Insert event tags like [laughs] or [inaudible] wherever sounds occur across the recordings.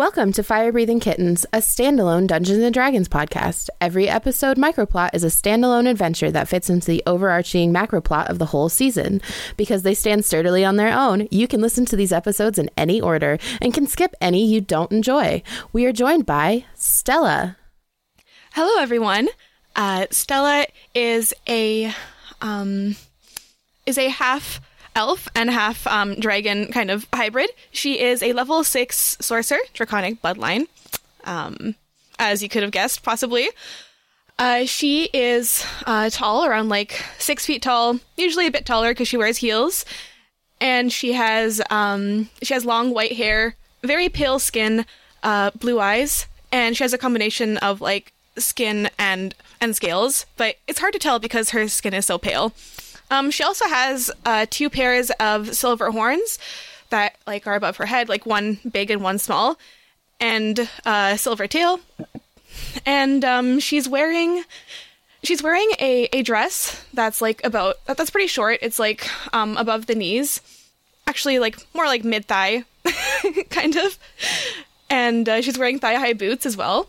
Welcome to Fire Breathing Kittens, a standalone Dungeons and Dragons podcast. Every episode microplot is a standalone adventure that fits into the overarching macroplot of the whole season. Because they stand sturdily on their own, you can listen to these episodes in any order and can skip any you don't enjoy. We are joined by Stella. Hello, everyone. Uh, Stella is a um, is a half elf and half um, dragon kind of hybrid. She is a level six sorcerer, draconic bloodline, um, as you could have guessed, possibly. Uh, she is uh, tall, around like six feet tall, usually a bit taller because she wears heels, and she has um, she has long white hair, very pale skin, uh, blue eyes, and she has a combination of like skin and and scales, but it's hard to tell because her skin is so pale. Um, she also has uh, two pairs of silver horns that like are above her head, like one big and one small, and a silver tail. And um, she's wearing she's wearing a, a dress that's like about that's pretty short. It's like um, above the knees, actually like more like mid thigh, [laughs] kind of. And uh, she's wearing thigh high boots as well.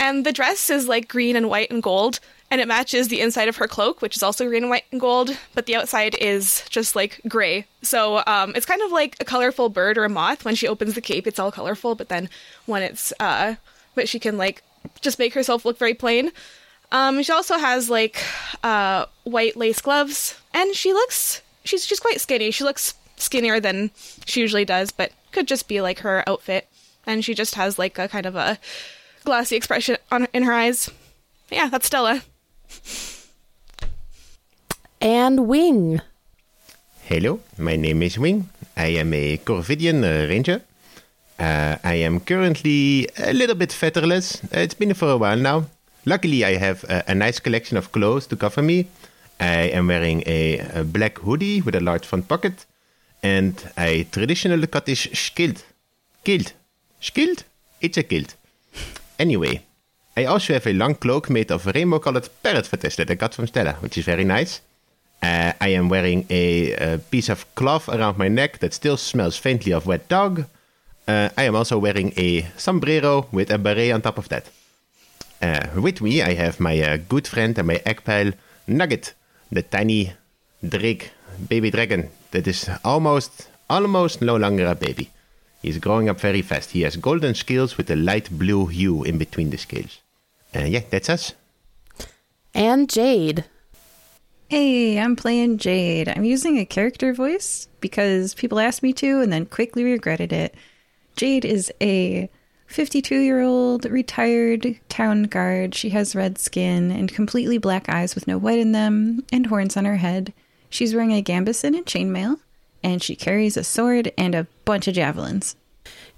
And the dress is like green and white and gold, and it matches the inside of her cloak, which is also green and white and gold, but the outside is just like gray. So um, it's kind of like a colorful bird or a moth. When she opens the cape, it's all colorful, but then when it's, uh, but she can like just make herself look very plain. Um, she also has like uh, white lace gloves, and she looks, she's just quite skinny. She looks skinnier than she usually does, but could just be like her outfit. And she just has like a kind of a glassy expression on in her eyes. Yeah, that's Stella. And Wing. Hello, my name is Wing. I am a Corvidian uh, ranger. Uh, I am currently a little bit featherless. It's been for a while now. Luckily, I have a, a nice collection of clothes to cover me. I am wearing a, a, black hoodie with a large front pocket and a traditional Scottish kilt. Kilt. Skilt? It's a kilt. Anyway, I also have a long cloak made of rainbow colored parrot feathers that I got from Stella, which is very nice. Uh, I am wearing a, a, piece of cloth around my neck that still smells faintly of wet dog. Uh, I am also wearing a sombrero with a beret on top of that. Uh, with me, I have my good friend and my egg pal, Nugget, the tiny drake, baby dragon that is almost, almost no longer a baby. He's growing up very fast. He has golden scales with a light blue hue in between the scales. Uh, yeah, that's us. And Jade. Hey, I'm playing Jade. I'm using a character voice because people asked me to and then quickly regretted it. Jade is a 52 year old retired town guard. She has red skin and completely black eyes with no white in them and horns on her head. She's wearing a gambeson and chainmail, and she carries a sword and a bunch of javelins.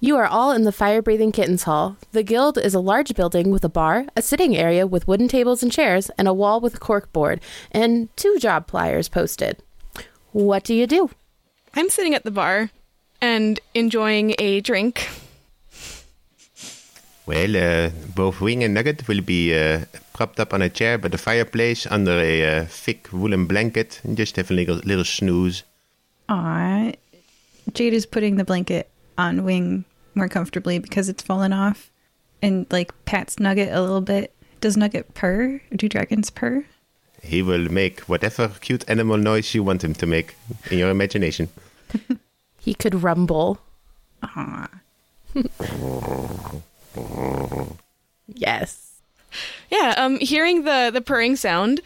You are all in the Fire Breathing Kittens Hall. The Guild is a large building with a bar, a sitting area with wooden tables and chairs, and a wall with a cork board, and two job pliers posted. What do you do? I'm sitting at the bar and enjoying a drink. Well, uh, both Wing and Nugget will be uh, propped up on a chair by the fireplace under a uh, thick woolen blanket and just have a little, little snooze. Aw, Jade is putting the blanket on Wing more comfortably because it's fallen off and like pats Nugget a little bit. Does Nugget purr? Do dragons purr? He will make whatever cute animal noise you want him to make in your imagination. [laughs] he could rumble. Aww. yes. Yeah, um hearing the the purring sound,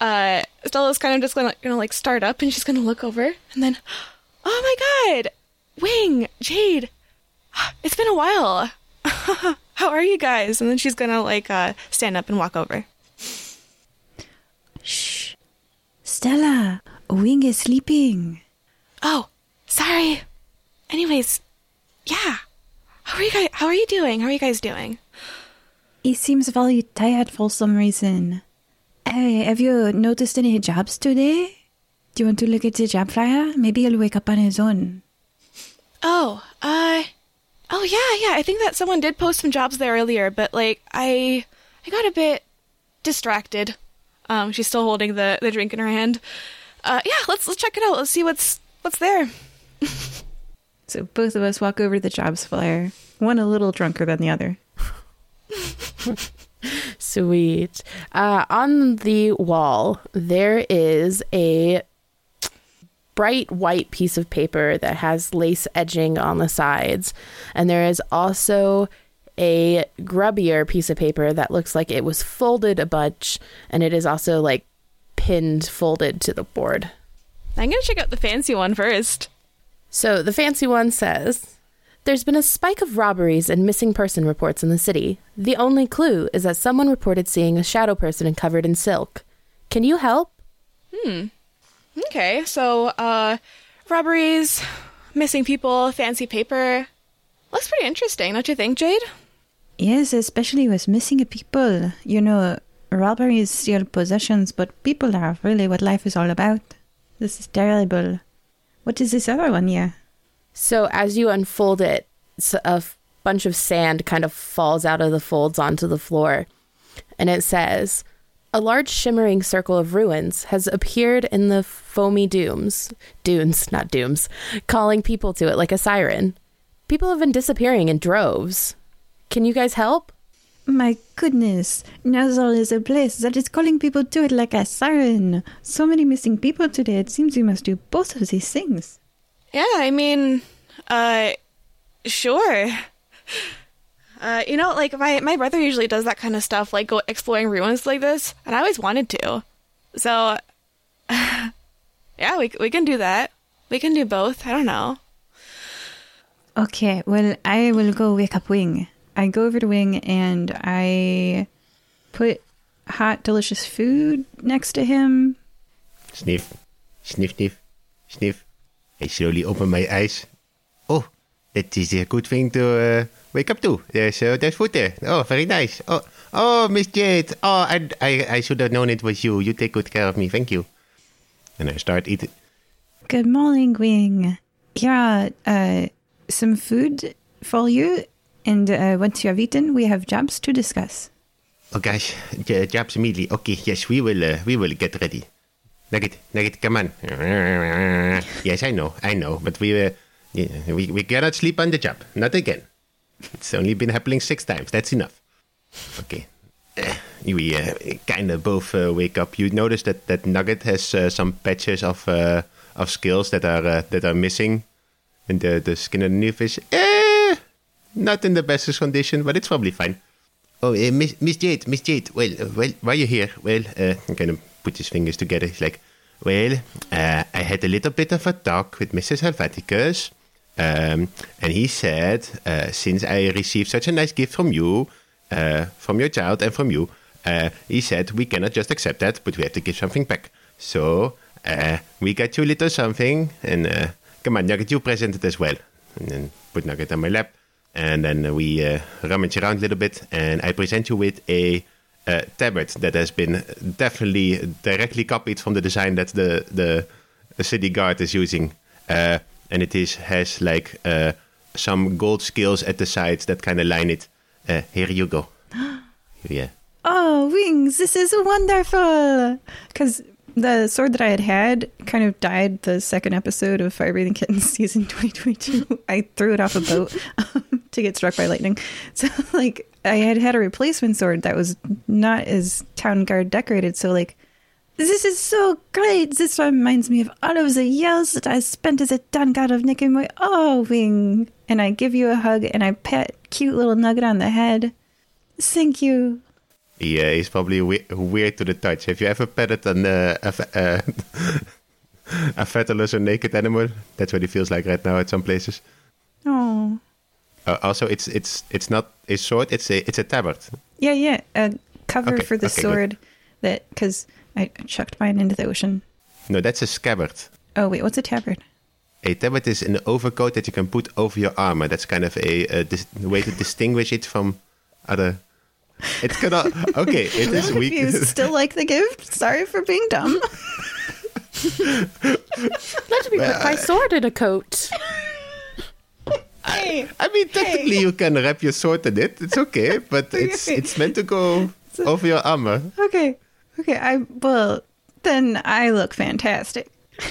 uh Stella's kind of just gonna gonna like start up and she's gonna look over and then [gasps] Oh my god! Wing, Jade, [gasps] it's been a while. [laughs] How are you guys? And then she's gonna like uh, stand up and walk over. Shh, Stella, Wing is sleeping. Oh, sorry. Anyways, yeah. How are you guys? How are you doing? How are you guys doing? He seems very tired for some reason. Hey, have you noticed any jobs today? Do you want to look at the job flyer? Maybe he'll wake up on his own. Oh, uh, oh yeah, yeah. I think that someone did post some jobs there earlier, but like I, I got a bit distracted. Um, she's still holding the the drink in her hand. Uh, yeah, let's let's check it out. Let's see what's what's there. [laughs] So both of us walk over to the jobs flyer, one a little drunker than the other. [laughs] Sweet. Uh, on the wall, there is a bright white piece of paper that has lace edging on the sides. And there is also a grubbier piece of paper that looks like it was folded a bunch and it is also like pinned folded to the board. I'm gonna check out the fancy one first. So the fancy one says There's been a spike of robberies and missing person reports in the city. The only clue is that someone reported seeing a shadow person covered in silk. Can you help? Hmm. Okay, so uh robberies, missing people, fancy paper. Looks pretty interesting, don't you think, Jade? Yes, especially with missing people. You know, robberies steal possessions, but people are really what life is all about. This is terrible. What is this other one here? So as you unfold it, s- a f- bunch of sand kind of falls out of the folds onto the floor. And it says, A large shimmering circle of ruins has appeared in the foamy dooms, dunes, not dooms, calling people to it like a siren. People have been disappearing in droves. Can you guys help? My goodness, Nazal is a place that is calling people to it like a siren. So many missing people today, it seems we must do both of these things. Yeah, I mean, uh, sure. Uh, you know, like my my brother usually does that kind of stuff, like go exploring ruins like this, and I always wanted to. So, [laughs] yeah, we we can do that. We can do both. I don't know. Okay, well, I will go wake up Wing. I go over to Wing and I put hot, delicious food next to him. Sniff, sniff, sniff, sniff. I slowly open my eyes. Oh, that is a good thing to uh, wake up to. There's uh, there's food there. Oh, very nice. Oh, oh, Miss Jade. Oh, I, I, I should have known it was you. You take good care of me. Thank you. And I start eating. Good morning, Wing. Yeah, uh, some food for you. And uh, once you have eaten, we have jobs to discuss. Oh gosh, J- jobs immediately. Okay, yes, we will. Uh, we will get ready. Nugget, Nugget, come on. Yes, I know, I know, but we, uh, we, we cannot sleep on the job. Not again. It's only been happening six times. That's enough. Okay. Uh, we uh, kind of both uh, wake up. You notice that that Nugget has uh, some patches of uh, of skills that are uh, that are missing, and the the skin underneath is eh, not in the bestest condition, but it's probably fine. Oh, uh, Miss, Miss Jade, Miss Jade. Well, well, why are you here? Well, uh, kind of put his fingers together. He's like, well, I had a little bit of a talk with Mrs. Helveticus, um, and he said, uh, since I received such a nice gift from you, uh, from your child, and from you, uh, he said we cannot just accept that, but we have to give something back. So uh, we got you a little something, and uh, come on, Nugget, you present it as well. And then put Nugget on my lap, and then we uh, rummage around a little bit, and I present you with a tablet that has been definitely directly copied from the design that the the city guard is using, and it is has like uh, some gold scales at the sides that kind of line it. Uh, here you go. [gasps] yeah. Oh, Wings, this is wonderful! Because the sword that I had had kind of died the second episode of Fire Breathing Kittens [laughs] season 2022. [laughs] I threw it off a boat um, to get struck by lightning. [laughs] So, like, I had had a replacement sword that was not as town guard decorated. So, like, this is so great. This reminds me of all of the years that I spent as a town guard of Nicomoy. Oh, Wing. And I give you a hug and I pat cute little nugget on the head. Thank you. Yeah, he's probably we- weird to the touch. Have you ever petted an, uh, a, uh, [laughs] a featherless or naked animal? That's what he feels like right now at some places. Oh. Uh, also, it's it's it's not a sword. It's a it's a tabard. Yeah, yeah. A cover Okay, for the okay, good. sword that because I chucked mine into the ocean. No, that's a scabbard. Oh wait, what's a tabard? A tabard is an overcoat that you can put over your armor. That's kind of a, a dis- way to distinguish it from other. It's gonna [laughs] okay. It is If weak. you still like the gift, sorry for being dumb. Let me put my sword in a coat. hey, I mean, technically, you can wrap your sword in it. It's okay, but it's [laughs] it's meant to go over your armor. okay, okay. I well, then I look fantastic. [laughs]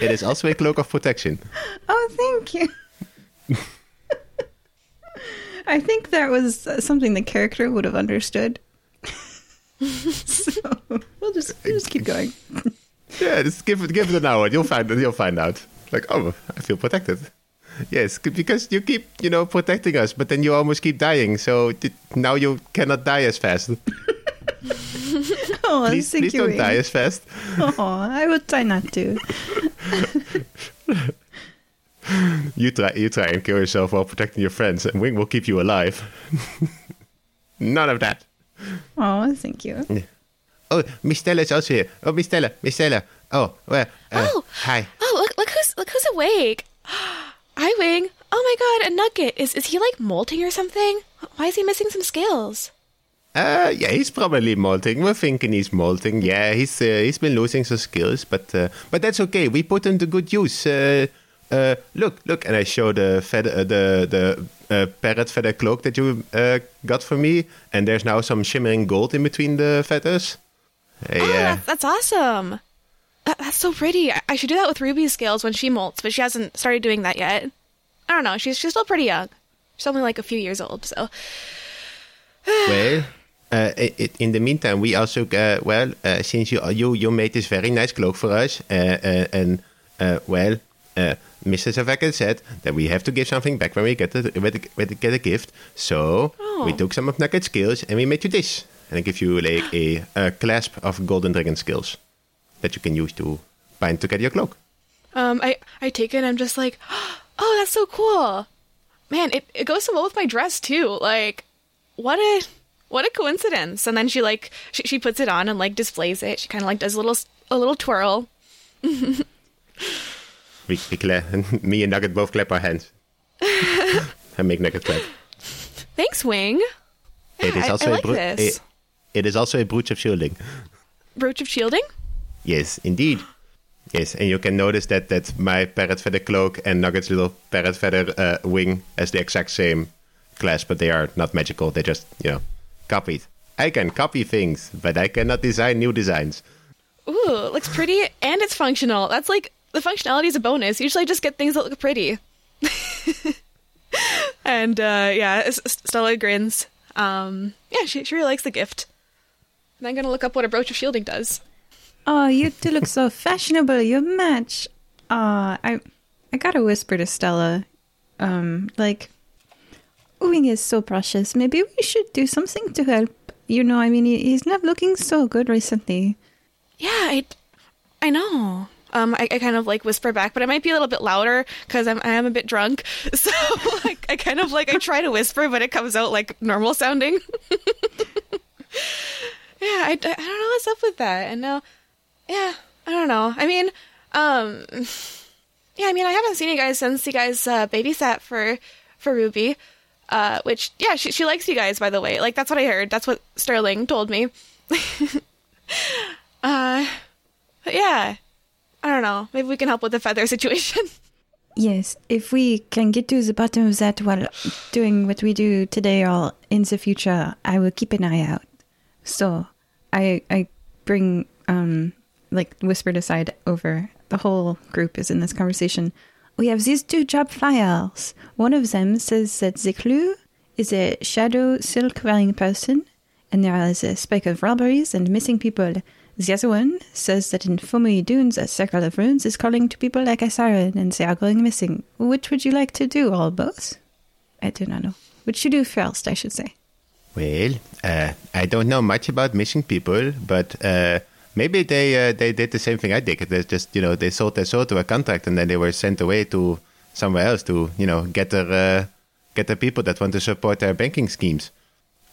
It is also a cloak of protection. Oh, thank you. [laughs] I think that was uh, something the character would have understood. [laughs] so we'll just we'll just keep going. Yeah, just give it give it an hour. You'll find you'll find out. Like, oh, I feel protected. Yes, because you keep you know protecting us, but then you almost keep dying. So now you cannot die as fast. [laughs] Oh, Please, thank please you. don't die as fast. Oh, I will try not to. [laughs] You try you try and kill yourself while protecting your friends, and Wing will keep you alive. [laughs] None of that. Oh, thank you. Oh, Miss Stella is also here. Oh, Miss Stella, Miss Stella. Oh, well. Uh, Oh. hi. Oh, look, look who's look who's awake. [gasps] Hi, Wing. Oh my God, a nugget. Is is he like molting or something? Why is he missing some scales? Uh, yeah, he's probably molting. We're thinking he's molting. Yeah, he's uh, he's been losing some skills, but uh, but that's okay. We put him to good use. Uh, uh, look, look, and I show the feather, uh, the the uh, parrot feather cloak that you uh, got for me, and there's now some shimmering gold in between the feathers. Oh, yeah, that's, that's awesome. That, that's so pretty. I, I should do that with Ruby's scales when she molts, but she hasn't started doing that yet. I don't know. She's she's still pretty young. She's only like a few years old, so [sighs] well. Uh, i i in the meantime, we also uh, well, uh, since you you you made this very nice cloak for us, uh, uh, and uh, well, uh, Mr. Zavaka said that we have to give something back when we get the, when we we get a gift. So we Oh. took some of Nugget's skills and we made you this, and I give you like a, a clasp of Golden Dragon skills that you can use to bind together your cloak. um, I I take it. and I'm just like, [gasps] oh, that's so cool. Man, it, it goes so well with my dress too. Like, what a what a coincidence. And then she like she, she puts it on and like displays it. She kind of like does a little a little twirl. We, we cla- me and Nugget both clap our hands [laughs] and make Nugget clap. Thanks, Wing. it is I- also I a like bru- this. a- it is also a brooch of shielding. Brooch of shielding. Yes, indeed. Yes, and you can notice that that my parrot feather cloak and Nugget's little parrot feather uh, wing has the exact same class, but they are not magical. They just you know copied. I can copy things, but I cannot design new designs. Ooh, it looks pretty and it's functional. That's like the functionality is a bonus. Usually I just get things that look pretty. [laughs] and uh, yeah, S- S- Stella grins. Um, yeah, she, she really likes the gift. And I'm gonna look up what a brooch of shielding does. Oh, you two look so fashionable. You match. Uh, I I gotta whisper to Stella, um, like, Wing is so precious. Maybe we should do something to help. You know, I mean, he's not looking so good recently. Yeah, I, I know. Um, I, I kind of like whisper back, but I might be a little bit louder because I'm I am a bit drunk. [laughs] So like I kind of like I try to whisper, but it comes out like normal sounding. [laughs] yeah, I, I don't know what's up with that. And now, yeah, I don't know. I mean, um, yeah, I mean I haven't seen you guys since you guys uh, babysat for for Ruby. Uh, which yeah, she she likes you guys by the way. Like that's what I heard. That's what Sterling told me. [laughs] Uh, yeah, I don't know. Maybe we can help with the feather [laughs] situation. Yes, if we can get to the bottom of that while doing what we do today or in the future, I will keep an eye out. So, I I bring um like whispered aside over the whole group is in this conversation. We have these two job flyers. One of them says that the clue is a shadow silk wearing person, and there is a spike of robberies and missing people. The other one says that in Fomui Dunes, a circle of runes is calling to people like a siren, and they are going missing. Which would you like to do, or both? I do not know. Which you do first, I should say. Well, uh, I don't know much about missing people, but uh, maybe they uh, they did the same thing I did. They just you know they sold their soul to a contract and then they were sent away to somewhere else to you know get their uh, get their people that want to support their banking schemes.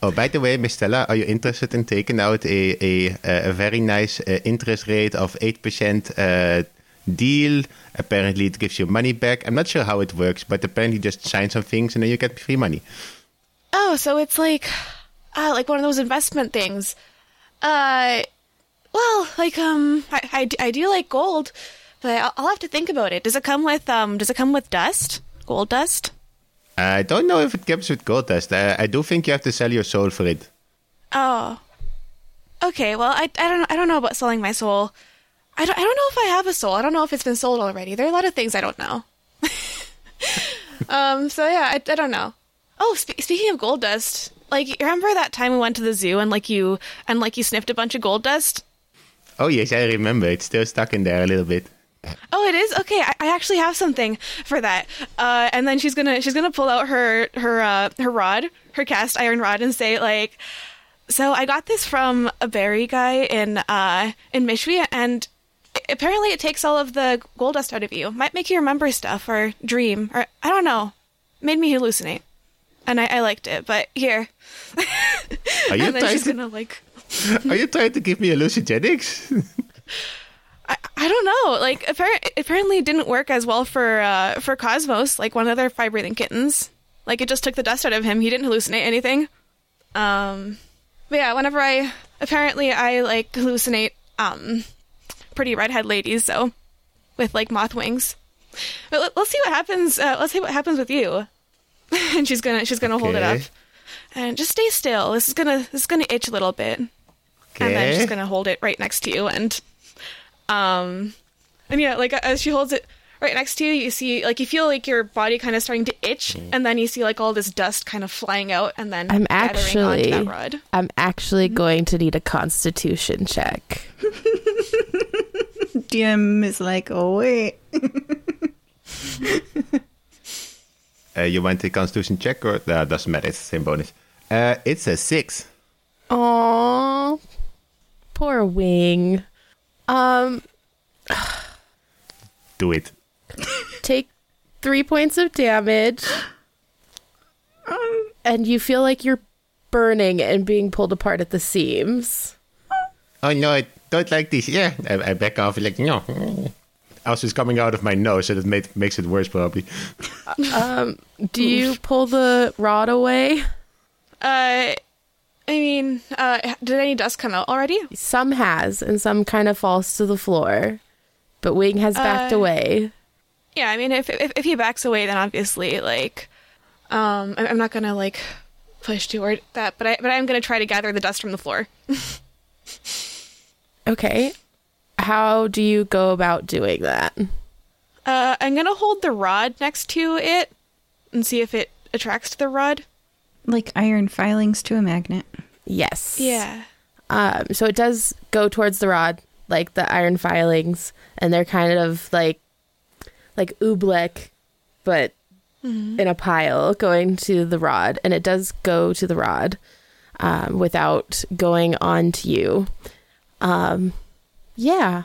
Oh, by the way, Miss Stella, are you interested in taking out a a, a very nice uh, interest rate of eight percent uh, deal? Apparently, it gives you money back. I'm not sure how it works, but apparently, just sign some things and then you get free money. oh, so it's like, uh, like one of those investment things. Uh, well, like um, I, I, I do like gold, but I'll, I'll have to think about it. Does it come with um? Does it come with dust? Gold dust? I don't know if it comes with gold dust. I, I do think you have to sell your soul for it. Oh. Okay, well, I, I don't I don't know about selling my soul. I don't, I don't know if I have a soul. I don't know if it's been sold already. There are a lot of things I don't know. [laughs] um, so yeah, I, I don't know. Oh, spe- speaking of gold dust, like you remember that time we went to the zoo and like you and like you sniffed a bunch of gold dust? Oh yes, I remember. It's still stuck in there a little bit. Oh, it is okay. I, I actually have something for that. Uh, and then she's gonna she's gonna pull out her her uh, her rod, her cast iron rod, and say like, "So I got this from a berry guy in uh in Mishwi, and apparently it takes all of the gold dust out of you. Might make you remember stuff or dream or I don't know. Made me hallucinate, and I, I liked it. But here, Are you [laughs] and then she's to, gonna like." [laughs] Are you trying to give me hallucinogenics? [laughs] I, I don't know. Like appar- apparently it didn't work as well for uh, for Cosmos, like one of their fire breathing kittens. Like it just took the dust out of him. He didn't hallucinate anything. Um, but yeah, whenever I apparently I like hallucinate um pretty redhead ladies, so with like moth wings. But let, us see what happens. Uh, let's see what happens with you. [laughs] and she's gonna she's gonna hold it up and just stay still. This is gonna this is gonna itch a little bit and then she's gonna hold it right next to you and um and yeah like as she holds it right next to you you see like you feel like your body kind of starting to itch and then you see like all this dust kind of flying out and then I'm actually onto that rod I'm actually going to need a constitution check. [laughs] DM is like, oh wait. [laughs] Uh, you want a constitution check or uh, doesn't matter? It's the same bonus. Uh, it's a six. Aww. Poor wing. Um Do it. take three points of damage. and you feel like you're burning and being pulled apart at the seams. Oh no, I don't like this. Yeah, I, I back off. Like no. Also, it's coming out of my nose, so that made, makes it worse probably. um, Do you pull the rod away? uh i mean uh did any dust come out already Some has, and some kind of falls to the floor. But Wing has backed Uh, away. yeah i mean if if, if he backs away then obviously like um i'm not gonna like push toward that but i but i'm gonna try to gather the dust from the floor [laughs] Okay. How do you go about doing that? Uh, I'm gonna hold the rod next to it and see if it attracts the rod. Like iron filings to a magnet. Yes. Yeah. Um, so it does go towards the rod, like the iron filings, and they're kind of like like oobleck, but in a pile going to the rod, and it does go to the rod um, without going on to you. Um, yeah.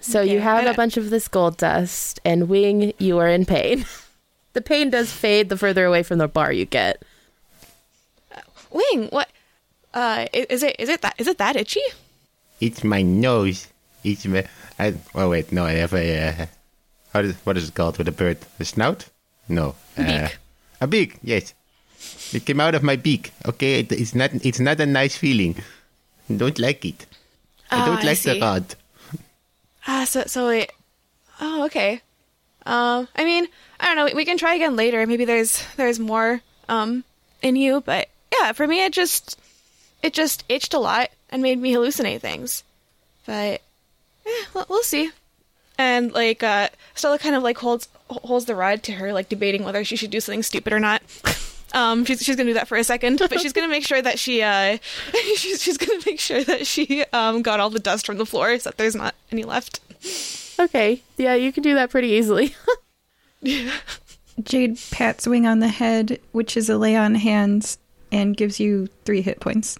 So you have a bunch of this gold dust, and Wing, you are in pain. [laughs] the pain does fade the further away from the bar you get. Wing, what? Uh, is it is it that is it that itchy? It's my nose. It's my. I, oh wait, no, I have a. Uh, how does, what is it called with a bird? A snout? No. Uh, Beak. A beak. Yes. It came out of my beak. Okay, it, it's not. It's not a nice feeling. I don't like it. I Ah, don't I like the see. rod. Ah, so so it. Oh, okay. Um, I mean, I don't know. We, we can try again later. Maybe there's there's more um in you, but yeah, for me it just it just itched a lot and made me hallucinate things. But eh, we'll, we'll see. And like uh Stella kind of like holds holds the rod to her, like debating whether she should do something stupid or not. Um, she's she's gonna do that for a second, but she's gonna make sure that she uh [laughs] she's she's gonna make sure that she um got all the dust from the floor so that there's not any left. Okay. Yeah, you can do that pretty easily. [laughs] yeah. Jade pats Wing on the head, which is a lay on hands, and gives you three hit points.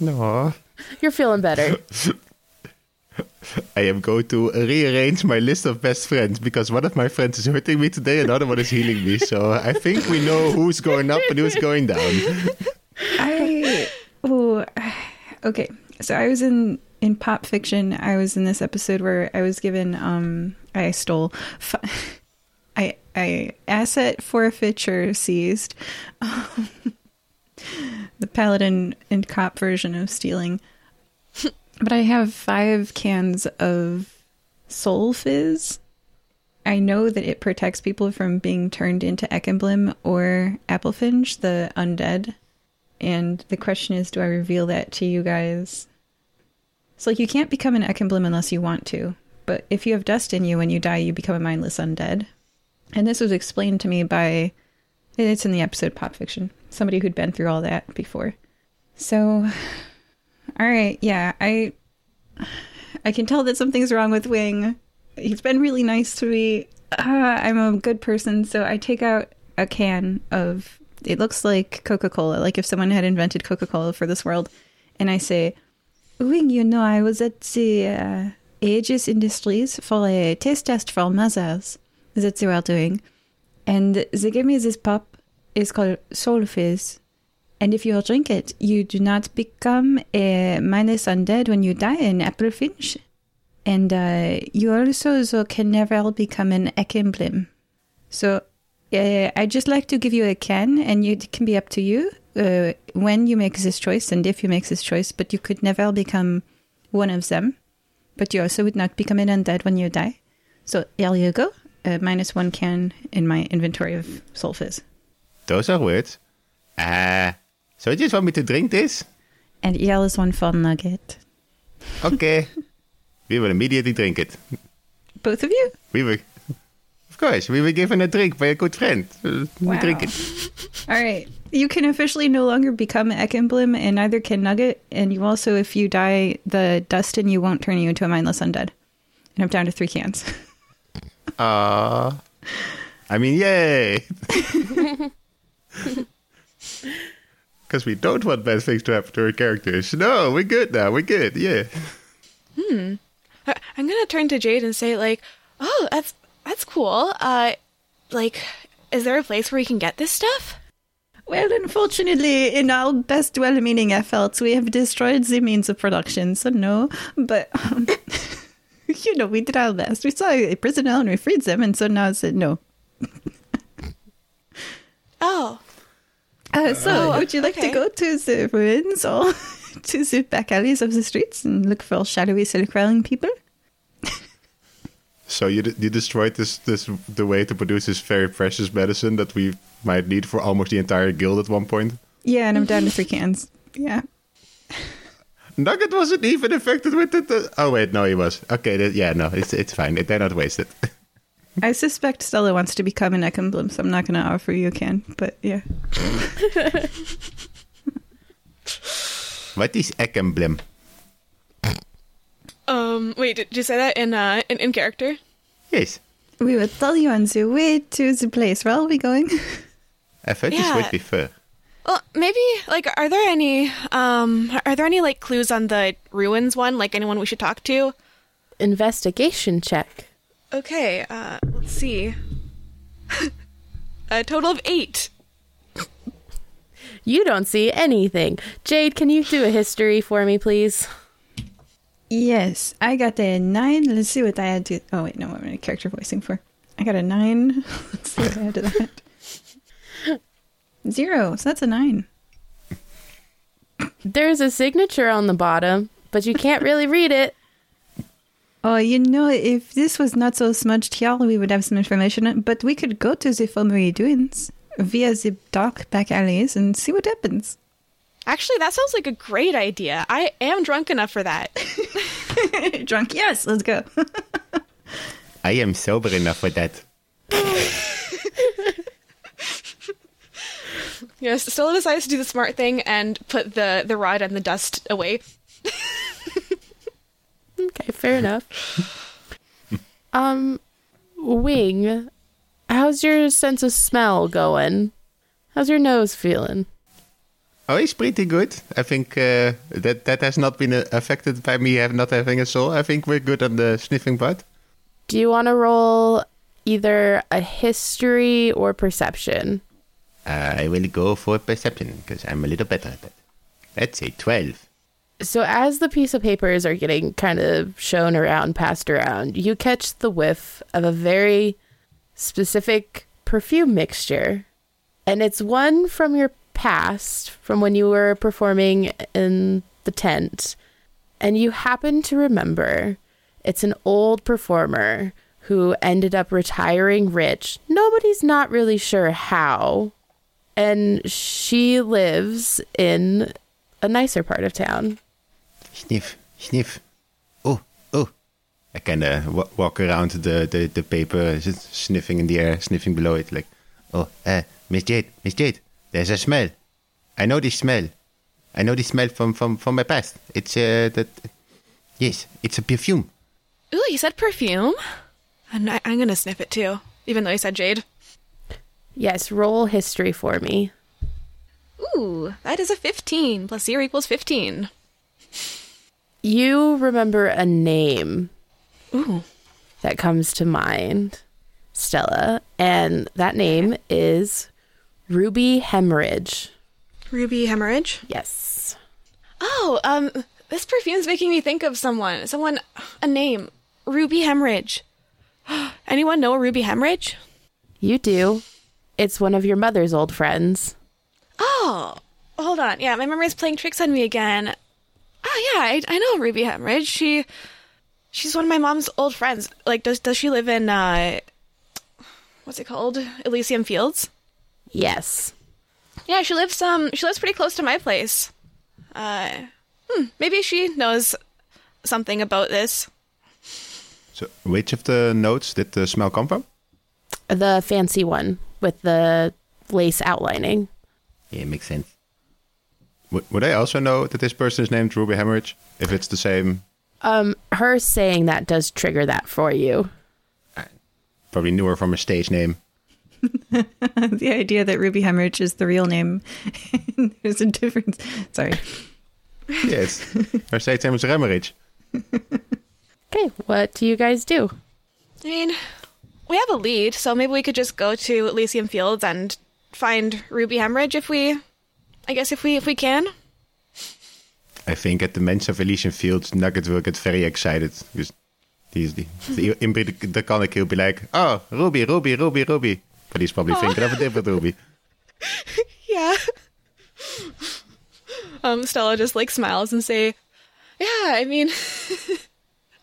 No. You're feeling better. [laughs] I am going to rearrange my list of best friends because one of my friends is hurting me today, another one is healing me. So I think we know who's going up and who's going down. [laughs] I oh okay. So I was in in pop fiction. I was in this episode where I was given um I stole f- [laughs] I I asset forfeiture seized. Um, [laughs] the paladin and cop version of stealing. [laughs] but I have 5 cans of soul fizz. I know that it protects people from being turned into Ekemblem or Applefinch, the undead. And the question is, do I reveal that to you guys So like you can't become an Ekemblem unless you want to. But if you have dust in you when you die, you become a mindless undead. And this was explained to me by it's in the episode Pop Fiction. Somebody who'd been through all that before. So [sighs] all right, yeah, I I can tell that something's wrong with Wing. He's been really nice to me. Uh, I'm a good person, so I take out a can of it looks like Coca-Cola, like if someone had invented Coca-Cola for this world, and I say, Wing, you know, I was at the uh, Aegis Industries for a taste test for mothers that they were doing. And they gave me this pop. It's called Soul Fizz. And if you drink it, you do not become a minus undead when you die in Apple Finch. And uh, you also so can never become an Ekemblem. So uh, I just like to give you a can, and it can be up to you uh, when you make this choice and if you make this choice, but you could never become one of them. But you also would not become an undead when you die. So here you go. Uh, minus one can in my inventory of soul fizz. Those are words. Uh, so you just want me to drink this? And here is one for Nugget. Okay. [laughs] we will immediately drink it. Both of you? We will. Of course, we were given a drink by a good friend. Uh, We drink it. [laughs] All right. You can officially no longer become Ekemblem, and neither can Nugget. And you also, if you die, the dust in you won't turn you into a mindless undead. And I'm down to three cans. [laughs] Aww. I mean, yay! [laughs] Because we don't want bad things to happen to our characters. No, we're good now. We're good. Yeah. I- I'm gonna turn to Jade and say like, "Oh, that's that's cool. Uh, like, is there a place where you can get this stuff?" Well, unfortunately, in our best well meaning efforts, we have destroyed the means of production, so no. But, um, [laughs] [laughs] you know, we did our best. We saw a prisoner and we freed them, and so now I said no. [laughs] Oh, Uh, so, Oh, would you like okay. to go to the ruins or [laughs] to the back alleys of the streets and look for shadowy, silk crawling people? So you d- you destroyed this this the way to produce this very precious medicine that we might need for almost the entire guild at one point. Yeah, and I'm down to three cans. Yeah. Nugget wasn't even affected with it. uh, Oh wait, no, he was. Okay, th- yeah, no, it's it's fine. They're not wasted. [laughs] I suspect Stella wants to become an Ekemblem, so I'm not going to offer you a can, but yeah. [laughs] what is Ekemblem? um, wait, did, did you say that in uh in, in character? Yes, We will tell you on the way to the place. Where are we going? I thought heard this Yeah. word before. Well, maybe like, are there any um, are there any like clues on the ruins one? Like anyone we should talk to? Investigation check. Okay, uh, let's see. [laughs] a total of eight. You don't see anything. Jade, can you do a history for me, please? Yes, I got a nine. Let's see what I had to. Oh wait, no, what am I character voicing for? I got a nine. [laughs] Let's see what I had to that. Zero. So that's a nine. There's a signature on the bottom, but you can't really read it. [laughs] Oh, you know, if this was not so smudged here, we would have some information. But we could go to the Fomery Dunes via the dark back alleys and see what happens. Actually, that sounds like a great idea. I am drunk enough for that. [laughs] Drunk? Yes, let's go. [laughs] I am sober enough for that. Yes, Stella decides to do the smart thing and put the the rod and the dust away. [laughs] Okay, fair enough. um, Wing, how's your sense of smell going? How's your nose feeling? Oh, it's pretty good. I think uh, that that has not been uh, affected by me have not having a soul. I think we're good on the sniffing part. Do you want to roll either a history or perception? I will go for perception because I'm a little better at that. Let's say twelve. So, as the piece of papers are getting kind of shown around, passed around, you catch the whiff of a very specific perfume mixture. And it's one from your past, from when you were performing in the tent. And you happen to remember it's an old performer who ended up retiring rich. Nobody's not really sure how. And she lives in a nicer part of town. Sniff, sniff. Oh, oh. I kind of w- walk around the, the, the paper, just sniffing in the air, sniffing below it, like, oh, uh, Miss Jade, Miss Jade, there's a smell. I know this smell. I know this smell from, from, from my past. It's uh, that. Yes, it's a perfume. Ooh, you said perfume? And I, I'm gonna sniff it too, even though you said jade. Yes, roll history for me. Ooh, that is a 15 plus zero equals 15. You remember a name Ooh. that comes to mind, Stella, and that name is Ruby Hemorrhage. Ruby hemorrhage. Yes. Oh, um, this perfume's making me think of someone. Someone, a name. Ruby hemorrhage. [gasps] Anyone know a Ruby hemorrhage? You do. It's one of your mother's old friends. Oh, hold on. Yeah, my memory's playing tricks on me again. Oh yeah, I, I know Ruby Hemorrhage. She she's one of my mom's old friends. Like does does she live in uh what's it called? Elysium Fields? Yes. Yeah, she lives um she lives pretty close to my place. Uh hmm, maybe she knows something about this. So, which of the notes did the smell come from? The fancy one with the lace outlining. Yeah, it makes sense. W- would I also know that this person is named Ruby Hemorrhage if it's the same? Um, her saying that does trigger that for you. Probably knew her from her stage name. [laughs] [laughs] the idea that Ruby Hemorrhage is the real name. [laughs] There's a difference. Sorry. Yes, her stage name is Hemorrhage. Okay, what do you guys do? I mean, we have a lead, so maybe we could just go to Elysium Fields and find Ruby Hemorrhage if we I guess if we if we can. I think at the mention of Elysian Fields, Nugget will get very excited because he's the, the [laughs] inbreed the conic he'll be like, "Oh, Ruby, Ruby, Ruby, Ruby," but he's probably thinking of a different Ruby. [laughs] Yeah. [laughs] um, Stella just like smiles and say, "Yeah, I mean,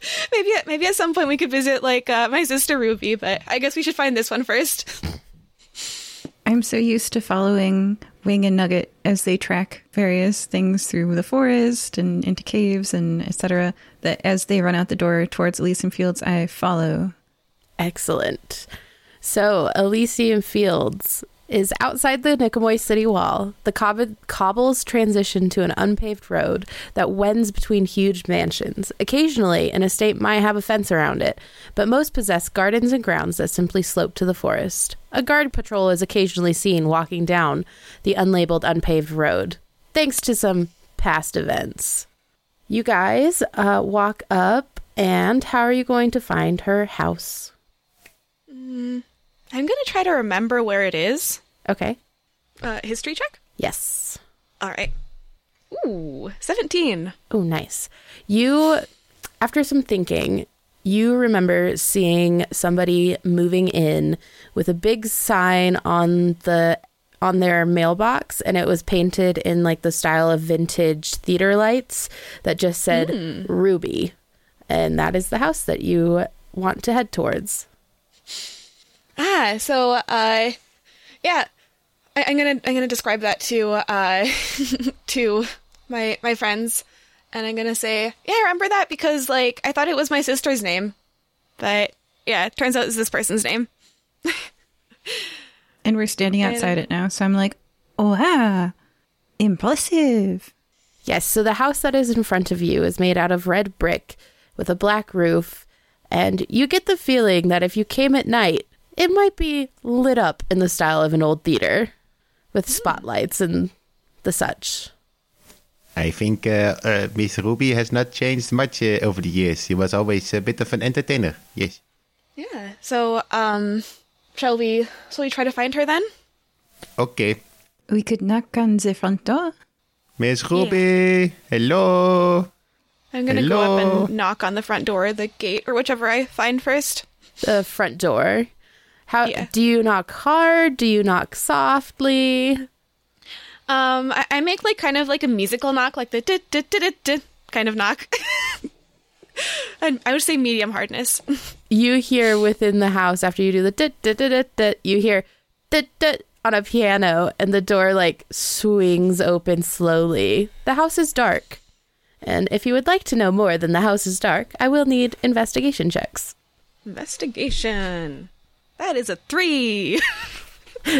[laughs] maybe at, maybe at some point we could visit like uh, my sister Ruby, but I guess we should find this one first. [laughs] I'm so used to following Wing and Nugget as they track various things through the forest and into caves and etc. That as they run out the door towards Elysium Fields, I follow. Excellent. So, Elysium Fields is outside the Nicomoy city wall. The cob- cobbles transition to an unpaved road that wends between huge mansions. Occasionally, an estate might have a fence around it, but most possess gardens and grounds that simply slope to the forest. A guard patrol is occasionally seen walking down the unlabeled, unpaved road, thanks to some past events. You guys uh, walk up, and how are you going to find her house? I'm gonna try to remember where it is. Okay. Uh, history check. Yes. All right. Ooh, seventeen. Oh, nice. You, after some thinking, you remember seeing somebody moving in with a big sign on the on their mailbox and it was painted in like the style of vintage theater lights that just said ruby and that is the house that you want to head towards Ah, so uh, yeah, I, I'm gonna I'm gonna describe that to uh [laughs] to my my friends, and I'm gonna say, yeah, I remember that because like I thought it was my sister's name, but yeah, it turns out it's this person's name. [laughs] And we're standing outside it now, so I'm like, oh, ah, impressive. Yes, so the house that is in front of you is made out of red brick with a black roof, and you get the feeling that if you came at night, it might be lit up in the style of an old theater with spotlights and the such. I think uh, uh, Miss Ruby has not changed much uh, over the years. She was always a bit of an entertainer. Yes. Yeah. So um, shall we shall we try to find her then? Okay. We could knock on the front door. Miss Ruby, hello. I'm gonna go up and knock on the front door, the gate, or whichever I find first. The front door. How Yeah. do you knock hard? Do you knock softly? Um, I, I make like kind of like a musical knock, like the dit dit dit dit dit kind of knock. [laughs] and I would say medium hardness. [laughs] You hear within the house after you do the dit dit dit dit, dit you hear dit dit on a piano and the door like swings open slowly. The house is dark. And if you would like to know more than the house is dark, I will need investigation checks. Investigation. That is a three.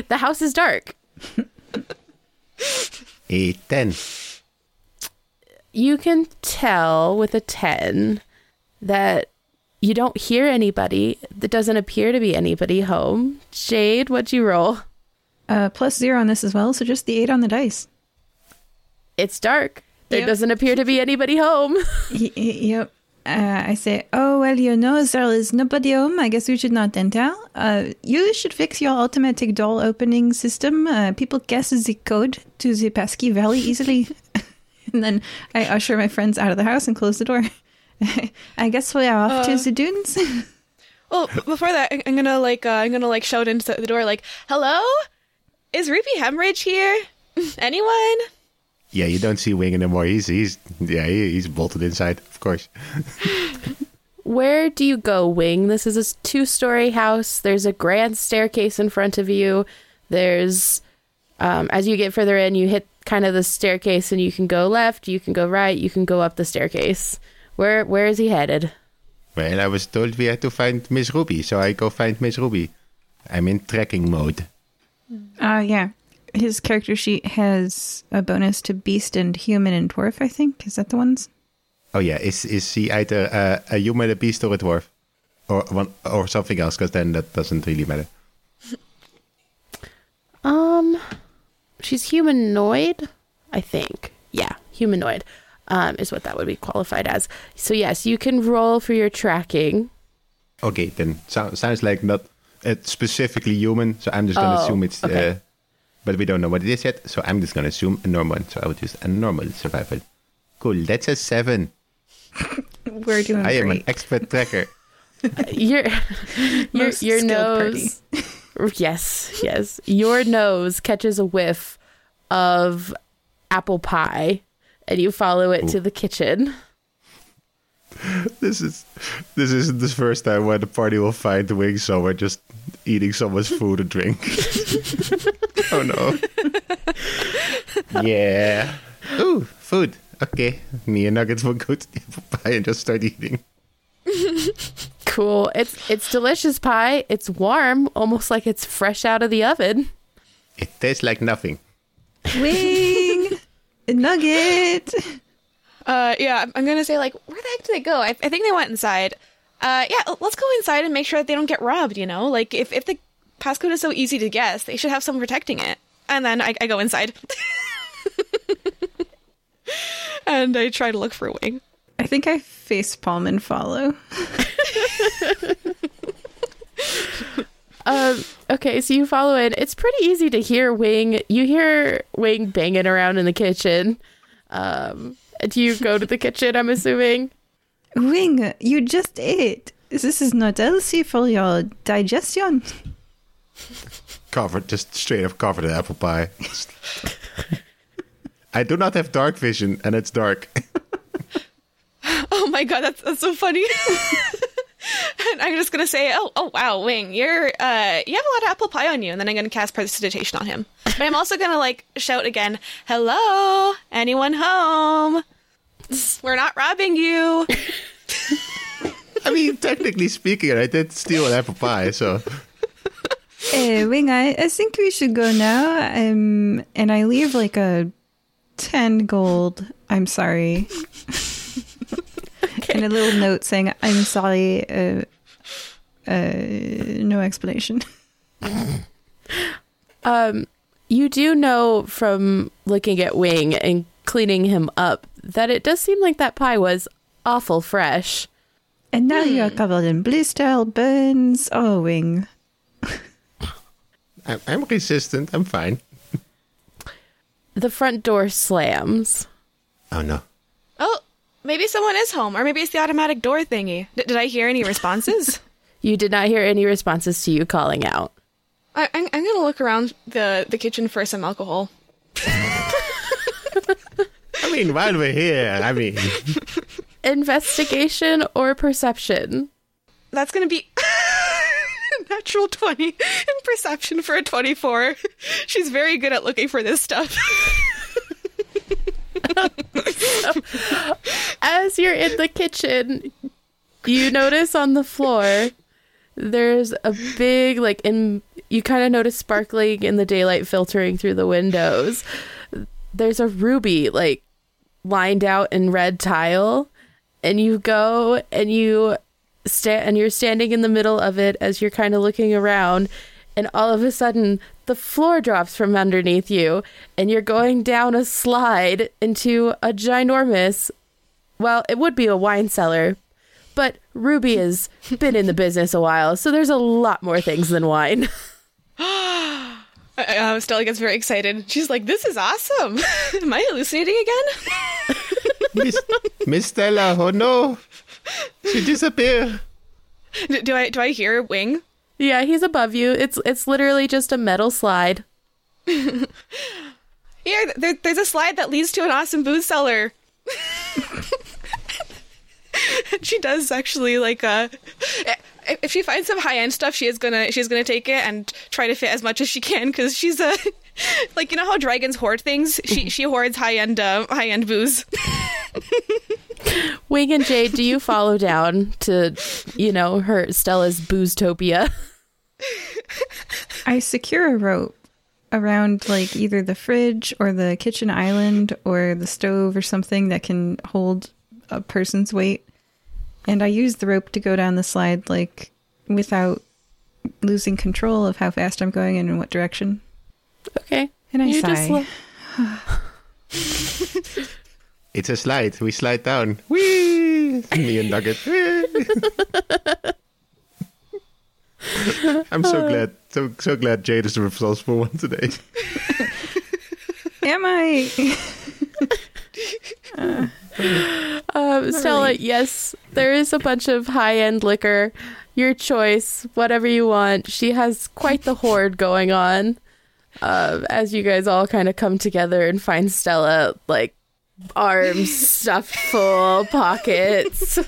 The house is dark. A 10. You can tell with a 10 that you don't hear anybody. There doesn't appear to be anybody home. Jade, what'd you roll? Uh, plus zero on this as well, so just the eight on the dice. It's dark. There Yep. doesn't appear to be anybody home. [laughs] Y- y- yep. Uh, I say, oh, well, you know, there is nobody home. I guess we should not enter. Uh, you should fix your automatic door opening system. Uh, people guess the code to the passkey very easily. [laughs] and then I usher my friends out of the house and close the door. [laughs] I guess we are off to the dunes. [laughs] Well, before that, I'm gonna like uh, I'm gonna like shout into the door like, "Hello, is Ruby Emerald here? Anyone?" Yeah, you don't see Wing anymore. He's, he's, yeah, he, he's bolted inside, of course. [laughs] Where do you go, Wing? This is a two story house. There's a grand staircase in front of you. There's, um, as you get further in, you hit kind of the staircase and you can go left, you can go right, you can go up the staircase. Where Where is he headed? Well, I was told we had to find Miss Ruby, so I go find Miss Ruby. I'm in tracking mode. Uh, yeah. His character sheet has a bonus to beast and human and dwarf, I think. Is that the ones? Oh yeah, is is he either uh, a human, a beast, or a dwarf, or one, or something else? Because then that doesn't really matter. [laughs] Um, she's humanoid, I think. Yeah, humanoid um, is what that would be qualified as. So, yes, you can roll for your tracking. Okay, then so, sounds like not uh, specifically human. So I'm just gonna Oh, assume it's. okay. Uh, but we don't know what it is yet, so I'm just gonna assume a normal. one. So I would use a normal survival. Cool, that's a seven. [laughs] We're doing I am an expert tracker. [laughs] Your [laughs] your Most your nose. yes, yes. Your nose catches a whiff of apple pie, and you follow it to the kitchen. [laughs] This is this isn't the first time when the party will find the Wing somewhere just eating someone's food and drink. [laughs] oh no. yeah. Ooh, food. Okay. Me and Nuggets will go to the apple pie and just start eating. [laughs] Cool. It's it's delicious pie. It's warm, almost like it's fresh out of the oven. It tastes like nothing. Wing! Nugget! Uh, yeah, I'm- I'm gonna say like, where the heck did they go? I, I think they went inside. Uh, yeah, let's go inside and make sure that they don't get robbed. You know, like if if the passcode is so easy to guess, they should have someone protecting it. And then I, I go inside, [laughs] and I try to look for a Wing. I think I face palm and follow. [laughs] Um, okay, so you follow in. It's pretty easy to hear Wing. You hear Wing banging around in the kitchen. Um, do you go to the kitchen? I'm assuming. Wing, you just ate. This is not healthy for your digestion. Covered, just straight up covered in apple pie. I do not have dark vision, and it's dark. [laughs] Oh my god, that's that's so funny. [laughs] and [laughs] I'm just gonna say, oh oh wow, Wing, you're uh you have a lot of apple pie on you, and then I'm gonna cast prestidigitation on him. But I'm also gonna like shout again, hello, anyone home? We're not robbing you. [laughs] I mean, technically speaking, I did steal an apple pie, so Uh, [laughs] Wing, I, I think we should go now. Um, and I leave like a 10 gold. I'm sorry. And a little note saying, I'm sorry. Uh, uh, no explanation. [laughs] Um, you do know from looking at Wing and cleaning him up that it does seem like that pie was awful fresh. And now you're covered in blister burns. Oh, Wing. [laughs] I'm, I'm resistant. I'm fine. The front door slams. Oh no. Maybe someone is home, or maybe it's the automatic door thingy. D- did I hear any responses? [laughs] You did not hear any responses to you calling out. I- I'm, I'm gonna look around the the kitchen for some alcohol. [laughs] I mean, while we're here, I mean, [laughs] Investigation or perception? That's gonna be natural 20 in perception for a 24. She's very good at looking for this stuff. As you're in the kitchen, you notice on the floor there's a big like in you kind of notice sparkling in the daylight filtering through the windows. There's a ruby like lined out in red tile and you go and you stand and you're standing in the middle of it as you're kind of looking around and all of a sudden the floor drops from underneath you and you're going down a slide into a ginormous well it would be a wine cellar but ruby has been in the business a while so there's a lot more things than wine [laughs] [gasps] Uh, Stella gets very excited. She's like, "This is awesome! [laughs] Am I hallucinating again?" Miss, Miss Stella, oh no. She disappeared. [laughs] D- do I do I hear a Wing? Yeah he's above you it's it's literally just a metal slide [laughs] Here, there, there's a slide that leads to an awesome booze cellar. [laughs] she does actually like uh if she finds some high end stuff, she is gonna she's gonna take it and try to fit as much as she can because she's a [laughs] like you know how dragons hoard things. She she hoards high end uh, high end booze. [laughs] wing and jade do you follow down to you know her stella's booztopia I secure a rope around like either the fridge or the kitchen island or the stove or something that can hold a person's weight. And I use the rope to go down the slide like without losing control of how fast I'm going and in what direction. Okay And I you sigh. lo- [sighs] It's a slide. We slide down. Whee! Me and Nugget. I'm so glad, so so glad Jade is the resourceful one today. Am I? [laughs] Um, Stella, yes, there is a bunch of high end liquor. Your choice, whatever you want. She has quite the hoard going on. Uh, as you guys all kind of come together and find Stella like arms [laughs] stuffed full, pockets.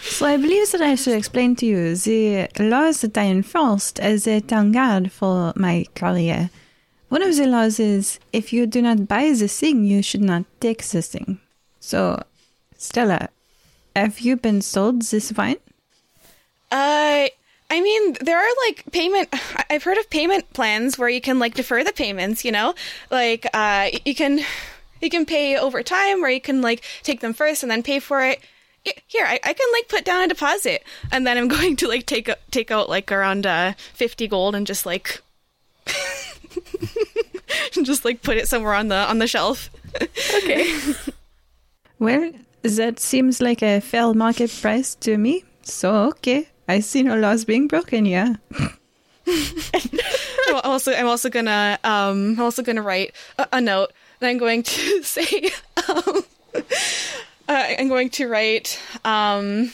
So I believe that I should explain to you the laws that I enforced as a town guard for my career. One of the laws is if you do not buy the thing, you should not take the thing. So, Stella, have you been sold this wine? Uh, I mean, there are like payment. [sighs] I've heard of payment plans where you can like defer the payments. You know, like uh, you can you can pay over time, or you can like take them first and then pay for it. Here, I, I can like put down a deposit, and then I'm [laughs] going to like take take out like around uh, fifty gold and just like [laughs] just like put it somewhere on the on the shelf. Okay. [laughs] Well, that seems like a fair market price to me. So, okay. I see no laws being broken, yeah. [laughs] I'm also I'm also gonna um I'm also gonna write a, a note and I'm going to [laughs] say um, uh, I'm going to write um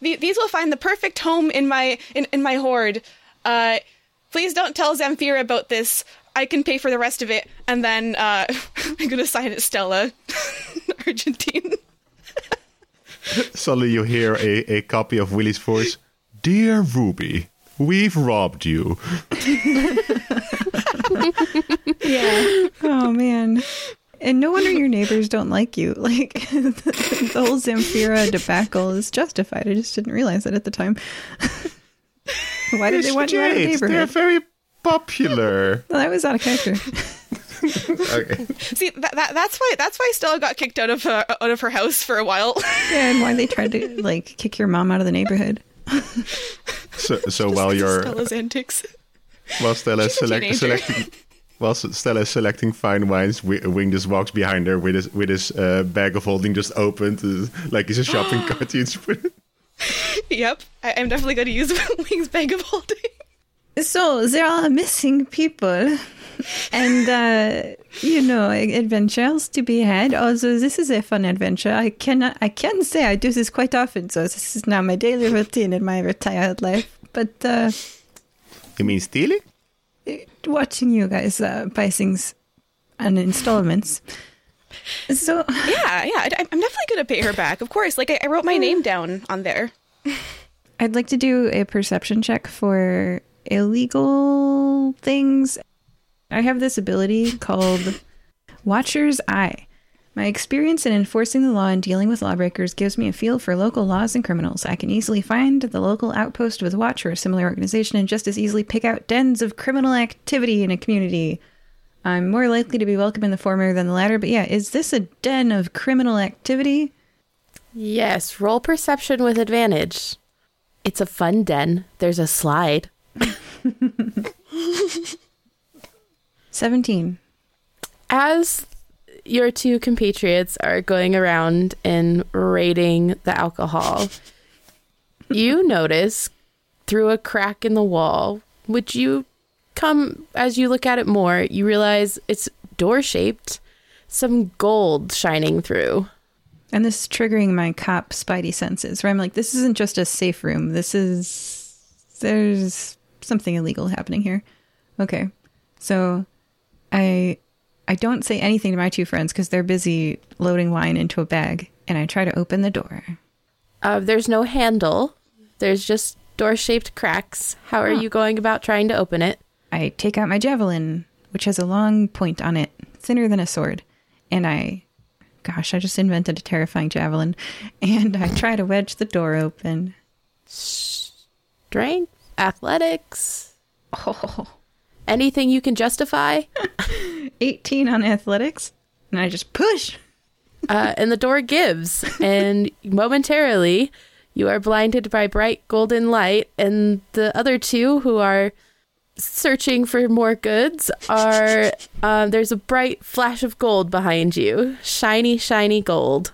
the- these will find the perfect home in my in, in my hoard. Uh please don't tell Zamfira about this. I can pay for the rest of it and then uh [laughs] I'm gonna sign it Stella Argentine. [laughs] Suddenly you hear a, a copy of Willy's voice. Dear Ruby, we've robbed you. [laughs] Yeah. oh man. And no wonder your neighbors don't like you. [laughs] Like the, the whole Zamfira debacle is justified. I just didn't realize it at the time. Why did they want you out of the Jade, They're very popular. Well, that was out of character. Okay. [laughs] See that, that that's why that's why Stella got kicked out of her, out of her house for a while. yeah, and why they tried to like kick your mom out of the neighborhood. [laughs] So, so while you're Stella's antics. while Stella is She's a select, selecting while Stella selecting fine wines, Wing just walks behind her with his with his uh, bag of holding just opened, uh, like he's a shopping [gasps] cart. He's- [laughs] Yep, I, I'm definitely going to use Wing's bag of holding. So there are missing people, and uh, you know adventures to be had. Although this is a fun adventure, I cannot, I can say I do this quite often. So this is now my daily routine in my retired life. But uh, you mean stealing? watching you guys uh, buy things on installments. So Yeah, yeah, I, I'm definitely going to pay her back. Of course, like I, I wrote my name down on there. I'd like to do a perception check for illegal things. I have this ability called Watcher's Eye, My experience in enforcing the law and dealing with lawbreakers gives me a feel for local laws and criminals. I can easily find the local outpost with watch or a similar organization and just as easily pick out dens of criminal activity in a community. I'm more likely to be welcome in the former than the latter, but yeah, is this a den of criminal activity? Yes, roll perception with advantage. It's a fun den. There's a slide. [laughs] 17. As your two compatriots are going around and raiding the alcohol, you [laughs] notice through a crack in the wall, which you come as you look at it more, you realize it's door shaped, some gold shining through. And this is triggering my cop spidey senses, where I'm like, this isn't just a safe room. This is. There's something illegal happening here. Okay. So I I don't say anything to my two friends because they're busy loading wine into a bag, and I try to open the door. Uh, there's no handle. There's just door shaped cracks. How are Huh. you going about trying to open it? I take out my javelin, which has a long point on it, thinner than a sword, and I. Gosh, I just invented a terrifying javelin, [laughs] and I try to wedge the door open. Strength, athletics, [laughs] Oh, anything you can justify. [laughs] 18 on athletics, and I just push. [laughs] uh, and the door gives, and momentarily you are blinded by bright golden light, and the other two who are searching for more goods are um, there's a bright flash of gold behind you, shiny, shiny gold.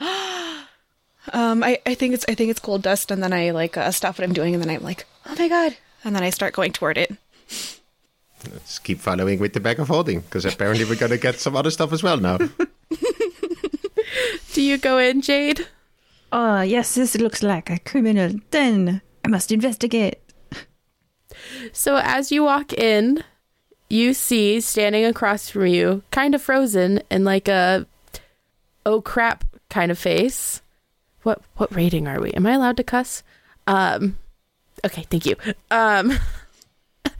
[gasps] Um, I, I think it's I think it's gold dust, and then I like uh, stop what I'm doing, and then I'm like, oh my god, and then I start going toward it. Let's keep following with the bag of holding, because apparently we're gonna get some other stuff as well now. [laughs] Do you go in, Jade? Oh, yes, this looks like a criminal den. I must investigate. So as you walk in, you see standing across from you, kind of frozen in like a oh crap kind of face. What what rating are we? Am I allowed to cuss? Um okay, thank you. Um [laughs]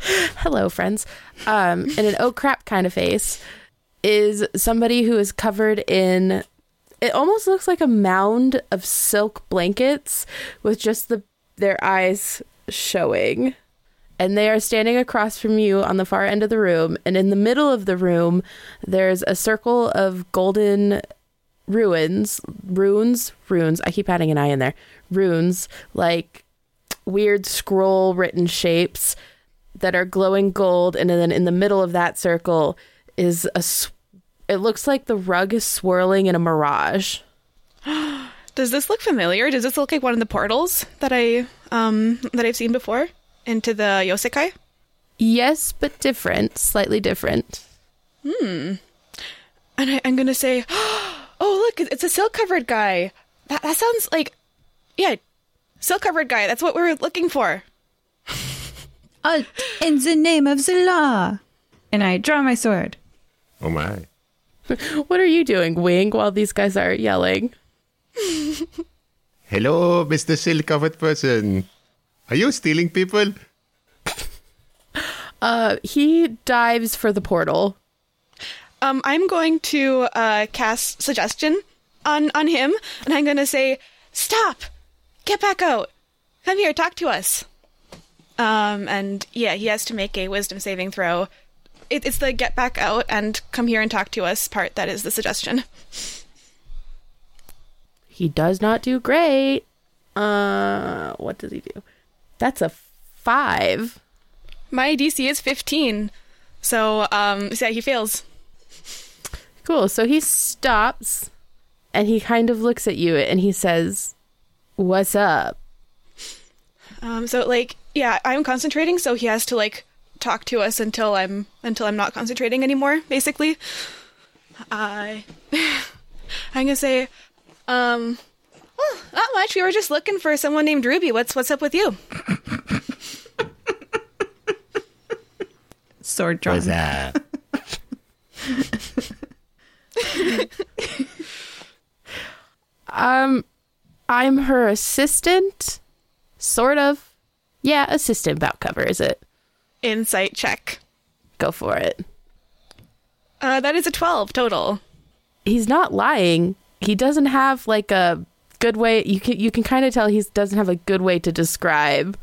[laughs] hello friends. Um in an oh crap kind of face is somebody who is covered in it almost looks like a mound of silk blankets with just the their eyes showing. And they are standing across from you on the far end of the room. And in the middle of the room there's a circle of golden ruins runes runes. I keep adding an i in there. Runes like weird scroll written shapes that are glowing gold and then in the middle of that circle is a s- it looks like the rug is swirling in a mirage [gasps] Does this look familiar? Does this look like one of the portals that I um that I've seen before into the Yosekai? yes but different slightly different Hmm. And I, I'm gonna say, [gasps] oh look, it's a silk covered guy. That that sounds like, yeah, silk covered guy. That's what we're looking for. Oh, in the name of the law. And I draw my sword. oh my. [laughs] what are you doing wing while these guys are yelling [laughs] Hello, Mr. Silk covered person. Are you stealing people? [laughs] Uh, he dives for the portal. Um, I'm going to uh, cast suggestion on on him, and I'm gonna say, "Stop! Get back out! Come here, talk to us." Um, and yeah, he has to make a Wisdom saving throw. It, it's the "get back out" and "come here and talk to us" part that is the suggestion. He does not do great. Uh, what does he do? That's a five. My DC is 15, so um, so yeah, he fails. Cool. So he stops and he kind of looks at you and he says, What's up? Um, so like, yeah, I'm concentrating, so he has to like talk to us until I'm until I'm not concentrating anymore. Basically, I [laughs] I'm gonna say, um, well, not much. We were just looking for someone named Ruby. What's what's up with you? [laughs] Sword drawn. What's that? [laughs] Um, I'm her assistant. Sort of. Yeah, assistant about cover, is it? Insight check. Go for it. Uh, that is a twelve total. he's not lying. He doesn't have like a good way. You can you can kind of tell he doesn't have a good way to describe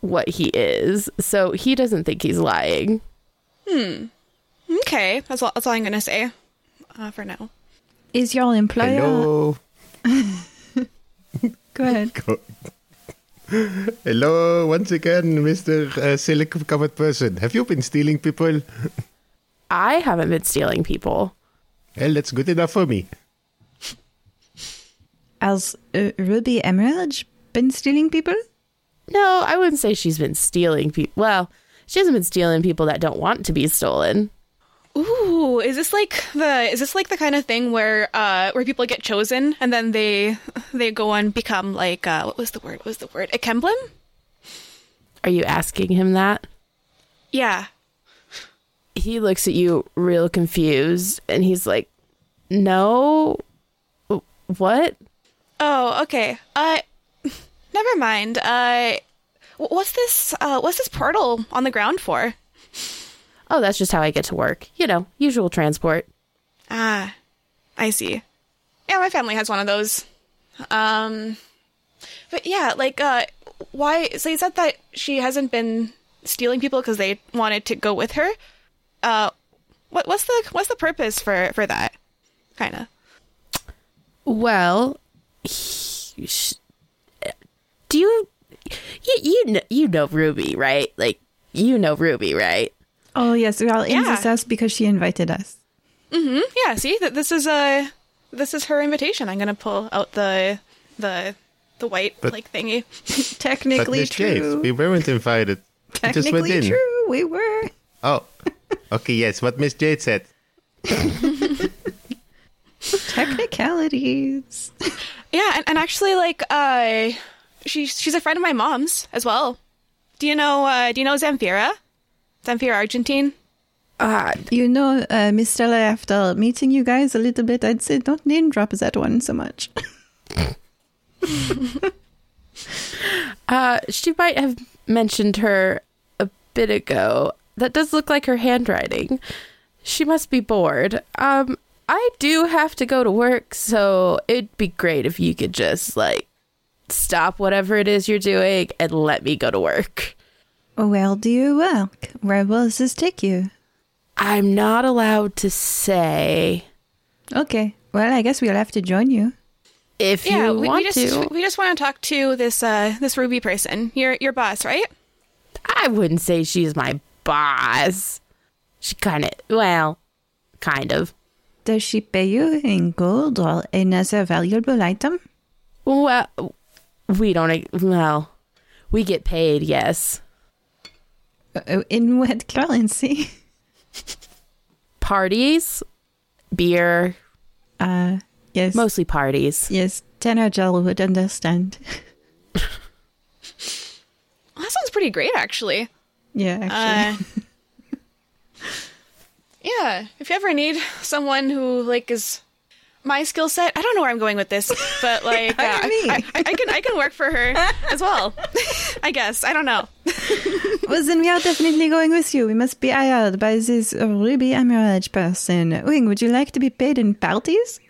what he is. So he doesn't think he's lying. Hmm. Okay, that's all, that's all I'm gonna say uh, for now. Is your employer? Hello. [laughs] Go ahead. [laughs] Go- [laughs] Hello, once again, Mr. Uh, Silicon covered person. Have you been stealing people? [laughs] I haven't been stealing people. Well, that's good enough for me. Has uh, Ruby Emerald been stealing people? No, I wouldn't say she's been stealing people. Well, she hasn't been stealing people that don't want to be stolen. Ooh, is this like the is this like the kind of thing where uh where people get chosen and then they they go and become like uh what was the word? What was the word? A Kemblem? Are you asking him that? Yeah. He looks at you real confused and he's like, "No. What?" Oh, okay. Uh never mind. Uh what's this uh what's this portal on the ground for? Oh, that's just how I get to work. You know, usual transport. Ah, I see. Yeah, my family has one of those. Um, but yeah, like, uh, why? So you said that she hasn't been stealing people because they wanted to go with her. Uh, what what's the what's the purpose for for that? Kind of. Well, he- sh- do you you you know, you know Ruby, right? Like you know Ruby, right? Oh yes, we all in Yeah. this house because she invited us. Mm-hmm. Yeah. See, that this is uh this is her invitation. I'm gonna pull out the the the white But- like thingy. [laughs] But Technically Miss Jade, true. we weren't invited. We just went Technically in. true. We were. Oh, okay, yes, what Miss Jade said. Technicalities. Yeah, and, and actually, like, uh, she's she's a friend of my mom's as well. Do you know? Uh, do you know Zamfira? Zamfira Argentine. Uh, You know, uh, Miss Stella, after meeting you guys a little bit, I'd say don't name drop that one so much. [laughs] [laughs] uh, she might have mentioned her a bit ago. That does look like her handwriting. She must be bored. Um, I do have to go to work, so it'd be great if you could just like stop whatever it is you're doing and let me go to work. Where do you work? Where will this take you? I'm not allowed to say Okay. Well, I guess we'll have to join you. if Yeah, you we, want we just to. we just want to talk to this uh this Ruby person. Your your boss, right? I wouldn't say she's my boss. She kind of, well, kind of. Does she pay you in gold or another valuable item? Well, we don't, well, we get paid, yes. Uh, in what currency? Parties, beer, Uh, yes. mostly parties. Yes, Tanajal would understand. [laughs] Well, that sounds pretty great, actually. yeah, actually. Uh, [laughs] yeah, if you ever need someone who like is my skill set, I don't know where I'm going with this, but [laughs] like uh, I, I, I can I can work for her as well. [laughs] I guess I don't know. [laughs] well, then we are definitely going with you. We must be hired by this Ruby Emerald person. Wing, would you like to be paid in parties?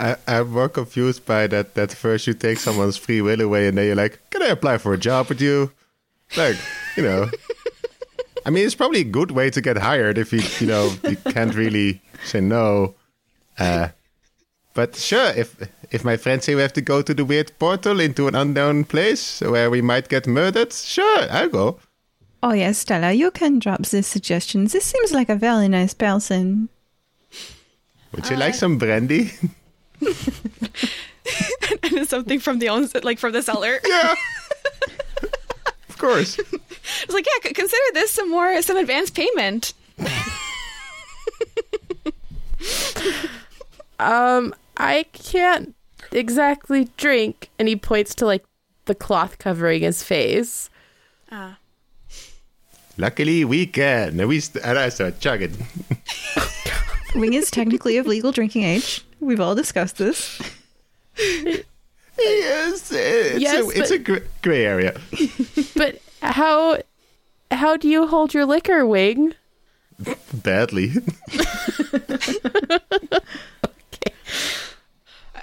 I, I'm more confused by that. That first you take someone's free will away, and then you're like, "Can I apply for a job with you?" Like, you know. I mean, it's probably a good way to get hired if you, you know, you can't really say no. Uh, but sure, if if my friends say we have to go to the weird portal into an unknown place where we might get murdered, sure, I'll go. Oh, yes, Stella, you can drop this suggestion. This seems like a very nice person. Would you like some brandy? [laughs] and something from the owns like from the cellar. [laughs] yeah. of course. [laughs] It's like, yeah, consider this some more some advance payment. Um, I can't exactly drink. And he points to like the cloth covering his face. Ah. Luckily, we can. And we st- and I start chugging. Wing is technically of legal drinking age. We've all discussed this. Yes, it's Yes, a, it's but- a gr- gray area. But how how do you hold your liquor, Wing? Badly. [laughs]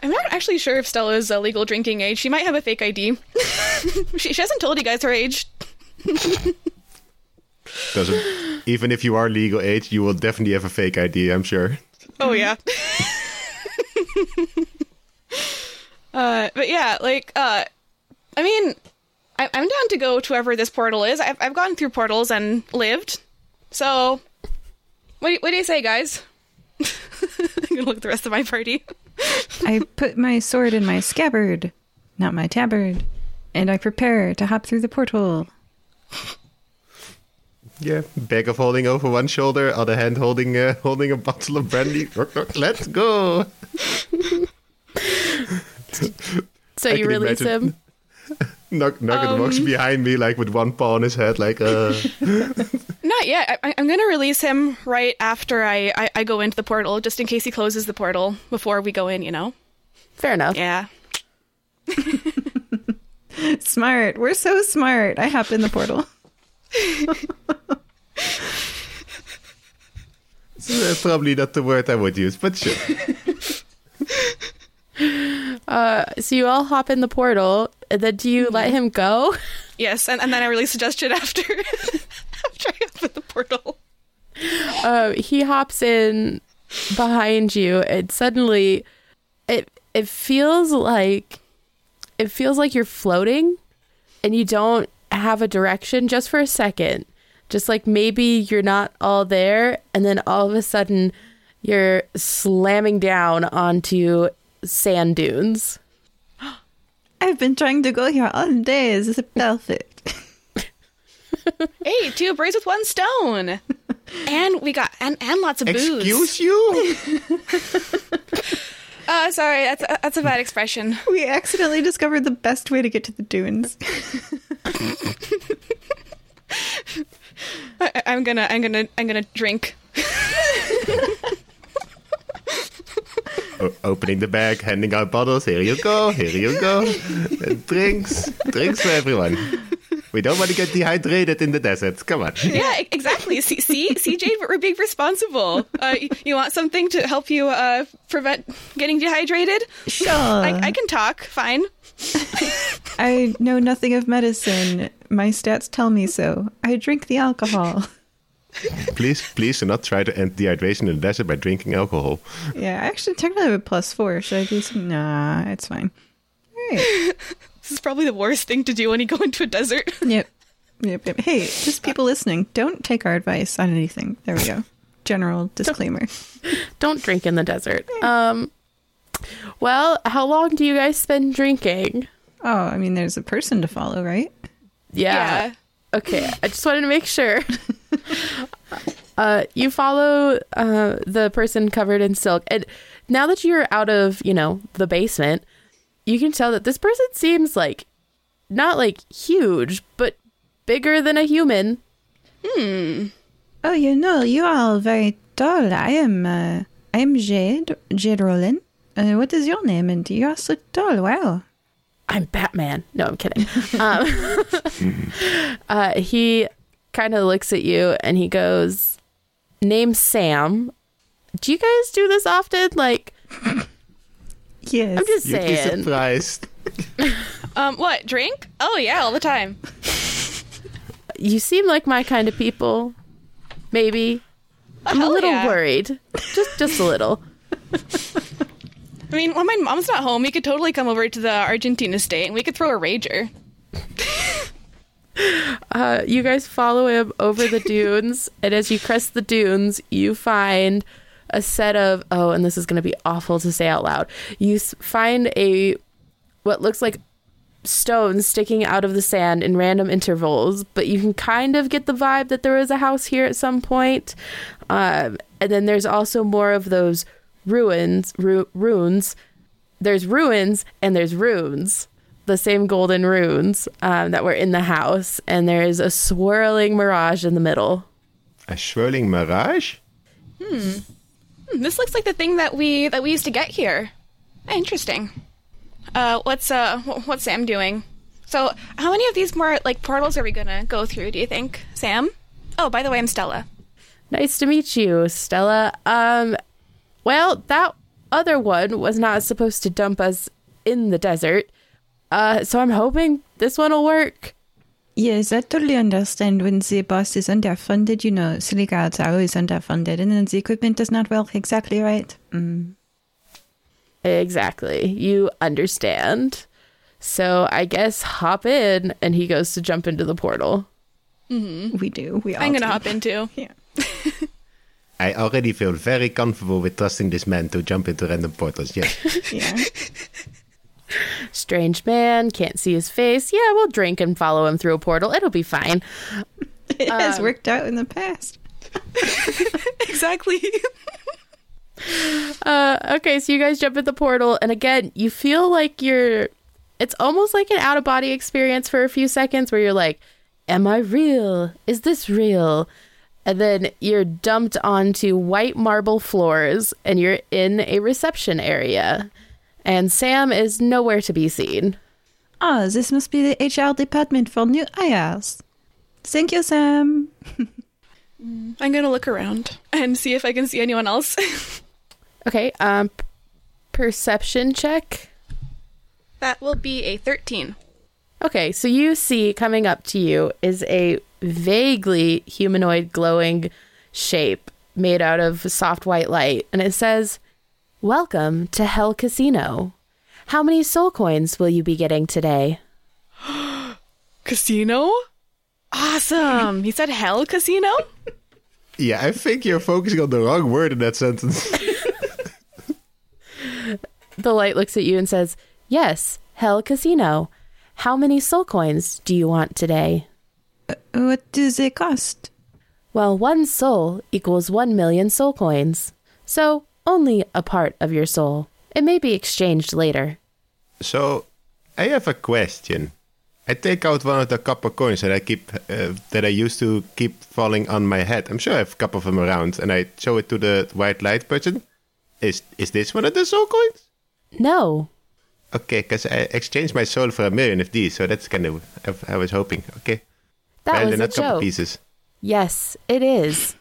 actually sure if Stella is a legal drinking age. She might have a fake ID. [laughs] she, she hasn't told you guys her age. [laughs] Doesn't even if you are legal age, you will definitely have a fake ID. I'm sure. Oh yeah. [laughs] uh, but yeah, like, uh, I mean, I- I'm down to go to wherever this portal is. I've I've gone through portals and lived. So, what do you, what do you say, guys? I'm gonna look at the rest of my party. I put my sword in my scabbard, not my tabard, and I prepare to hop through the portal. Yeah, bag of holding over one shoulder, other hand holding uh, holding a bottle of brandy. Let's go. [laughs] So I you release imagine. him. Nug- Nugget walks behind me like with one paw on his head, like uh. [laughs] Not yet. I, I'm gonna release him right after I, I I go into the portal, just in case he closes the portal before we go in. You know? Fair enough. Yeah. [laughs] [laughs] Smart. We're so smart. I hop in the portal. uh, probably not the word I would use, but sure. [laughs] Uh, so you all hop in the portal, uh, then do you let mm-hmm. him go? Yes, and, and then I release suggestion after [laughs] after I open the portal. Uh, he hops in behind you, and suddenly, it it feels like it feels like you're floating, and you don't have a direction just for a second. Just like maybe you're not all there, and then all of a sudden, you're slamming down onto sand dunes. [gasps] I've been trying to go here all day. This is perfect. [laughs] Hey, two birds with one stone. [laughs] And we got and, and lots of booze. Excuse you? [laughs] Uh, sorry, that's a, that's a bad expression. We accidentally discovered the best way to get to the dunes. I, I'm gonna I'm gonna I'm gonna drink. [laughs] O- opening the bag, handing out bottles. Here you go. Here you go. And drinks, drinks for everyone. We don't want to get dehydrated in the desert. Come on. Yeah, exactly. See, see, see, Jade, we're being responsible. Uh, you, you want something to help you uh, prevent getting dehydrated? Sure. I, I can talk. Fine. [laughs] I know nothing of medicine. My stats tell me so. I drink the alcohol. Please, please do not try to end dehydration in the desert by drinking alcohol. Yeah, I actually technically have a plus four. Should I do some? Nah, it's fine. All right. [laughs] This is probably the worst thing to do when you go into a desert. Yep. Yep, yep. Hey, just people listening, don't take our advice on anything. There we go. General disclaimer. [laughs] Don't drink in the desert. Um, well, how long do you guys spend drinking? Oh, I mean, there's a person to follow, right? Yeah. Okay, I just wanted to make sure. [laughs] [laughs] uh, you follow uh, the person covered in silk, and now that you're out of, you know, the basement, you can tell that this person seems like not like huge, but bigger than a human. Oh, you know, you are very tall. I am, uh, I am Jade, Jade Roland. Uh, what is your name? And you are so tall. Wow. I'm Batman. No, I'm kidding. [laughs] um, [laughs] uh, he kind of looks at you and he goes, "Name Sam." Do you guys do this often? Like, Yes. I'm just You'd be saying. surprised. [laughs] Um, what? Drink? Oh yeah, all the time. You seem like my kind of people. Maybe. I'm a little yeah. worried. Just, just a little. I mean, when my mom's not home, we could totally come over to the Argentine estate and we could throw a rager. Uh, you guys follow him over the [laughs] dunes, and as you crest the dunes, you find a set of oh, and this is going to be awful to say out loud. You find a what looks like stones sticking out of the sand in random intervals, but you can kind of get the vibe that there was a house here at some point. Um, and then there's also more of those ruins, ru- runes. There's ruins and there's runes the same golden runes um, that were in the house, and there is a swirling mirage in the middle. A swirling mirage? Hmm, This looks like the thing that we that we used to get here. Interesting. Uh, what's uh, wh- what's Sam doing? So, how many of these more like portals are we gonna go through? Do you think, Sam? Oh, by the way, I'm Stella. Nice to meet you, Stella. Um, well, that other one was not supposed to dump us in the desert. Uh, so I'm hoping this one will work. Yes, I totally understand when the boss is underfunded. You know, silly guards are always underfunded, and then the equipment does not work exactly right. Mm. Exactly. You understand. So I guess hop in, and he goes to jump into the portal. We do. We all I'm gonna do. hop in too. [laughs] Yeah. [laughs] I already feel very comfortable with trusting this man to jump into random portals. Yes. [laughs] Yeah. Strange man, can't see his face. Yeah, we'll drink and follow him through a portal. It'll be fine. [laughs] it has worked out in the past. [laughs] exactly. [laughs] Uh, okay, so you guys jump at the portal, and again, you feel like you're. It's almost like an out of body experience for a few seconds where you're like, Am I real? Is this real? And then you're dumped onto white marble floors, and you're in a reception area. And Sam is nowhere to be seen. Ah, this must be the HR department for new hires. Thank you, Sam. [laughs] I'm gonna look around and see if I can see anyone else. [laughs] Okay, um, p- perception check. that will be a 13. Okay, so you see coming up to you is a vaguely humanoid glowing shape made out of soft white light, and it says, Welcome to Hell Casino. How many soul coins will you be getting today? [gasps] Casino? Awesome. He said hell casino? yeah, I think you're focusing on the wrong word in that sentence. [laughs] The light looks at you and says, Yes, Hell Casino. How many soul coins do you want today? Uh, what do they cost? Well, one soul equals one million soul coins. So, only a part of your soul. It may be exchanged later. So, I have a question. I take out one of the copper coins that I keep uh, that I used to keep falling on my head. I'm sure I have a couple of them around, and I show it to the white light person. Is is this one of the soul coins? No, Okay, because I exchanged my soul for a million of these, so that's kind of I, I was hoping. Okay, that was they're a joke. pieces. Yes, it is.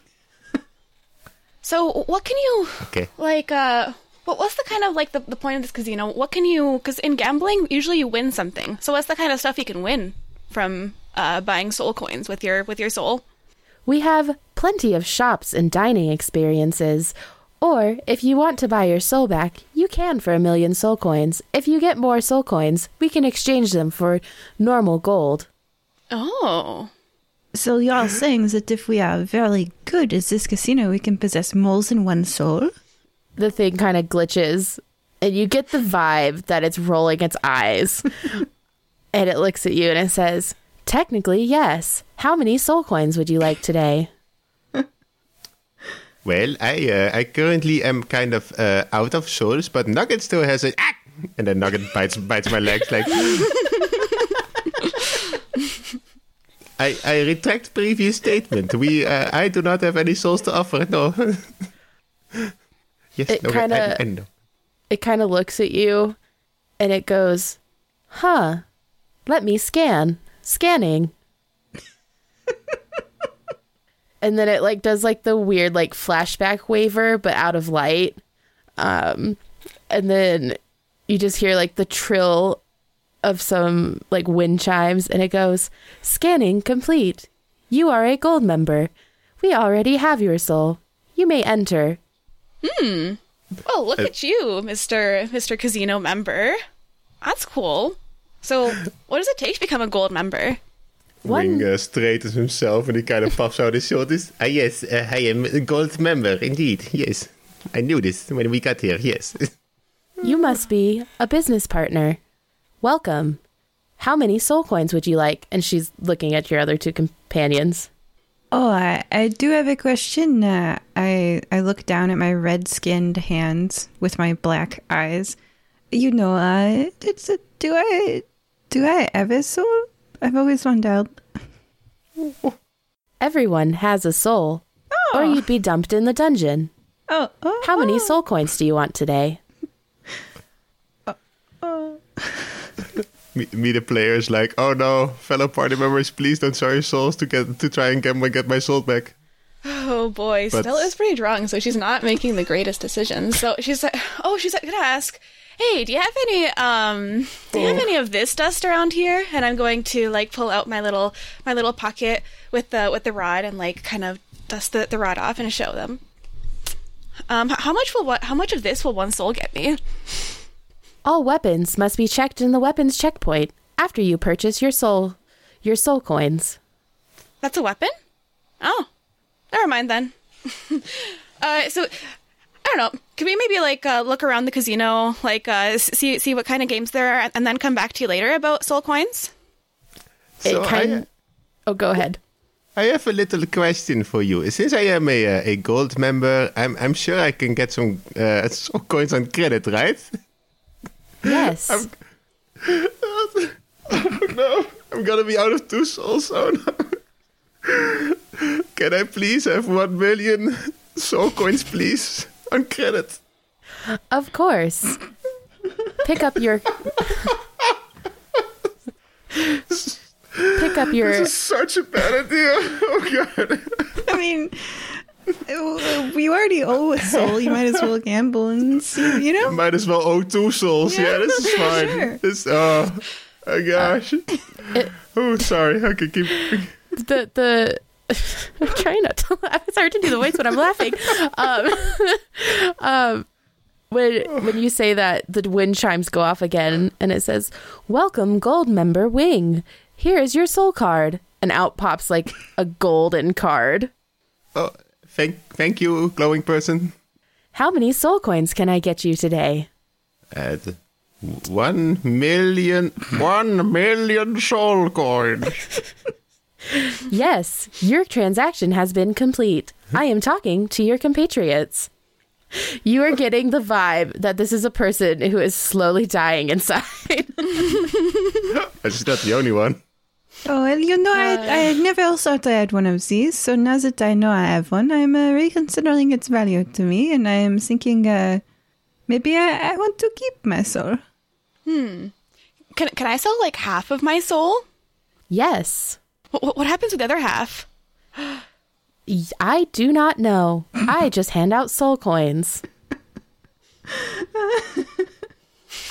So, what can you Okay, like uh what what's the kind of like the, the point of this casino? What can you cuz in gambling usually you win something. So what's the kind of stuff you can win from uh buying soul coins with your with your soul? We have plenty of shops and dining experiences. Or, if you want to buy your soul back, you can for a million soul coins. If you get more soul coins, we can exchange them for normal gold. Oh. So you're saying that if we are very good at this casino, we can possess more than one soul? The thing kind of glitches, and you get the vibe that it's rolling its eyes. [laughs] and it looks at you and it says, Technically, yes. How many soul coins would you like today? [laughs] well, I uh, I currently am kind of uh, out of souls, but Nugget still has a ah! [laughs] and then Nugget bites bites my legs like. I, I retract previous statement. We uh, I do not have any souls to offer. No. [laughs] yes, It no, I, I it kind of looks at you and it goes, Huh, let me scan. Scanning. [laughs] and then it like does like the weird like flashback waver but out of light. Um and then you just hear like the trill of some like wind chimes and it goes, Scanning complete. You are a gold member. We already have your soul. You may enter. Hmm. Well, look at you, Mr. Mr. Casino member. That's cool. So, [laughs] what does it take to become a gold member? One- Wing uh, straightens himself and he kind of puffs out his shoulders. Ah, yes, uh, I am a gold member, indeed. Yes. I knew this when we got here, yes. You must be a business partner. Welcome. How many soul coins would you like? And she's looking at your other two companions. Oh, I, I do have a question. Uh, I I look down at my red-skinned hands with my black eyes. You know, uh, it's a, do I do I have a soul? I've always wondered. [laughs] Everyone has a soul, or you'd be dumped in the dungeon. Oh, oh How many oh, soul coins do you want today? [laughs] oh. [laughs] me, me, the players, like, oh no, fellow party members, please don't sell your souls to get to try and get my, get my soul back. Oh boy, But- Stella is pretty drunk, so she's not making the greatest decisions. So she's like, "Oh, she's like, gonna ask, hey, do you have any um, do you have any of this dust around here?" And I'm going to like pull out my little my little pocket with the with the rod and like kind of dust the, the rod off and show them. Um, how much will what? How much of this will one soul get me? All weapons must be checked in the weapons checkpoint after you purchase your soul your soul coins. That's a weapon? Oh, never mind then. [laughs] uh, so I don't know. Can we maybe like uh, look around the casino, like uh, see see what kind of games there are, and then come back to you later about soul coins? So it kind I, Oh, go ahead. I have a little question for you. Since I am a, uh, a gold member, I'm, I'm sure I can get some uh, [laughs] soul coins on credit, right? [laughs] Yes. no, I'm gonna be out of two souls. Oh no. Can I please have one million soul coins, please, on credit? Of course. Pick up your Pick up your This is such a bad idea. Oh god. I mean, [laughs] you already owe a soul. You might as well gamble and see, you know? Might as well owe two souls. Yeah, Yeah, this is fine. sure. This, oh, oh gosh. oh, sorry. I can keep. the the [laughs] I'm trying not to laugh. It's hard to do the voice when I'm laughing. Um, [laughs] um, when when you say that, the wind chimes go off again, and it says, "Welcome, gold member Wing. Here is your soul card." And out pops like a golden card. Oh, thank, thank you, glowing person. How many soul coins can I get you today? At one million, one million soul coins. [laughs] Yes, your transaction has been complete. I am talking to your compatriots. You are getting the vibe that this is a person who is slowly dying inside. [laughs] She's not the only one. Oh, well, you know, I, I never thought I had one of these. So now that I know I have one, I'm uh, reconsidering its value to me. And I am thinking uh, maybe I, I want to keep my soul. Hmm. Can can I sell like half of my soul? yes, What, what happens with the other half? I do not know. I [laughs] just hand out soul coins. [laughs]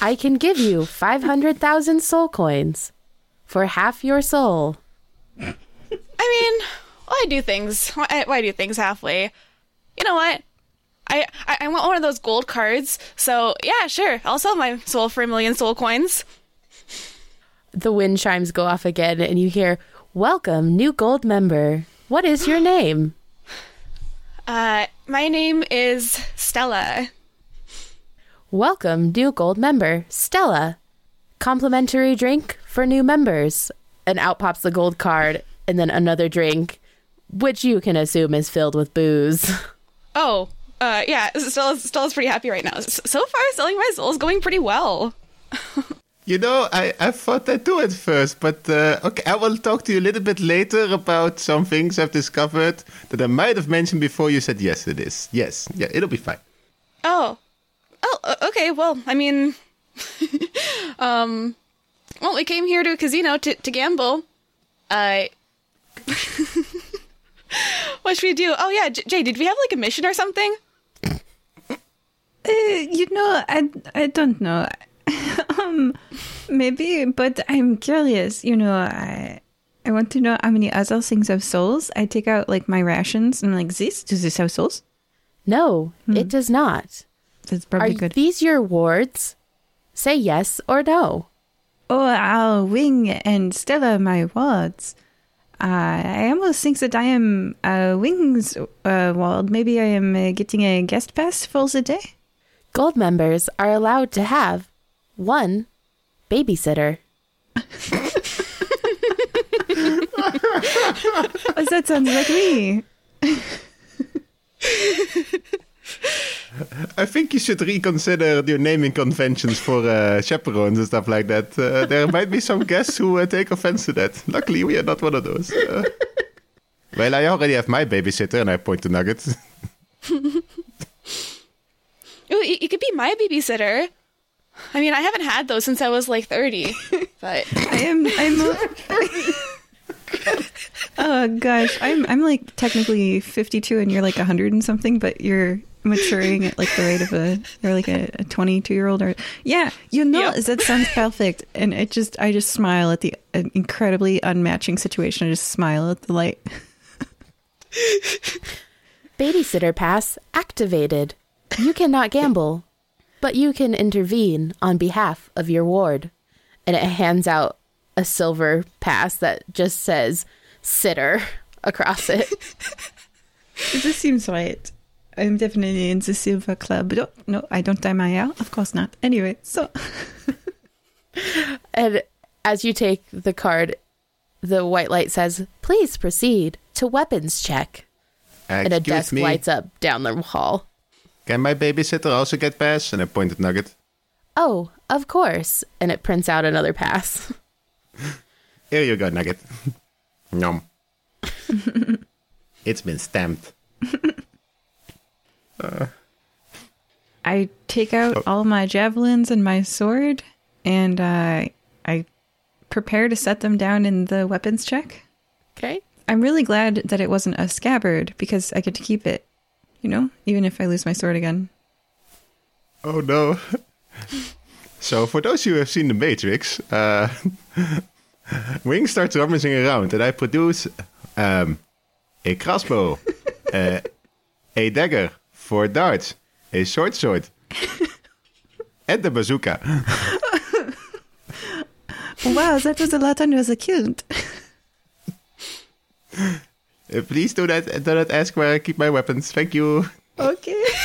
I can give you 500,000 soul coins for half your soul. I mean, why do things? Why, why do things halfway? You know what? I, I I want one of those gold cards. So yeah, sure, I'll sell my soul for a million soul coins. The wind chimes go off again, and you hear, Welcome, new gold member. What is your name? [gasps] Uh, my name is Stella. Welcome, new gold member, Stella. Complimentary drink for new members. And out pops the gold card, and then another drink, which you can assume is filled with booze. [laughs] Oh, uh, yeah, Stella's Stella's pretty happy right now. So far, selling my soul is going pretty well. [laughs] You know, I, I thought that too at first, but uh, okay, I will talk to you a little bit later about some things I've discovered that I might have mentioned before you said yes, it is. Yes, yeah, it'll be fine. Oh, oh, okay. Well, I mean, [laughs] um, well, we came here to a casino to to gamble. Uh, [laughs] what should we do? Oh yeah, J- Jay, did we have like a mission or something? Uh, you know, I, I don't know. [laughs] um, maybe, but I'm curious. You know, I I want to know how many other things have souls. I take out like my rations and I'm like, this does this have souls? No, it does not. That's Are probably good. these your wards? Say yes or no. Oh, our wing and Stella, my wards. Uh, I almost think that I am uh, Wing's uh, ward. Maybe I am uh, getting a guest pass for the day. Gold members are allowed to have one babysitter. [laughs] Oh, that sounds like me. [laughs] I think you should reconsider your naming conventions for uh, chaperones and stuff like that. Uh, there might be some guests who uh, take offense to that. Luckily, we are not one of those. Uh, well, I already have my babysitter, and I point to Nugget. Oh, you, you could be my babysitter. I mean, I haven't had those since I was like thirty, [laughs] but I am. I'm. [laughs] Oh gosh, I'm I'm like technically 52 and you're like 100 and something, but you're maturing at like the rate of a or like a 22 year old or yeah, you know Yep. that sounds perfect. And it just I just smile at the an incredibly unmatching situation. I just smile at the light. [laughs] Babysitter pass activated. You cannot gamble, but you can intervene on behalf of your ward. And it hands out a silver pass that just says sitter across it. [laughs] This seems right. I'm definitely in the silver club. No, no, I don't time my hair. Of course not. Anyway, so [laughs] and as you take the card, the white light says, please proceed to weapons check. Uh, and a desk me. lights up down the hall. Can my babysitter also get pass? And I point at Nugget. Oh, of course. And it prints out another pass. [laughs] Here you go, Nugget. [laughs] Nom. it's been stamped. I take out all my javelins and my sword, and uh, I prepare to set them down in the weapons check. Okay. I'm really glad that it wasn't a scabbard because I get to keep it, you know, even if I lose my sword again. Oh no. [laughs] so, for those who have seen The Matrix, uh, [laughs] Wing starts rummaging around and I produce um, a crossbow, [laughs] uh, a dagger for darts, a short sword, [laughs] and the bazooka. [laughs] Wow, that was a lot under the kilt. Uh, please do not, do not ask where I keep my weapons. Thank you. Okay. [laughs]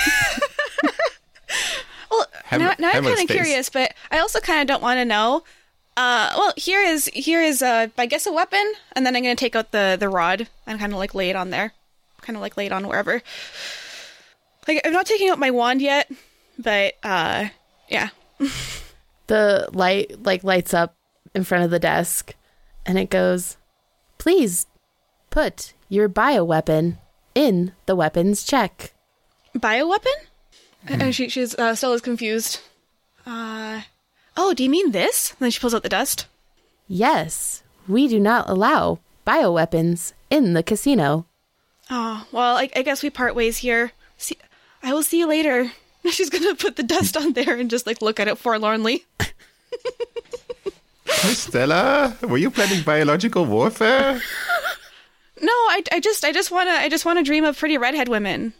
Well, now, now I'm kind of curious, but I also kind of don't want to know. Uh, well, here is here is uh, I guess a weapon, and then I'm gonna take out the the rod and kind of like lay it on there, kind of like lay it on wherever. Like I'm not taking out my wand yet, but uh, yeah. The light like lights up in front of the desk and it goes, "Please put your bioweapon in the weapons check." bioweapon? And she, she's uh, still is confused. Uh, oh, do you mean this? And then she pulls out the dust. Yes, we do not allow bioweapons in the casino. Oh, well, I, I guess we part ways here. See, I will see you later. [laughs] She's gonna put the dust on there and just like look at it forlornly. [laughs] Stella, were you planning biological warfare? [laughs] No, I, I just I just wanna I just wanna dream of pretty redhead women.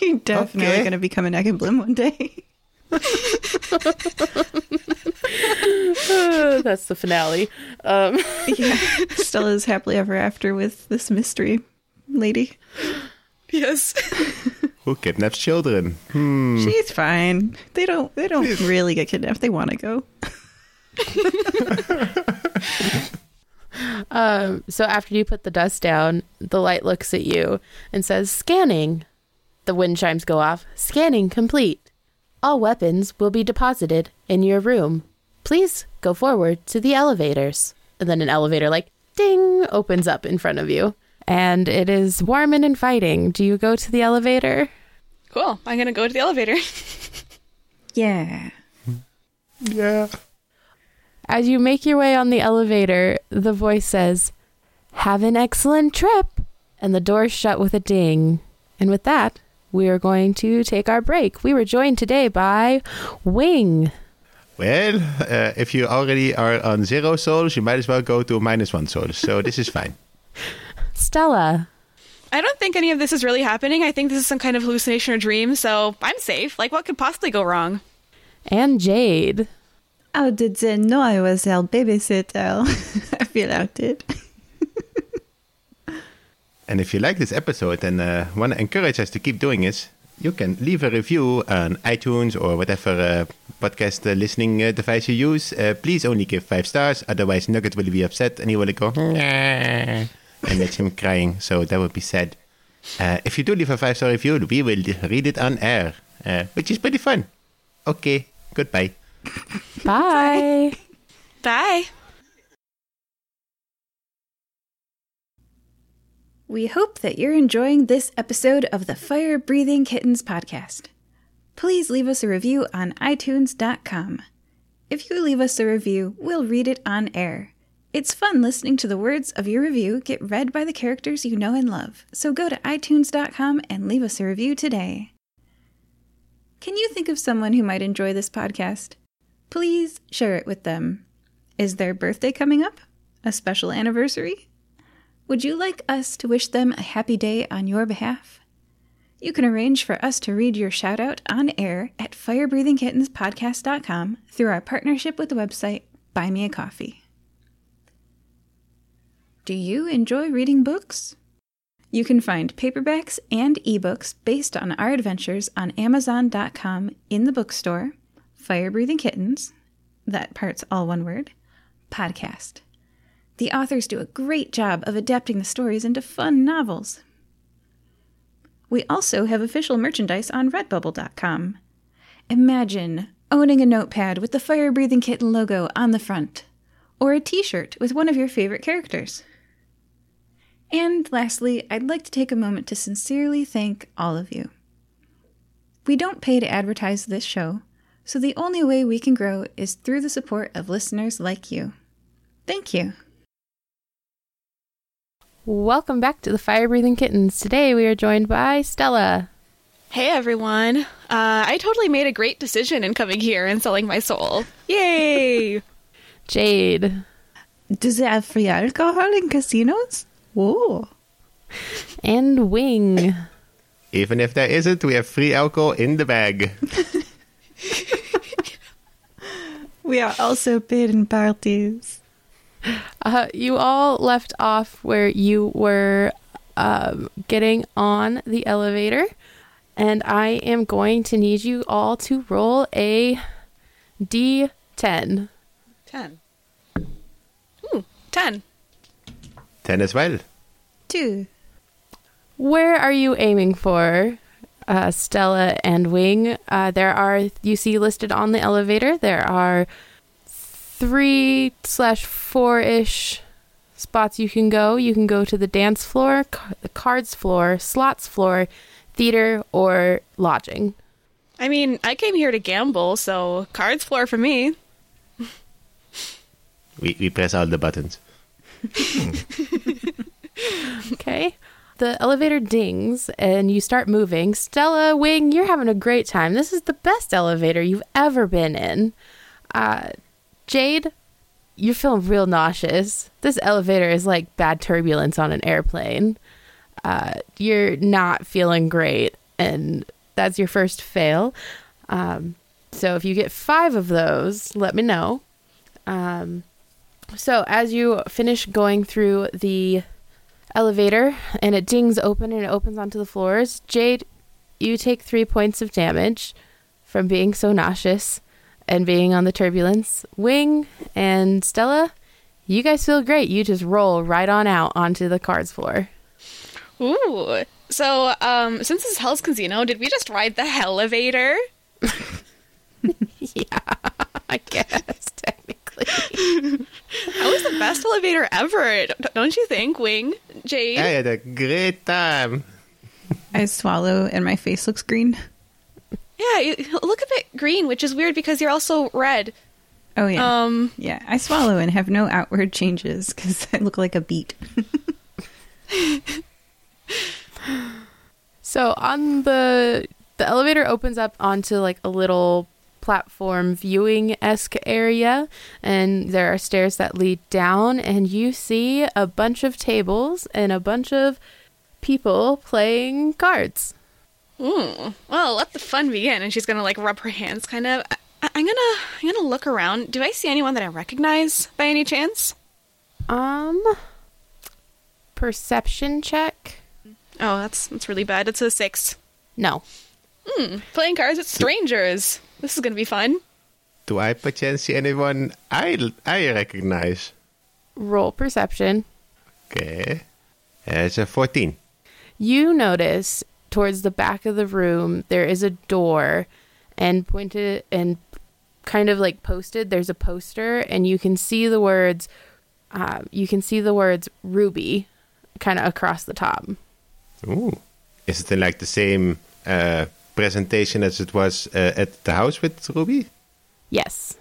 You're definitely Okay. going to become an egg and bloom one day. That's the finale. Um, yeah. Stella's happily ever after with this mystery lady. Yes. [laughs] Who kidnaps children? She's fine. They don't they don't really get kidnapped. They want to go. [laughs] um, so after you put the dust down, the light looks at you and says, "Scanning." The wind chimes go off. Scanning complete. All weapons will be deposited in your room. Please go forward to the elevators. And then an elevator, like ding, opens up in front of you. And it is warm and inviting. Do you go to the elevator? Cool. I'm gonna go to the elevator. [laughs] Yeah. Yeah. As you make your way on the elevator, the voice says, Have an excellent trip. And the doors shut with a ding. And with that, we are going to take our break. We were joined today by Wing. Well, uh, if you already are on zero souls, you might as well go to minus one souls. So this is fine. [laughs] Stella. I don't think any of this is really happening. I think this is some kind of hallucination or dream, so I'm safe. Like, what could possibly go wrong? And Jade. How did they know I was their babysitter? [laughs] I feel outed. [laughs] And if you like this episode and uh, want to encourage us to keep doing this, you can leave a review on iTunes or whatever uh, podcast uh, listening uh, device you use. Uh, please only give five stars, otherwise Nugget will be upset and he will go "Nah," and that's him crying. So that would be sad. Uh, if you do leave a five star review, we will read it on air, uh, which is pretty fun. Okay, goodbye. Bye. Bye. We hope that you're enjoying this episode of the Fire Breathing Kittens podcast. Please leave us a review on iTunes.com. If you leave us a review, we'll read it on air. It's fun listening to the words of your review get read by the characters you know and love. So go to iTunes.com and leave us a review today. Can you think of someone who might enjoy this podcast? Please share it with them. Is their birthday coming up? A special anniversary? Would you like us to wish them a happy day on your behalf? You can arrange for us to read your shout out on air at firebreathingkittenspodcast.com through our partnership with the website Buy Me a Coffee. Do you enjoy reading books? You can find paperbacks and ebooks based on our adventures on Amazon.com in the bookstore, Fire Breathing Kittens, that part's all one word, podcast. The authors do a great job of adapting the stories into fun novels. We also have official merchandise on redbubble.com. Imagine owning a notepad with the Fire Breathing Kitten logo on the front, or a t shirt with one of your favorite characters. And lastly, I'd like to take a moment to sincerely thank all of you. We don't pay to advertise this show, so the only way we can grow is through the support of listeners like you. Thank you. Welcome back to the Fire Breathing Kittens. Today we are joined by Stella. Hey everyone. Uh, I totally made a great decision in coming here and selling my soul. Yay! [laughs] Jade. Does it have free alcohol in casinos? Whoa. And Wing. Even if there isn't, we have free alcohol in the bag. [laughs] We are also paid in parties. Uh, you all left off where you were um, getting on the elevator, and I am going to need you all to roll a d10. Ten. Ooh, ten. 10 as well. Two. Where are you aiming for, uh, Stella and Wing? Uh, there are, you see listed on the elevator, there are three slash four ish spots you can go. You can go to the dance floor, ca- the cards floor, slots floor, theater, or lodging. I mean, I came here to gamble, so cards floor for me. We, we press all the buttons. [laughs] Okay. The elevator dings and you start moving. Stella, Wing, you're having a great time. This is the best elevator you've ever been in. Uh, Jade, you're feeling real nauseous. This elevator is like bad turbulence on an airplane. Uh, you're not feeling great, and that's your first fail. Um, so if you get five of those, let me know. Um, so as you finish going through the elevator and it dings open and it opens onto the floors, Jade, you take three points of damage from being so nauseous and being on the turbulence. Wing and Stella, you guys feel great. You just roll right on out onto the cards floor. Ooh. So, um, since this is Hell's Casino, did we just ride the [laughs] elevator? [laughs] yeah, I guess [laughs] technically. [laughs] That was the best elevator ever, don't you think, Wing? Jade? I had a great time. I swallow and my face looks green. Yeah, you look a bit green, which is weird because you're also red. Oh, yeah. Um, yeah, I swallow and have no outward changes because I look like a beet. [laughs] So on the the elevator opens up onto like a little platform viewing esque area, and there are stairs that lead down, and you see a bunch of tables and a bunch of people playing cards. ooh. Well, let the fun begin. And she's gonna like rub her hands, kind of. I- I'm gonna, I'm gonna look around. Do I see anyone that I recognize by any chance? Um, perception check. Oh, that's that's really bad. It's a six. No. Hmm. Playing cards with strangers. This is gonna be fun. Do I perchance see anyone I, I recognize? Roll perception. Okay. It's a 14. You notice towards the back of the room there is a door and pointed and kind of like posted there's a poster and you can see the words uh, you can see the words ruby kind of across the top Ooh. Is it like the same uh, presentation as it was uh, at the house with Ruby? yes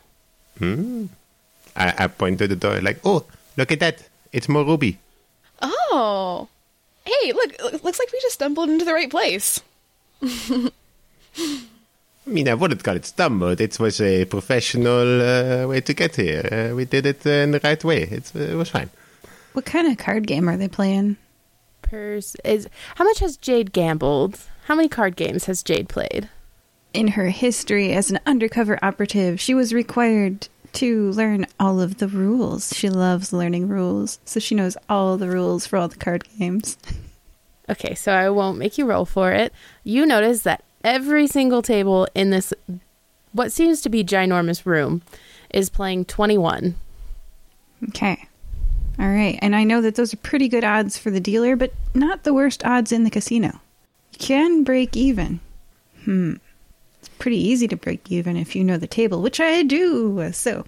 I, I point to the door like, oh, Look at that. It's more ruby. Oh. Hey, look, looks like we just stumbled into the right place. [laughs] I mean, I wouldn't call it stumbled. It was a professional uh, way to get here. Uh, we did it uh, in the right way. It's, uh, it was fine. What kind of card game are they playing? Pers- is how much has Jade gambled? How many card games has Jade played? In her history as an undercover operative, she was required to learn all of the rules. She loves learning rules, so she knows all the rules for all the card games. [laughs] Okay, so I won't make you roll for it. You notice that every single table in this, what seems to be ginormous room, is playing 21. Okay. All right. And I know that those are pretty good odds for the dealer, but not the worst odds in the casino. Can break even. Hmm. It's pretty easy to break even if you know the table, which I do. So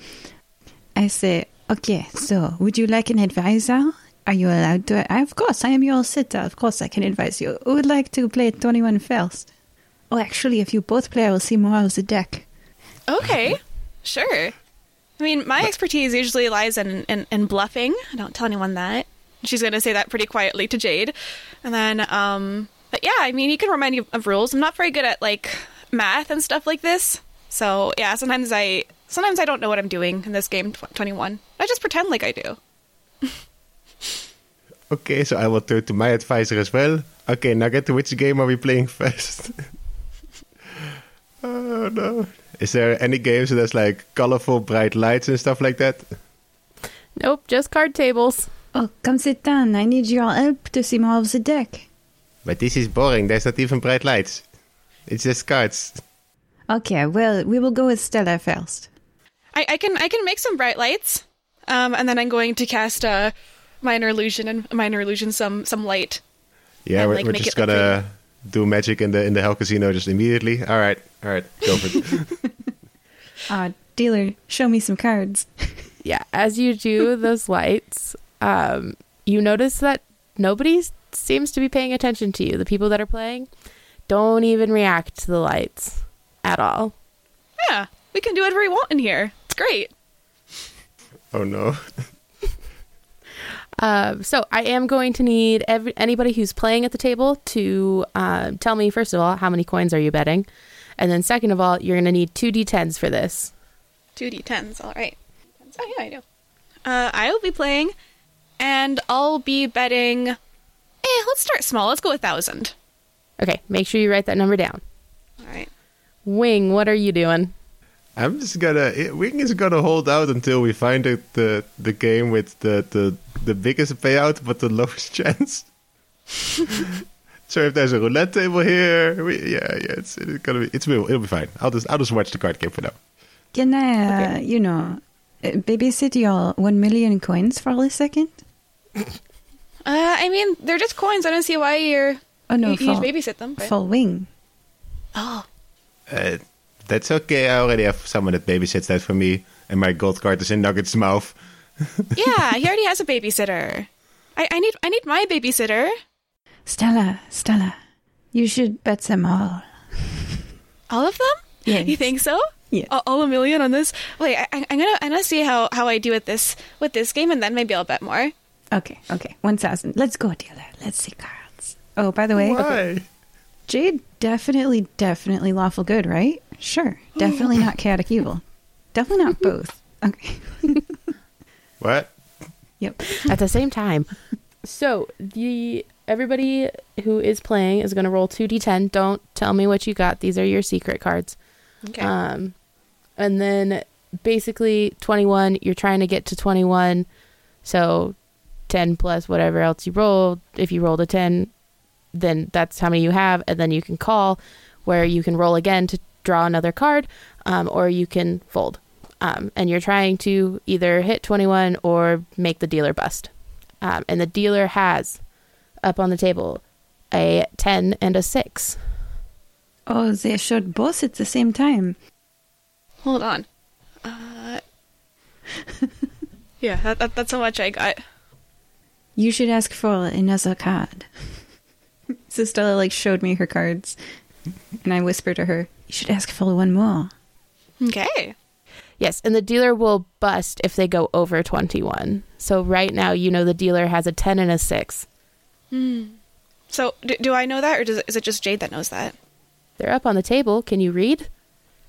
I say, okay, so would you like an advisor? Are you allowed to? I, Of course, I am your sitter. Of course, I can advise you. Who would like to play 21 first? Oh, actually, if you both play, I will see more of the deck. Okay, sure. I mean, my expertise usually lies in, in, in bluffing. I don't tell anyone that. She's going to say that pretty quietly to Jade. And then, um, but yeah, I mean, you can remind me of rules. I'm not very good at like math and stuff like this. So yeah, sometimes I sometimes I don't know what I'm doing in this game. Tw- 21. I just pretend like I do. [laughs] Okay, so I will turn to my advisor as well. Okay, now get to which game are we playing first? [laughs] oh no. Is there any games that has like colorful bright lights and stuff like that? Nope, just card tables. Oh, come sit down. I need your help to see more of the deck. But this is boring. There's not even bright lights. It's just cards. Okay, well, we will go with Stella first. I, I can I can make some bright lights, um, and then I'm going to cast a minor illusion and minor illusion some some light. Yeah, And, we're, like, we're just gonna do magic in the in the Hell Casino just immediately. All right, all right, go for it. Uh, [laughs] dealer, show me some cards. Yeah, as you do those lights, um, you notice that nobody s- seems to be paying attention to you. The people that are playing don't even react to the lights at all. Yeah, we can do whatever we want in here. It's great. oh no. Um, [laughs] so I am going to need every, anybody who's playing at the table to uh, tell me first of all how many coins are you betting, and then second of all you're going to need two d10s for this. Two d10s. All right. Oh yeah, I do. Uh, I will be playing, and I'll be betting. Eh, let's start small. Let's go a thousand. Okay, make sure you write that number down. All right. Wing, what are you doing? I'm just gonna. Wing is gonna hold out until we find the the, the game with the, the the biggest payout but the [laughs] lowest chance. so if there's a roulette table here, we, yeah, yeah, it's, it's gonna be it's it'll be fine. I'll just I'll just watch the card game for now. Can I, uh, you know, uh, babysit your one million coins for a second? [laughs] Uh, I mean, they're just coins. I don't see why you're. Oh no, you, you for, babysit them. but- for wing. Oh, Uh, that's okay. I already have someone that babysits that for me, and my gold card is in Nugget's mouth. [laughs] yeah. He already has a babysitter. I, I need I need my babysitter. Stella, Stella, you should bet them all. [laughs] All of them? Yes. You think so? Yes. All, all a million on this? Wait, I, I'm gonna I'm gonna see how, how I do with this with this game, and then maybe I'll bet more. Okay, okay, one thousand. Let's go, dealer. Let's see cards. Oh, by the way, Why? Jade definitely, definitely lawful good, right? Sure, definitely not chaotic evil. Definitely not both. Okay. [laughs] What? Yep. at the same time. So the everybody who is playing is going to roll two d10. Don't tell me what you got. These are your secret cards. Okay. Um, and then basically 21. You're trying to get to 21. So 10 plus whatever else you rolled. If you rolled a 10, then that's how many you have, and then you can call, where you can roll again to draw another card, um, or you can fold. Um, and you're trying to either hit 21 or make the dealer bust. Um, and the dealer has up on the table a 10 and a 6. Oh, they showed both at the same time. Hold on. Uh, [laughs] yeah, that, that, that's how much I got. You should ask for another card. [laughs] so Stella like showed me her cards, and I whispered to her, "You should ask for one more." Okay. Yes, and the dealer will bust if they go over 21. So right now, you know the dealer has a 10 and a 6. Hmm. So, do, do I know that, or does it, is it just Jade that knows that? They're up on the table. Can you read?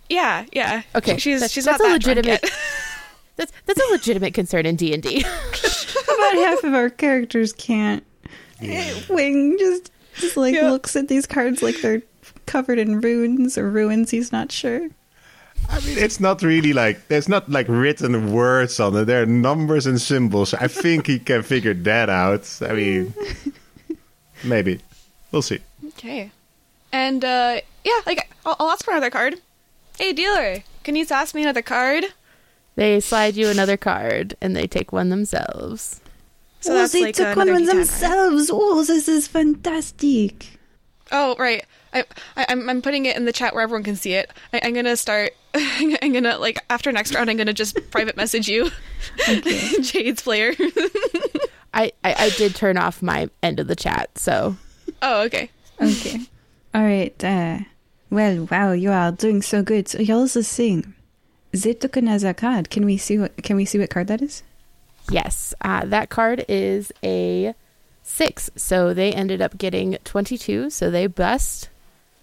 Yeah, yeah. Okay, she's that's- she's that's not a that drunk legitimate- yet. [laughs] That's that's a legitimate concern in D&D. [laughs] About half of our characters can't. Wing just just like Yeah. looks at these cards like they're covered in runes or ruins. He's not sure. I mean, it's not really like there's not like written words on it. There are numbers and symbols. I think he can figure that out. I mean, [laughs] maybe we'll see. Okay. And uh yeah, like I'll, I'll ask for another card. Hey dealer, can you toss me another card? they slide you another card and they take one themselves. So oh, that's they like took one another with themselves. Oh, this is fantastic. Oh right, I, I I'm I'm putting it in the chat where everyone can see it. I, I'm gonna start. [laughs] I'm gonna like after next round. I'm gonna just private message you, [laughs] Jade's player. [laughs] I, I, I did turn off my end of the chat, so oh okay. Okay. All right. Uh, well, wow, you are doing so good. So here's the thing. They took another card. Can we see what? Can we see what card that is? Yes, uh, that card is a six. So they ended up getting 22. So they bust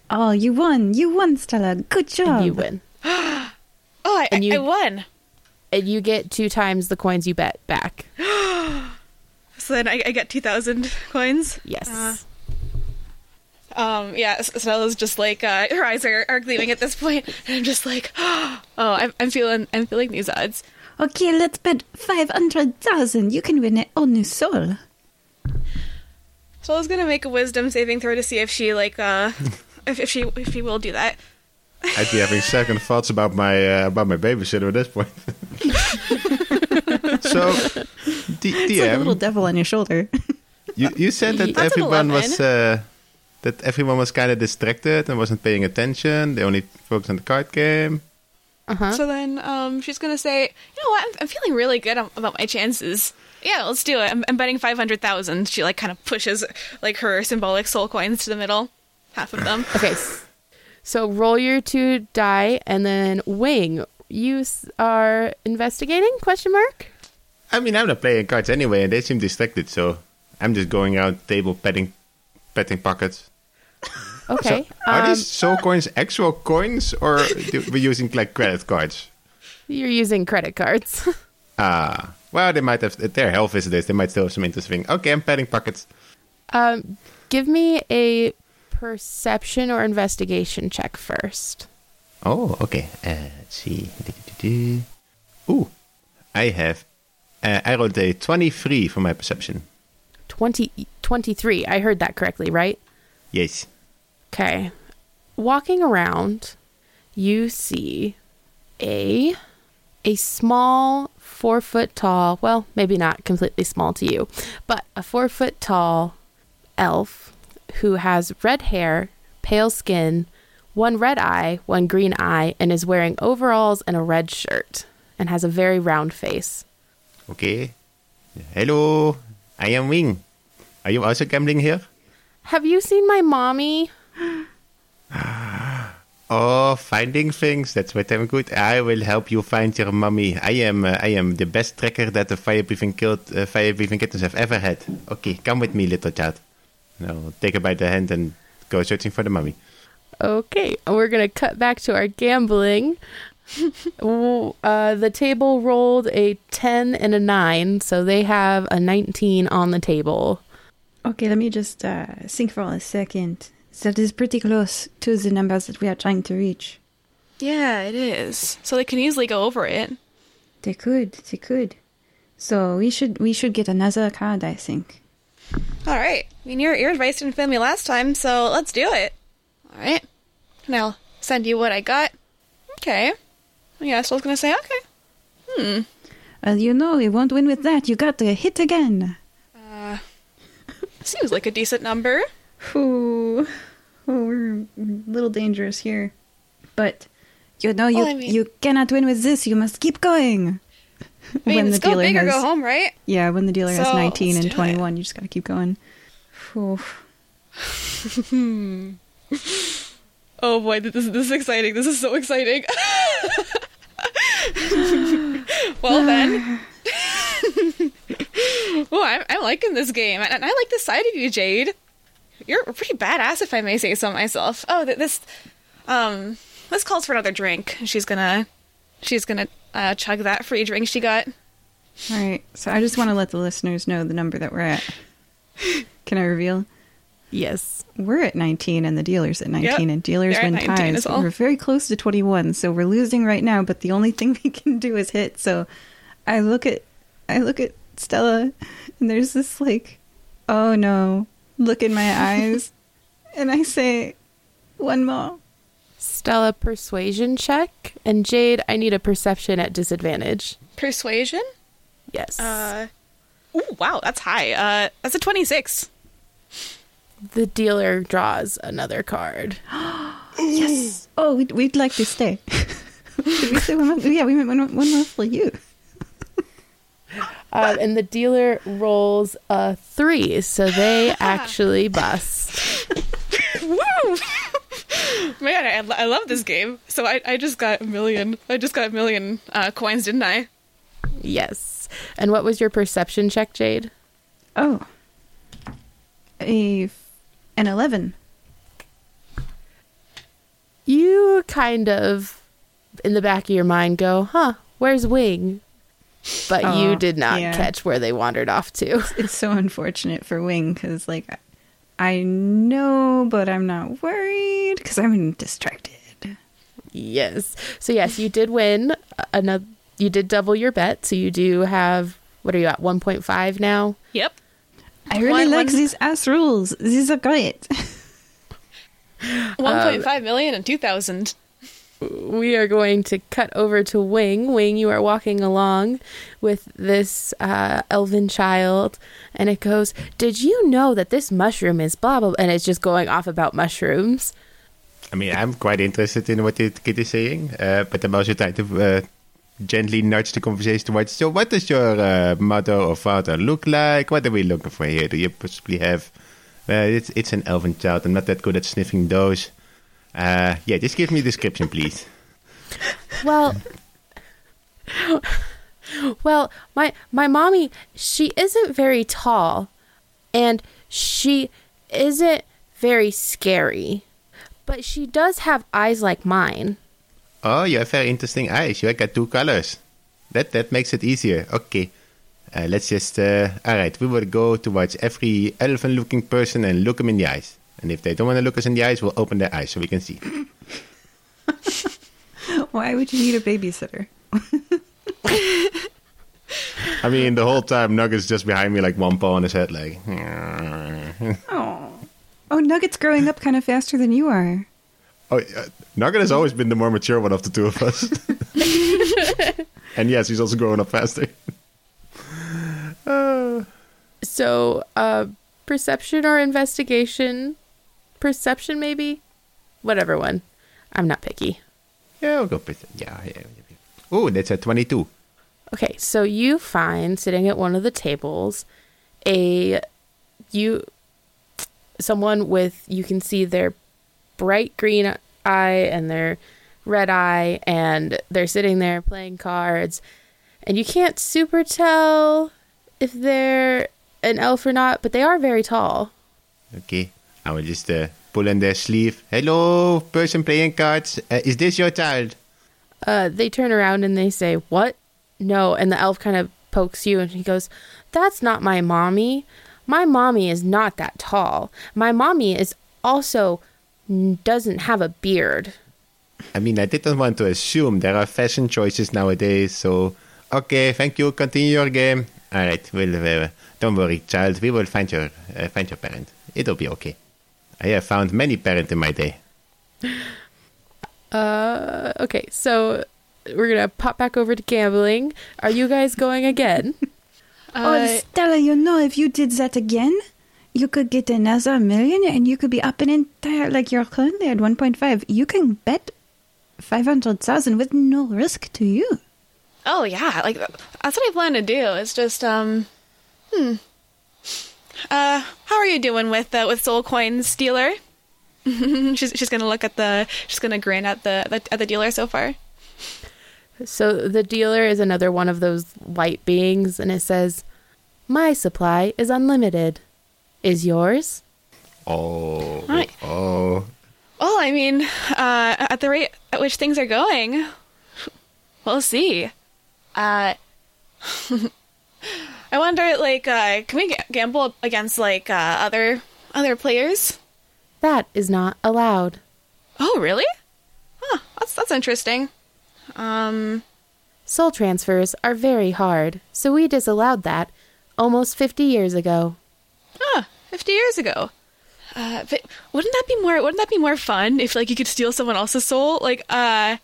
Oh, you won! You won, Stella. Good job. and you win. [gasps] Oh, I, And you- I won. And you get two times the coins you bet back. [gasps] So then I, I get two thousand coins. Yes. Uh, Um, yeah, Stella's just like uh, her eyes are, are gleaming at this point, and I'm just like, [gasps] oh, I'm, I'm feeling, I'm feeling these odds. Okay, let's bet five hundred thousand. You can win it on new soul. So I was gonna make a wisdom saving throw to see if she like, uh, [laughs] if, if she if she will do that. I'd be having second thoughts about my uh, about my babysitter at this point. [laughs] so, D- It's like a little devil on your shoulder. you, you said that That's everyone was uh, that everyone was kind of distracted and wasn't paying attention. They only focused on the card game. Uh-huh. So then, um, she's gonna say, you know what? I'm, I'm feeling really good about my chances. Yeah, let's do it. I'm, I'm betting five hundred thousand. She like kind of pushes like her symbolic soul coins to the middle, half of them. Okay. So roll your two die and then wing. You s- are investigating? Question mark. I mean, I'm not playing cards anyway, and they seem distracted, so I'm just going out table petting, petting pockets. Okay. So, are um, these soul coins actual coins, or do we using like credit cards? you're using credit cards. [laughs] Ah, well, they might have. Their health is this. They might still have some interesting. Okay, I'm petting pockets. um, give me a perception or investigation check first. Oh, okay. Uh, let's see. Ooh, I have. Uh, I rolled a 23 for my perception. 20, 23. I heard that correctly, right? Yes. Okay. Walking around, you see a a small four foot tall, well, maybe not completely small to you, but a four foot tall elf who has red hair, pale skin, one red eye, one green eye, and is wearing overalls and a red shirt, and has a very round face. Okay. Hello, I am Wing. Are you also gambling here? Have you seen my mommy? [sighs] Oh, finding things. That's what I'm good. I will help you find your mummy. I am uh, I am the best tracker that the fire breathing killed uh, fire breathing kittens have ever had. Okay, come with me, little child. Now take her by the hand and go searching for the mummy. Okay, we're gonna cut back to our gambling. [laughs] Uh, the table rolled a 10 and a 9, so they have a 19 on the table. Okay, let me just uh, think for a second. That is pretty close to the numbers that we are trying to reach. Yeah, it is. So they can easily go over it. They could, they could. So we should we should get another card, I think. All right. I mean, your your advice didn't fail me last time, so let's do it. All right. And I'll send you what I got. Okay. Yeah, so I was gonna say okay. Hmm. Uh, you know, you won't win with that. You got to hit again. Uh, [laughs] seems like a decent number. Ooh, oh, we're a little dangerous here. But you know, you Well, I mean- you cannot win with this. You must keep going. I [laughs] mean, it's go big or go home, right? yeah, when the dealer has nineteen and do it. twenty-one, you just gotta keep going. [laughs] Oh boy, this is this is exciting. This is so exciting. [laughs] well then. [sighs] oh, I'm, I'm liking this game, and I like the side of you, Jade. You're pretty badass, if I may say so myself. Oh, th- this, um, this calls for another drink. She's gonna, she's gonna uh, chug that free drink she got. All right. So I just want to let the listeners know the number that we're at. Can I reveal? Yes. We're at 19 and the dealer's at 19 Yep, and dealers win 19 ties. We're very close to 21, so we're losing right now, but the only thing [laughs] we can do is hit. So I look at I look at Stella and there's this like oh no, look in my eyes [laughs] and I say one more. Stella, persuasion check. And Jade, I need a perception at disadvantage. Persuasion. Yes. Uh, ooh, wow, that's high. Uh, that's a twenty-six. the dealer draws another card. [gasps] Yes. Oh, we'd, we'd like to stay. [laughs] Did we say one more? Yeah, we meant one, one more for you. Um, and the dealer rolls a three, so they [laughs] actually bust. Woo! Man, I, I love this game. So I, I just got a million. I just got a million uh, coins, didn't I? Yes. And what was your perception check, Jade? Oh. A f- an 11. You kind of, in the back of your mind, go, huh, where's Wing? But Oh, you did not yeah. catch where they wandered off to. It's so unfortunate for Wing because, like, I know, but I'm not worried because I'm distracted. yes. So, yes, you did win. Another, you did double your bet. So, you do have, what are you at, 1.5 now? Yep. I really One- like one- these ass rules. These are great. One point um, five million and two thousand. We are going to cut over to Wing. Wing, you are walking along with this uh, elven child, and it goes, Did you know that this mushroom is blah, blah, blah? And it's just going off about mushrooms. I mean, I'm quite interested in what the kid is saying, uh, but I'm also trying to uh, gently nudge the conversation towards. So, what does your uh, mother or father look like? What are we looking for here? Do you possibly have? Uh, it's it's an elven child. I'm not that good at sniffing those. Uh, yeah, just give me a description, please. Well, well, my my mommy, she isn't very tall, and she isn't very scary, but she does have eyes like mine. Oh, you have very interesting eyes. You got two colors. That that makes it easier. Okay. Uh, let's just. Uh, all right, we will go towards every elven-looking person and look them in the eyes. And if they don't want to look us in the eyes, we'll open their eyes so we can see. [laughs] Why would you need a babysitter? [laughs] I mean, the whole time Nugget's just behind me, like one paw on his head, like. [laughs] Oh. Oh, Nugget's growing up kind of faster than you are. Oh, uh, Nugget has always been the more mature one of the two of us. and yes, he's also growing up faster. Uh, So, uh, perception or investigation? Perception, maybe? Whatever one. I'm not picky. yeah, we'll go. it. Yeah, yeah. yeah. Oh, that's a 22. Okay, so you find sitting at one of the tables a you someone with you can see their bright green eye and their red eye and they're sitting there playing cards and you can't super tell if they're an elf or not, but they are very tall. Okay, I will just uh, pull on their sleeve. Hello, person playing cards. Uh, is this your child? uh, they turn around and they say, What? No. And the elf kind of pokes you and he goes, That's not my mommy. My mommy is not that tall. My mommy is also doesn't have a beard. I mean, I didn't want to assume there are fashion choices nowadays, so okay, thank you. Continue your game. All right, well, uh, don't worry, child. We will find your uh, find your parent. It'll be okay. I have found many parents in my day. Uh, okay, so we're gonna pop back over to gambling. Are you guys going again? [laughs] oh, Stella, you know, if you did that again, you could get another million and you could be up an entire, like you're currently at 1.5. You can bet 500,000 with no risk to you. Oh yeah, like that's what I plan to do. It's just um, hmm. Uh, how are you doing with uh, with soul coins, dealer? [laughs] she's she's gonna look at the she's gonna grin at the, the at the dealer so far. So the dealer is another one of those light beings, and it says, My supply is unlimited. Is yours? Oh, Right. oh. Well, I mean, uh, at the rate at which things are going, we'll see. Uh, [laughs] I wonder, like, uh, can we ga- gamble against like uh, other other players? That is not allowed. Oh, really? Huh, that's that's interesting. Um, Soul transfers are very hard, so we disallowed that almost 50 years ago. huh, fifty years ago. Uh, but wouldn't that be more? Wouldn't that be more fun if like you could steal someone else's soul? Like, uh,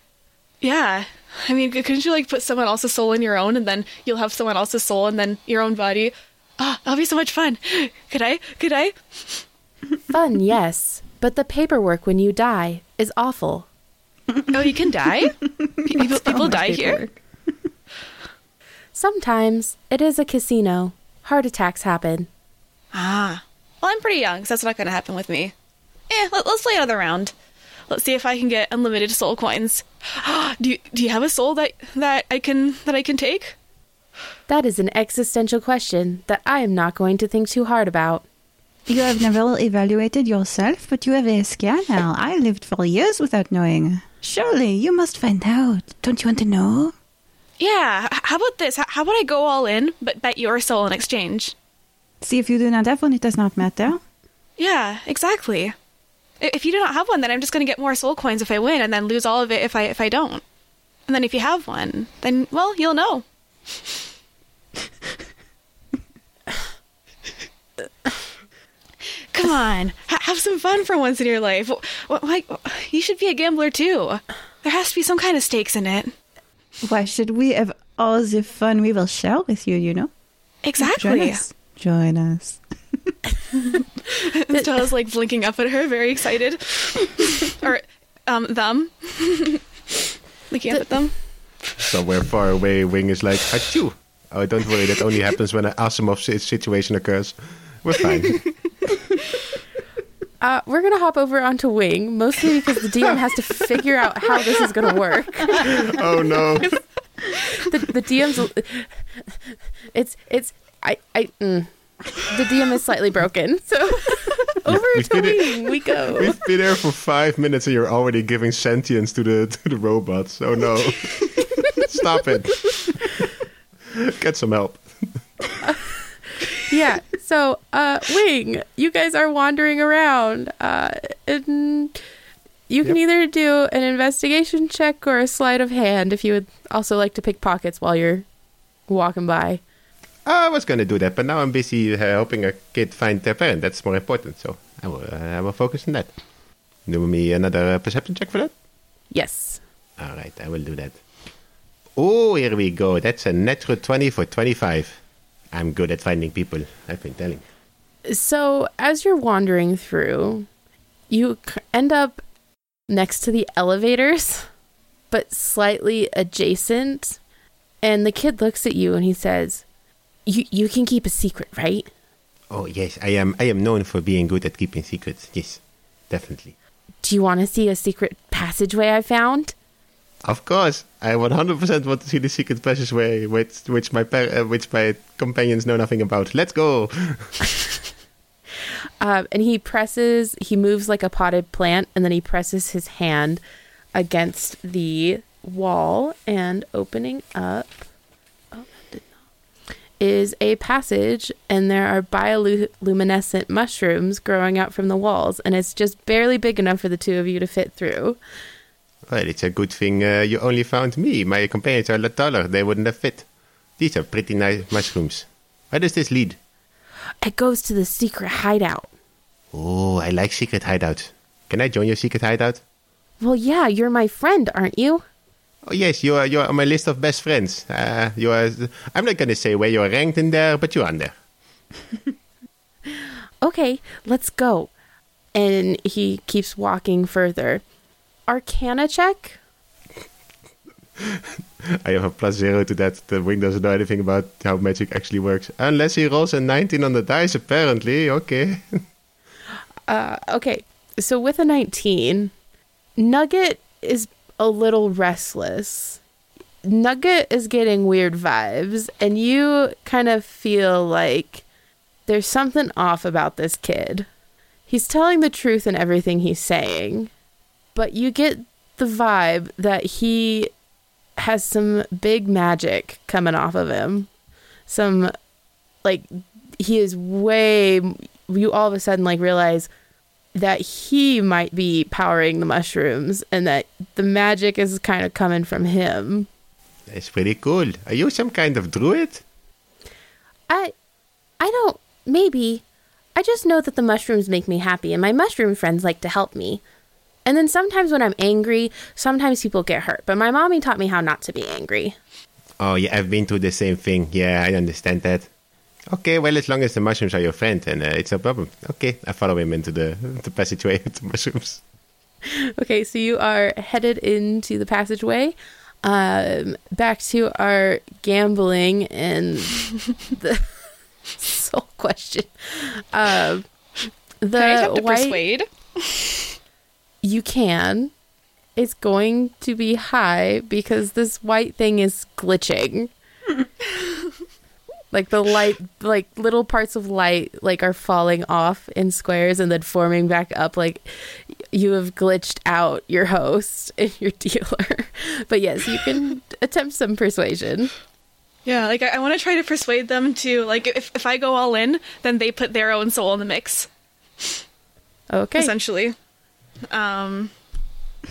yeah. I mean, couldn't you like put someone else's soul in your own, and then you'll have someone else's soul, and then your own body? Ah, that'll be so much fun. Could I? Could I? Fun, yes, but the paperwork when you die is awful. Oh, you can die. [laughs] people people die here. Sometimes it is a casino. Heart attacks happen. Ah. Well, I'm pretty young, so that's not going to happen with me. Eh, let, let's play another round. Let's see if I can get unlimited soul coins. [gasps] do you do you have a soul that that I can that I can take? That is an existential question that I am not going to think too hard about. You have never evaluated yourself, but you have a scanner. I lived for years without knowing. Surely you must find out. Don't you want to know? Yeah. How about this? How about I go all in, but bet your soul in exchange? See if you do not have one, it does not matter. Yeah, exactly. If you do not have one, then I'm just going to get more soul coins if I win, and then lose all of it if I if I don't. And then if you have one, then well, you'll know. [laughs] Come on, ha- have some fun for once in your life. Wh- wh- Why, you should be a gambler too. There has to be some kind of stakes in it. Why should we have all the fun we will share with you, you know? Join Exactly. us. Join us. [laughs] [laughs] Stella's like blinking up at her, very excited. [laughs] or um, them. [laughs] Looking up at them. Somewhere far away, Wing is like, Achoo! Oh, don't worry, that only happens when an Asimov situation occurs. We're fine. Uh, we're gonna hop over onto Wing, mostly because the DM has to figure out how this is gonna work. oh no. The, the DM's it's it's I I mm. The DM is slightly broken. So [laughs] over we to. Wing we go. We've been there for five minutes and you're already giving sentience to the to the robots. Oh no. [laughs] Stop it. Get some help. Yeah. So, uh, Wing, you guys are wandering around. Uh, and you can Yep. either do an investigation check or a sleight of hand if you would also like to pick pockets while you're walking by. I was going to do that, but now I'm busy uh, helping a kid find their parent. That's more important, so I will, uh, I will focus on that. Do me another uh, perception check for that? Yes. All right, I will do that. Oh, here we go. That's a natural 20 for 25. I'm good at finding people, I've been telling. So, as you're wandering through, you end up next to the elevators, but slightly adjacent. And the kid looks at you and he says, "You you can keep a secret, right?" Oh, yes, I am I am known for being good at keeping secrets. Yes, definitely. Do you want to see a secret passageway I found? Of course, I 100% want to see the secret passageway, which which my par- uh, which my companions know nothing about. Let's go. [laughs] Um, and he presses, he moves like a potted plant, and then he presses his hand against the wall, and opening up oh, that did not, is a passage, and there are bioluminescent mushrooms growing out from the walls, and it's just barely big enough for the two of you to fit through. Well, it's a good thing uh, you only found me. My companions are a lot taller. They wouldn't have fit. These are pretty nice mushrooms. Where does this lead? It goes to the secret hideout. Oh, I like secret hideouts. Can I join your secret hideout? Well, yeah, you're my friend, aren't you? Oh yes, you are. You are on my list of best friends. Uh, you are. I'm not gonna say where you are ranked in there, but you're on there. [laughs] okay, let's go. And he keeps walking further. Arcana check? [laughs] I have a plus zero to that. The wing doesn't know anything about how magic actually works, unless he rolls a 19 on the dice. Apparently, okay. [laughs] Uh, okay, so with a 19, Nugget is a little restless. Nugget is getting weird vibes, and you kind of feel like there's something off about this kid. He's telling the truth in everything he's saying, but you get the vibe that he has some big magic coming off of him. Some, like, he is way. You all of a sudden, like, realize that he might be powering the mushrooms and that the magic is kind of coming from him. That's pretty cool. Are you some kind of druid? I I don't maybe. I just know that the mushrooms make me happy and my mushroom friends like to help me. And then sometimes when I'm angry, sometimes people get hurt. But my mommy taught me how not to be angry. Oh, yeah, I've been through the same thing. Yeah, I understand that. Okay, well, as long as the mushrooms are your friend, then uh, it's no problem. Okay, I follow him into the, the passageway with the mushrooms. [laughs] Okay, so you are headed into the passageway. Um, back to our gambling and the [laughs] soul question. Um, the Can I attempt to white persuade? you can. It's going to be high because this white thing is glitching. [laughs] like the light like little parts of light like are falling off in squares and then forming back up like you have glitched out your host [laughs] and your dealer. But yes, you can [laughs] attempt some persuasion. Yeah, like I, I want to try to persuade them to like if if I go all in, then they put their own soul in the mix. Okay. Essentially. Um. [laughs]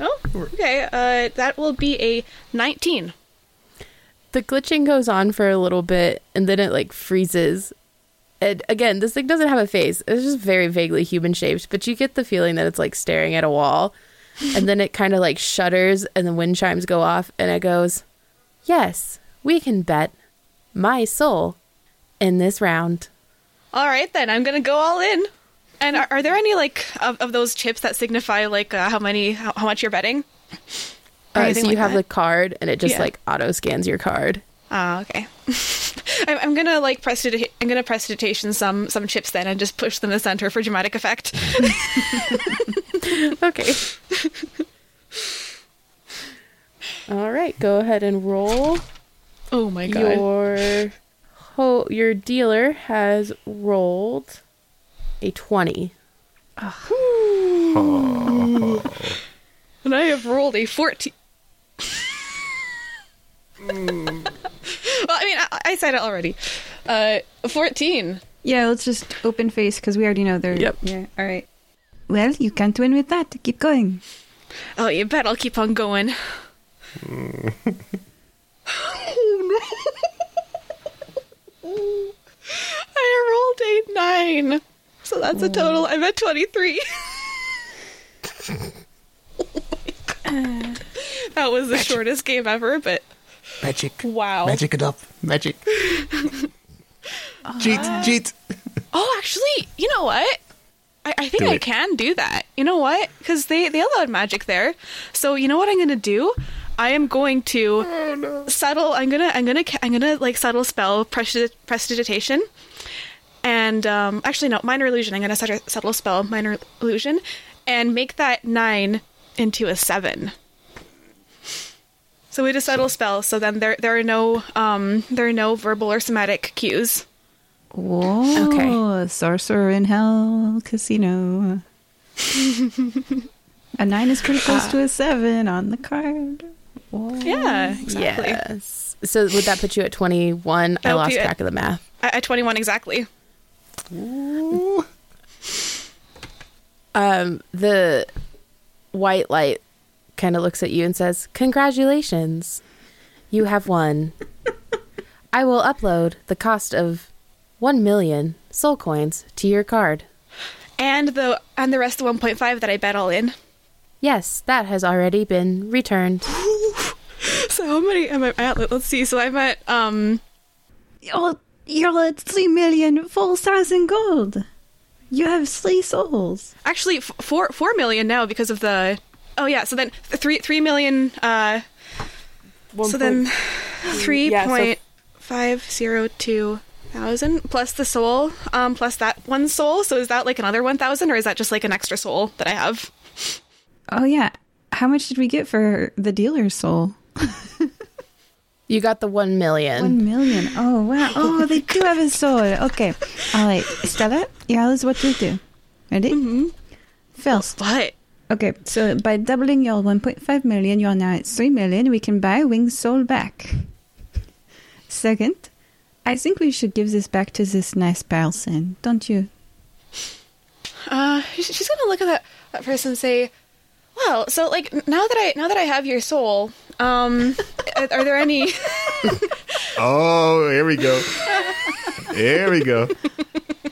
Oh, okay. Uh, that will be a nineteen. The glitching goes on for a little bit and then it like freezes. And again, this thing doesn't have a face. It's just very vaguely human shaped, but you get the feeling that it's like staring at a wall. [laughs] and then it kind of like shudders and the wind chimes go off and it goes, Yes, we can bet my soul in this round. All right, then I'm gonna go all in. And are, are there any like of, of those chips that signify like uh, how many how, how much you're betting? Uh, so you like have that? the card and it just Yeah. like auto scans your card. Ah, okay. [laughs] I'm, I'm gonna like prestidigita- I'm gonna prestidigitation some some chips then and just push them to the center for dramatic effect. [laughs] Okay. All right, go ahead and roll. oh my god. Your ho- your dealer has rolled a 20. [laughs] And I have rolled a 14. [laughs] well, I mean, I, I said it already. Uh, 14. Yeah, let's just open face because we already know they're. Yep. Yeah. All right. Well, you can't win with that. Keep going. Oh, you bet I'll keep on going. [laughs] I rolled a nine. So that's a total. I'm at 23. [laughs] that was the shortest game ever, but Magic. wow. Magic it up. Magic. cheat, cheat. Oh, actually, you know what? I, I think Do I it. can do that. You know what? Because they they allowed magic there. So you know what I'm gonna do? I am going to settle. I'm gonna I'm gonna I'm gonna like subtle spell prestid- prestidigitation, and um actually no minor illusion. I'm gonna settle, subtle spell minor illusion, and make that nine into a seven. So we just subtle spell. So then there there are no um there are no verbal or somatic cues. Whoa. Okay. Sorcerer in Hell Casino. [laughs] a nine is pretty close to a seven on the card. Whoa. Yeah, exactly. Yes. So would that put you at 21? I lost be it. track of the math. At, at 21 exactly. Ooh. Um, the white light kind of looks at you and says, Congratulations. You have won. [laughs] I will upload the cost of 1 million soul coins to your card. And the and the rest of 1.5 that I bet all in. Yes, that has already been returned. [laughs] So how many am I at? Let's see. So I'm at um Oh, you're at three million four thousand gold. You have three souls. actually f- 4 4 million now because of the Oh yeah, so then 3 3 million uh so then [sighs] Yeah, so- 3.502 thousand plus the soul um plus that one soul. So is that like another 1000 or is that just like an extra soul that I have? Oh yeah. How much did we get for the dealer's soul? [laughs] You got the one million. One million. Oh wow. [laughs] Oh, they do have a soul. Okay. All right, Stella. Yeah, this is what you do. Ready? Mm-hmm. First. What? Okay, so by doubling your 1.5 million, you're now at 3 million. We can buy Wing's soul back. [laughs] Second, I think we should give this back to this nice person, don't you? Uh, she's she's gonna look at that, that person and say, "Well, so like now that I now that I have your soul, um, [laughs] are, are there any?" [laughs] Oh, here we go. Here we go.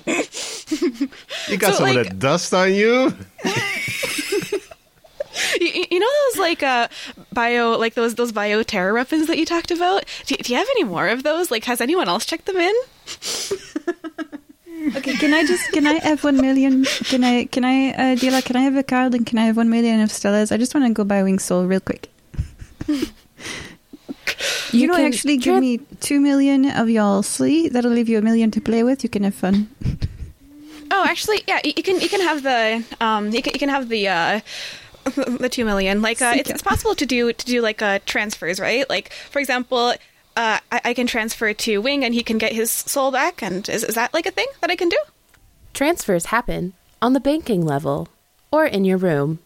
You got So, some of that dust on you. You, you know those like uh bio like those those bio terror weapons that you talked about? Do, do you have any more of those? Like, has anyone else checked them in? [laughs] Okay, can I just can I have one million? Can I can I uh, Dila? Can I have a card and can I have one million of Stella's? I just want to go buy Wing's soul real quick. [laughs] You, You know, can actually give me two million of y'all slee. That'll leave you a million to play with. You can have fun. Oh, actually, yeah, you, you can you can have the um you can, you can have the uh the two million. Like, uh, it's, it's possible to do to do like uh transfers, right? Like, for example. Uh, I, I can transfer to Wing and he can get his soul back. And is, is that like a thing that I can do? Transfers happen on the banking level or in your room.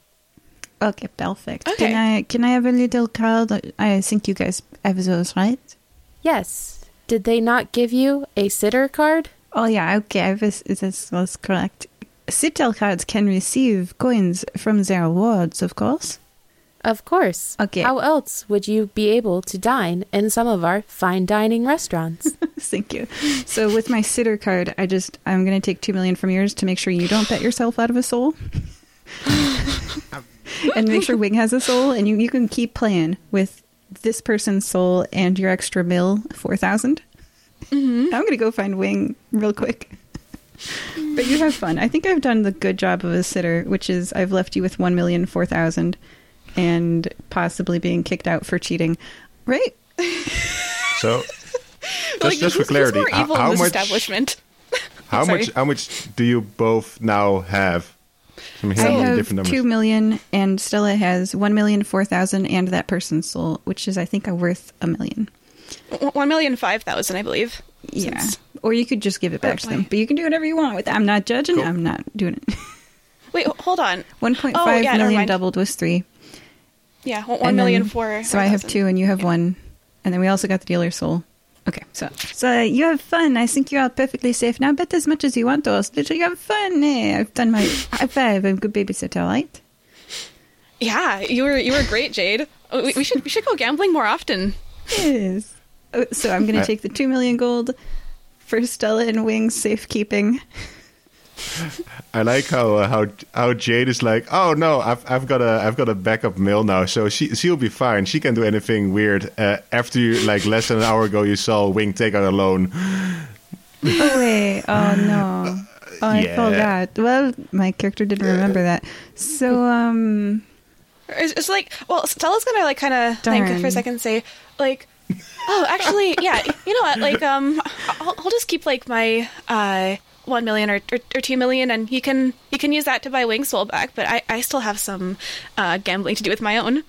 Okay, perfect. Okay. Can I can I have a little card? I think you guys have those, right? Yes. Did they not give you a sitter card? Oh yeah, okay, this this was correct. Sitter cards can receive coins from their wards, of course. Of course. Okay. How else would you be able to dine in some of our fine dining restaurants? [laughs] Thank you. So with my sitter card, I just I'm gonna take two million from yours to make sure you don't bet yourself out of a soul. [laughs] and make sure Wing has a soul and you, you can keep playing with this person's soul and your extra bill, four mm-hmm. I'm gonna go find Wing real quick. But you have fun. I think I've done the good job of a sitter, which is I've left you with one million four thousand and possibly being kicked out for cheating. Right? [laughs] So, [laughs] just, like, just for who's clarity, more how, evil how much? establishment? [laughs] How Sorry. much? How much do you both now have? I'm I have two million, and Stella has one million four thousand, and that person's soul, which is I think worth a million. W- One million five thousand, I believe. Yeah, Since- or you could just give it back to them, but you can do whatever you want with it. I'm not judging. Cool. I'm not doing it. [laughs] Wait, hold on. One point Oh, five yeah, never million mind. doubled was three. Yeah, one, And one million then- for. So I have 5,000. two, and you have one, and then we also got the dealer soul. Okay, so so you have fun. I think you are perfectly safe now. Bet as much as you want to us. Literally, you have fun. Eh, I've done my [laughs] high five. I'm a good babysitter, right? Yeah, you were you were great, Jade. Oh, We, we should we should go gambling more often. Yes. Oh, So I'm going to take the two million gold for Stella and Wings safekeeping. I like how uh, how how Jade is like, oh no, I've I've got a I've got a backup mill now, so she she'll be fine. She can do anything weird. Uh, after you like less than an hour ago, you saw Wing take out a loan. Oh wait! Oh no! Oh, I Yeah. forgot. Well, my character didn't remember that. So um, It's, it's like, well, Stella's gonna like kind of think Darn. for a second, say like, oh, actually, yeah, you know what? Like, um, I'll, I'll just keep like my uh one million or, or, or two million, and you can he can use that to buy Wing Soul back. But I I still have some uh gambling to do with my own.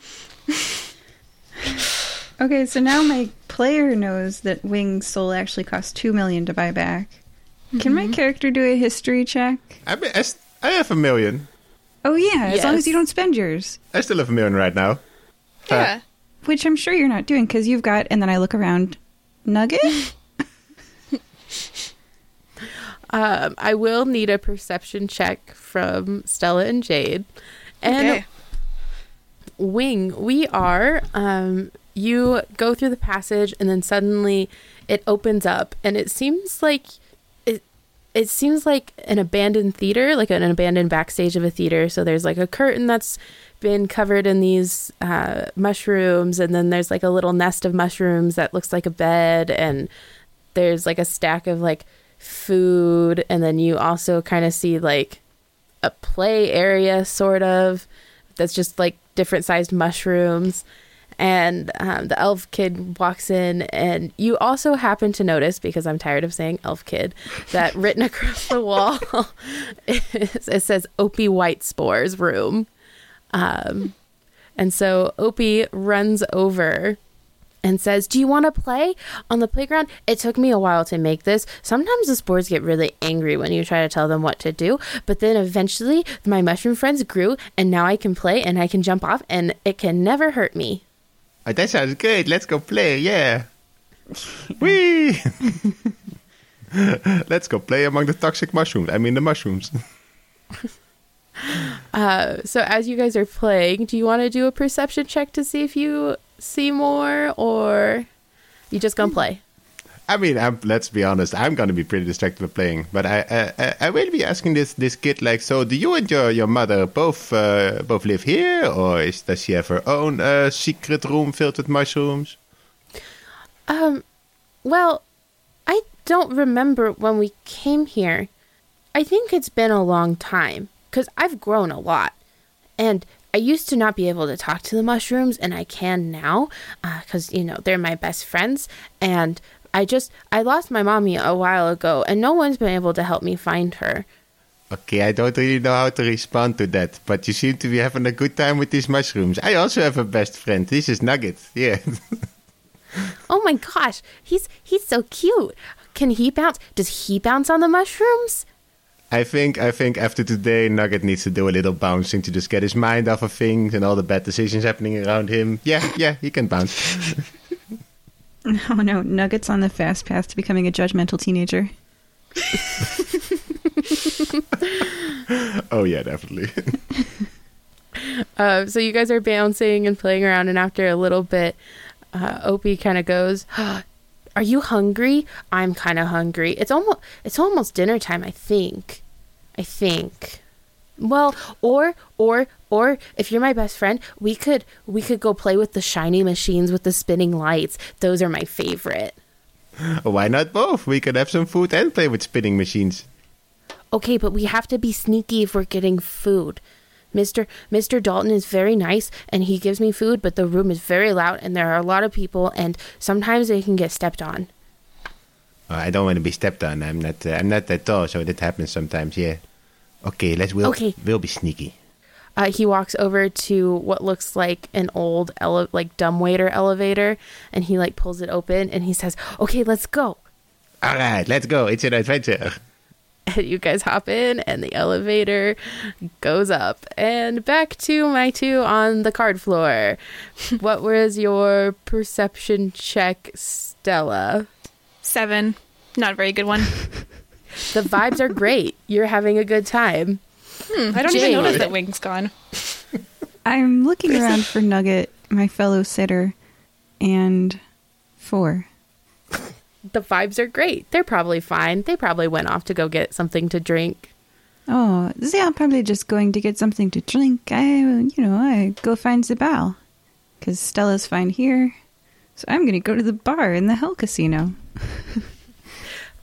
[laughs] okay. So now my player knows that Wings Soul actually costs two million to buy back. Can my character do a history check? I mean, I, s- I have a million. Oh yeah, as long as you don't spend yours, I still have a million right now. Yeah. Which I'm sure you're not doing because you've got. And then I look around. Nugget. [laughs] um, I will need a perception check from Stella and Jade. And Okay. Wing, we are. Um, you go through the passage, and then suddenly it opens up, and it seems like it. It seems like an abandoned theater, like an abandoned backstage of a theater. So there's like a curtain that's been covered in these uh, mushrooms, and then there's like a little nest of mushrooms that looks like a bed, and there's like a stack of like food, and then you also kind of see like a play area, sort of that's just like different sized mushrooms. And um, the elf kid walks in, and you also happen to notice, because I'm tired of saying elf kid, that written [laughs] across the wall [laughs] is, it says Opie White Spores room. Um, and so Opie runs over and says, Do you want to play on the playground? It took me a while to make this. Sometimes the spores get really angry when you try to tell them what to do, but then eventually my mushroom friends grew, and now I can play and I can jump off, and it can never hurt me. Oh, that sounds good. Let's go play. Yeah. [laughs] Whee! [laughs] Let's go play among the toxic mushrooms. I mean, the mushrooms. [laughs] [laughs] Uh, so as you guys are playing, do you want to do a perception check to see if you see more, or you just gonna play? I mean, I'm, let's be honest. I'm going to be pretty distracted with playing, but I, I, I will be asking this this kid like, so do you and your, your mother both uh, both live here, or is, does she have her own uh, secret room filled with mushrooms? Um, well, I don't remember when we came here. I think it's been a long time because I've grown a lot. And I used to not be able to talk to the mushrooms, and I can now because, uh, you know, they're my best friends. And I just, I lost my mommy a while ago, and no one's been able to help me find her. Okay, I don't really know how to respond to that, but you seem to be having a good time with these mushrooms. I also have a best friend. This is Nugget. [laughs] Yeah. oh my gosh, he's he's so cute. Can he bounce? Does he bounce on the mushrooms? I think I think after today, Nugget needs to do a little bouncing to just get his mind off of things and all the bad decisions happening around him. Yeah, yeah, he can bounce. [laughs] oh no, Nugget's on the fast path to becoming a judgmental teenager. [laughs] oh yeah, definitely. [laughs] uh, so you guys are bouncing and playing around, and after a little bit, uh, Opie kind of goes, [gasps] Are you hungry? I'm kind of hungry. It's almost it's almost dinner time, I think. I think. Well, or or or if you're my best friend, we could we could go play with the shiny machines with the spinning lights. Those are my favorite. [laughs] Why not both? We could have some food and play with spinning machines. Okay, but we have to be sneaky if we're getting food. Mr. Mr. Dalton is very nice and he gives me food, but the room is very loud and there are a lot of people and sometimes they can get stepped on. Uh, I don't want to be stepped on. I'm not. Uh, I'm not that tall, so that happens sometimes. Yeah. Okay, let's. We'll, okay. We'll be sneaky. Uh, he walks over to what looks like an old ele- like dumbwaiter elevator, and he like pulls it open, and he says, "Okay, let's go." All right, let's go. It's an adventure. And [laughs] you guys hop in and the elevator goes up. And back to my two on the card floor. [laughs] What was your perception check stella? Seven. Not a very good one. [laughs] The vibes are great. You're having a good time. Hmm, i don't Jade. even notice that wing's gone. I'm looking around for nugget my fellow sitter and four the vibes are great. They're probably fine. They probably went off to go get something to drink. Oh, yeah, I'm probably just going to get something to drink. I, you know, I go find Zabal. Because Stella's fine here. So I'm going to go to the bar in the Hell Casino.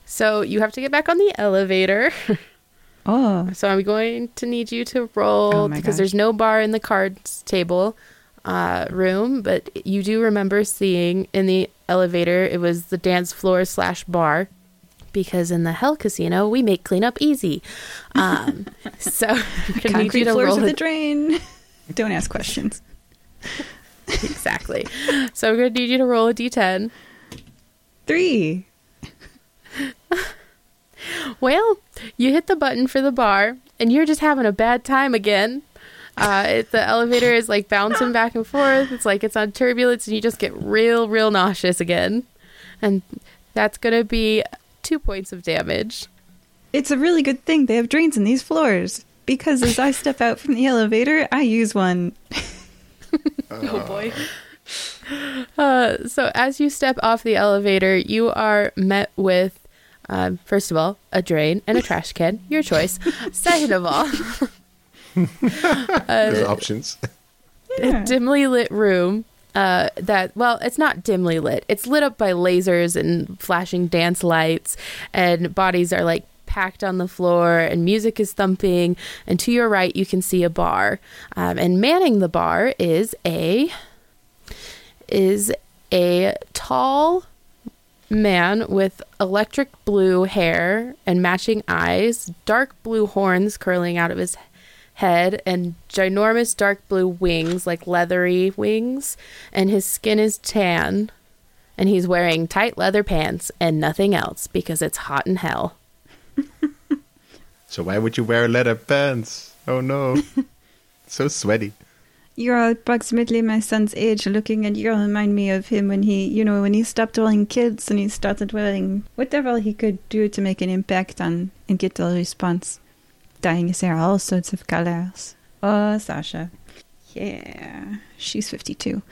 so you have to get back on the elevator. [laughs] oh. So I'm going to need you to roll oh because gosh. there's no bar in the cards table uh, room, but you do remember seeing in the elevator it was the dance floor slash bar because in the Hell Casino we make cleanup easy. Um, [laughs] so concrete floors of the drain. [laughs] Don't ask questions. [laughs] exactly. So I'm gonna need you to roll a d10. Three. well, you hit the button for the bar, and you're just having a bad time again. Uh, it, the elevator is like bouncing back and forth. It's like it's on turbulence, and you just get real, real nauseous again. And that's going to be two points of damage. It's a really good thing they have drains in these floors because as I step out from the elevator, I use one. [laughs] oh boy. Uh, so as you step off the elevator, you are met with, um, first of all, a drain and a trash can, your choice. [laughs] Second of all, [laughs] There's options. A dimly lit room. Uh, that well, it's not dimly lit. It's lit up by lasers and flashing dance lights, and bodies are like packed on the floor, and music is thumping. And to your right, you can see a bar, um, and manning the bar is a is a tall man with electric blue hair and matching eyes, dark blue horns curling out of his head and ginormous dark blue wings, like leathery wings, and his skin is tan. And he's wearing tight leather pants and nothing else because it's hot in hell. So why would you wear leather pants? Oh no. [laughs] so sweaty. You're approximately my son's age. Looking at you remind me of him when he, you know, when he stopped wearing kids and he started wearing whatever he could do to make an impact on and get a response. Dyeing his hair all sorts of colors. Oh, Sasha. Yeah, she's 52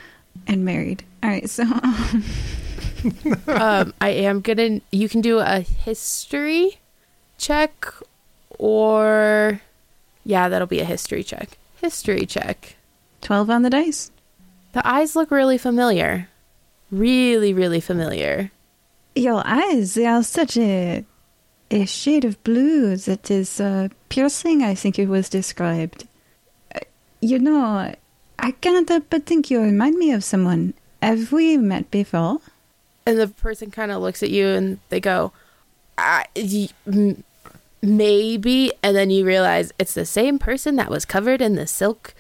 and married. All right, so [laughs] um, I am gonna. You can do a history check, or yeah, that'll be a history check. History check. 12 on the dice. The eyes look really familiar. Really, really familiar. Your eyes, they are such a a shade of blue that is uh, piercing, I think it was described. Uh, you know, I cannot help but think you remind me of someone. Have we met before? And the person kind of looks at you and they go, I, y- m- maybe. And then you realize it's the same person that was covered in the silk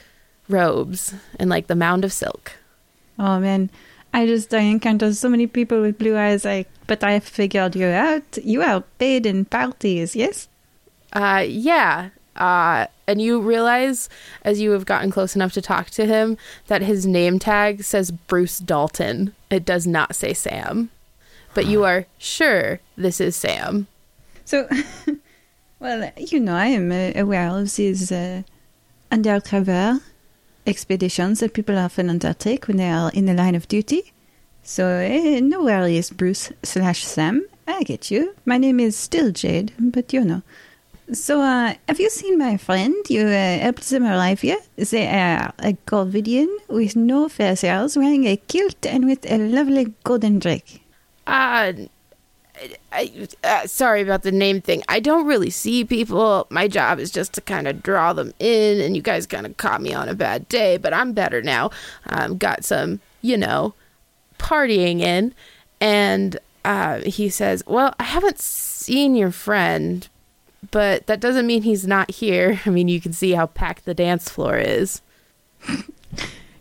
robes and like the mound of silk. Oh man, I just I encounter so many people with blue eyes. I but I figured you out. You are paid in parties, yes? Uh, yeah. Uh, and you realize as you have gotten close enough to talk to him that his name tag says Bruce Dalton. It does not say Sam. But you are sure this is Sam. So, [laughs] well, you know, I am aware of these uh, undercover expeditions that people often undertake when they are in the line of duty. So, uh, no worries, Bruce slash Sam. I get you. My name is still Jade, but you know. So, uh, have you seen my friend? You uh, helped them arrive here? They are a Corvidian with no feathers, wearing a kilt and with a lovely golden drake. Uh, I, uh, sorry about the name thing. I don't really see people. My job is just to kind of draw them in, and you guys kind of caught me on a bad day, but I'm better now. i um, got some, you know, partying in, and uh, he says, "Well, I haven't seen your friend, but that doesn't mean he's not here. [laughs] I mean, you can see how packed the dance floor is."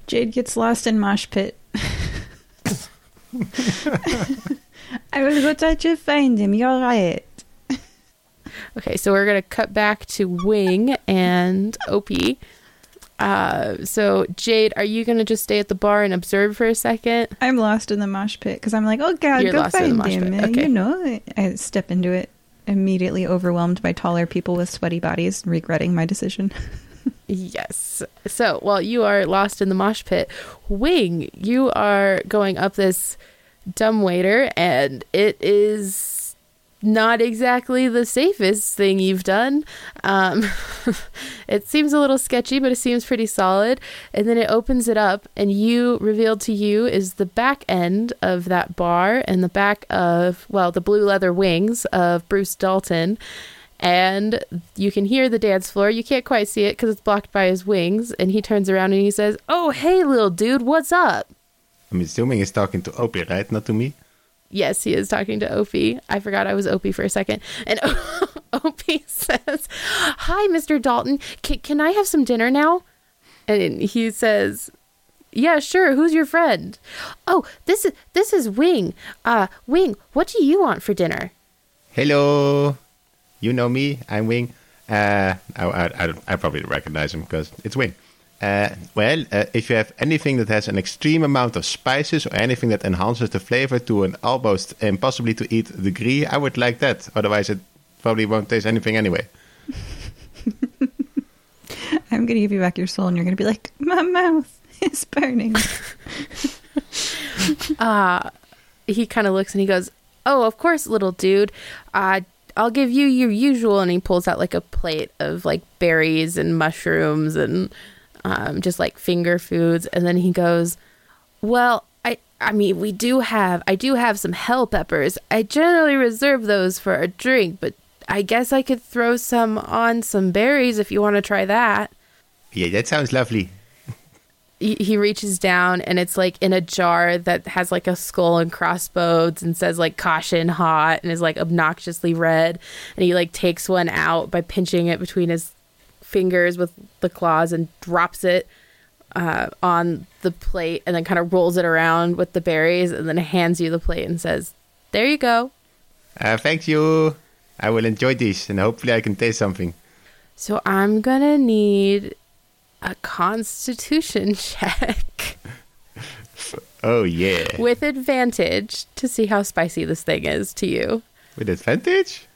Jade gets lost in mosh pit. [laughs] [laughs] I will go try to find him. You're right. [laughs] Okay, so we're gonna cut back to Wing and Opie. Uh, so Jade, are you gonna just stay at the bar and observe for a second? I'm lost in the mosh pit because I'm like, oh god, You're go lost in the find mosh him. okay. You know, I- I step into it, immediately overwhelmed by taller people with sweaty bodies, regretting my decision. [laughs] Yes. So while you are lost in the mosh pit, Wing, you are going up this dumb waiter, and it is not exactly the safest thing you've done. Um, [laughs] it seems a little sketchy, but it seems pretty solid. And then it opens it up, and you revealed to you is the back end of that bar and the back of, well, the blue leather wings of Bruce Dalton. And you can hear the dance floor. You can't quite see it because it's blocked by his wings. And he turns around and he says, Oh, hey, little dude, what's up? I'm assuming he's talking to Opie, right? Not to me. Yes, he is talking to Opie. I forgot I was Opie for a second. And [laughs] Opie says, Hi, Mr. Dalton. Can, can I have some dinner now? And he says, Yeah, sure. Who's your friend? Oh, this is this is Wing. Uh, Wing, what do you want for dinner? Hello. You know me. I'm Wing. Uh, I, I, I, I probably recognize him because it's Wing. Uh, well, uh, if you have anything that has an extreme amount of spices or anything that enhances the flavor to an almost impossibly to eat degree, I would like that. Otherwise, it probably won't taste anything anyway. [laughs] I'm going to give you back your soul, and you're going to be like, my mouth is burning. [laughs] uh he kind of looks and he goes oh of course little dude uh i'll give you your usual and he pulls out like a plate of like berries and mushrooms and um, just like finger foods. And then he goes well i i mean we do have i do have some hell peppers. I generally reserve those for a drink but i guess i could throw some on some berries if you want to try that. Yeah, that sounds lovely. he he reaches down and it's like in a jar that has like a skull and crossbones and says like caution hot and is like obnoxiously red. And he like takes one out by pinching it between his fingers with the claws and drops it uh, on the plate and then kind of rolls it around with the berries and then hands you the plate and says, There you go. Uh, thank you. I will enjoy this and hopefully I can taste something. So I'm going to need a constitution [laughs] check [laughs] Oh, yeah. with advantage to see how spicy this thing is to you. With advantage?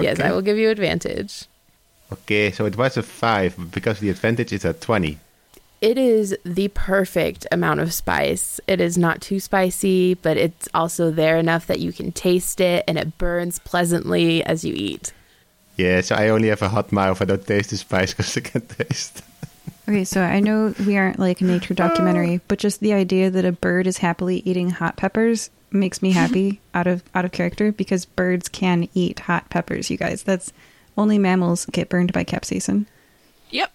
Yes, I will give you advantage. Okay, so it was a 5, because the advantage is a 20. It is the perfect amount of spice. It is not too spicy, but it's also there enough that you can taste it and it burns pleasantly as you eat. Yeah, so I only have a hot mouth. I don't taste the spice because I can't taste. Okay, so I know we aren't like a nature documentary, oh. but just the idea that a bird is happily eating hot peppers makes me happy [laughs] out of out of character because birds can eat hot peppers, you guys. That's only mammals get burned by capsaicin. Yep.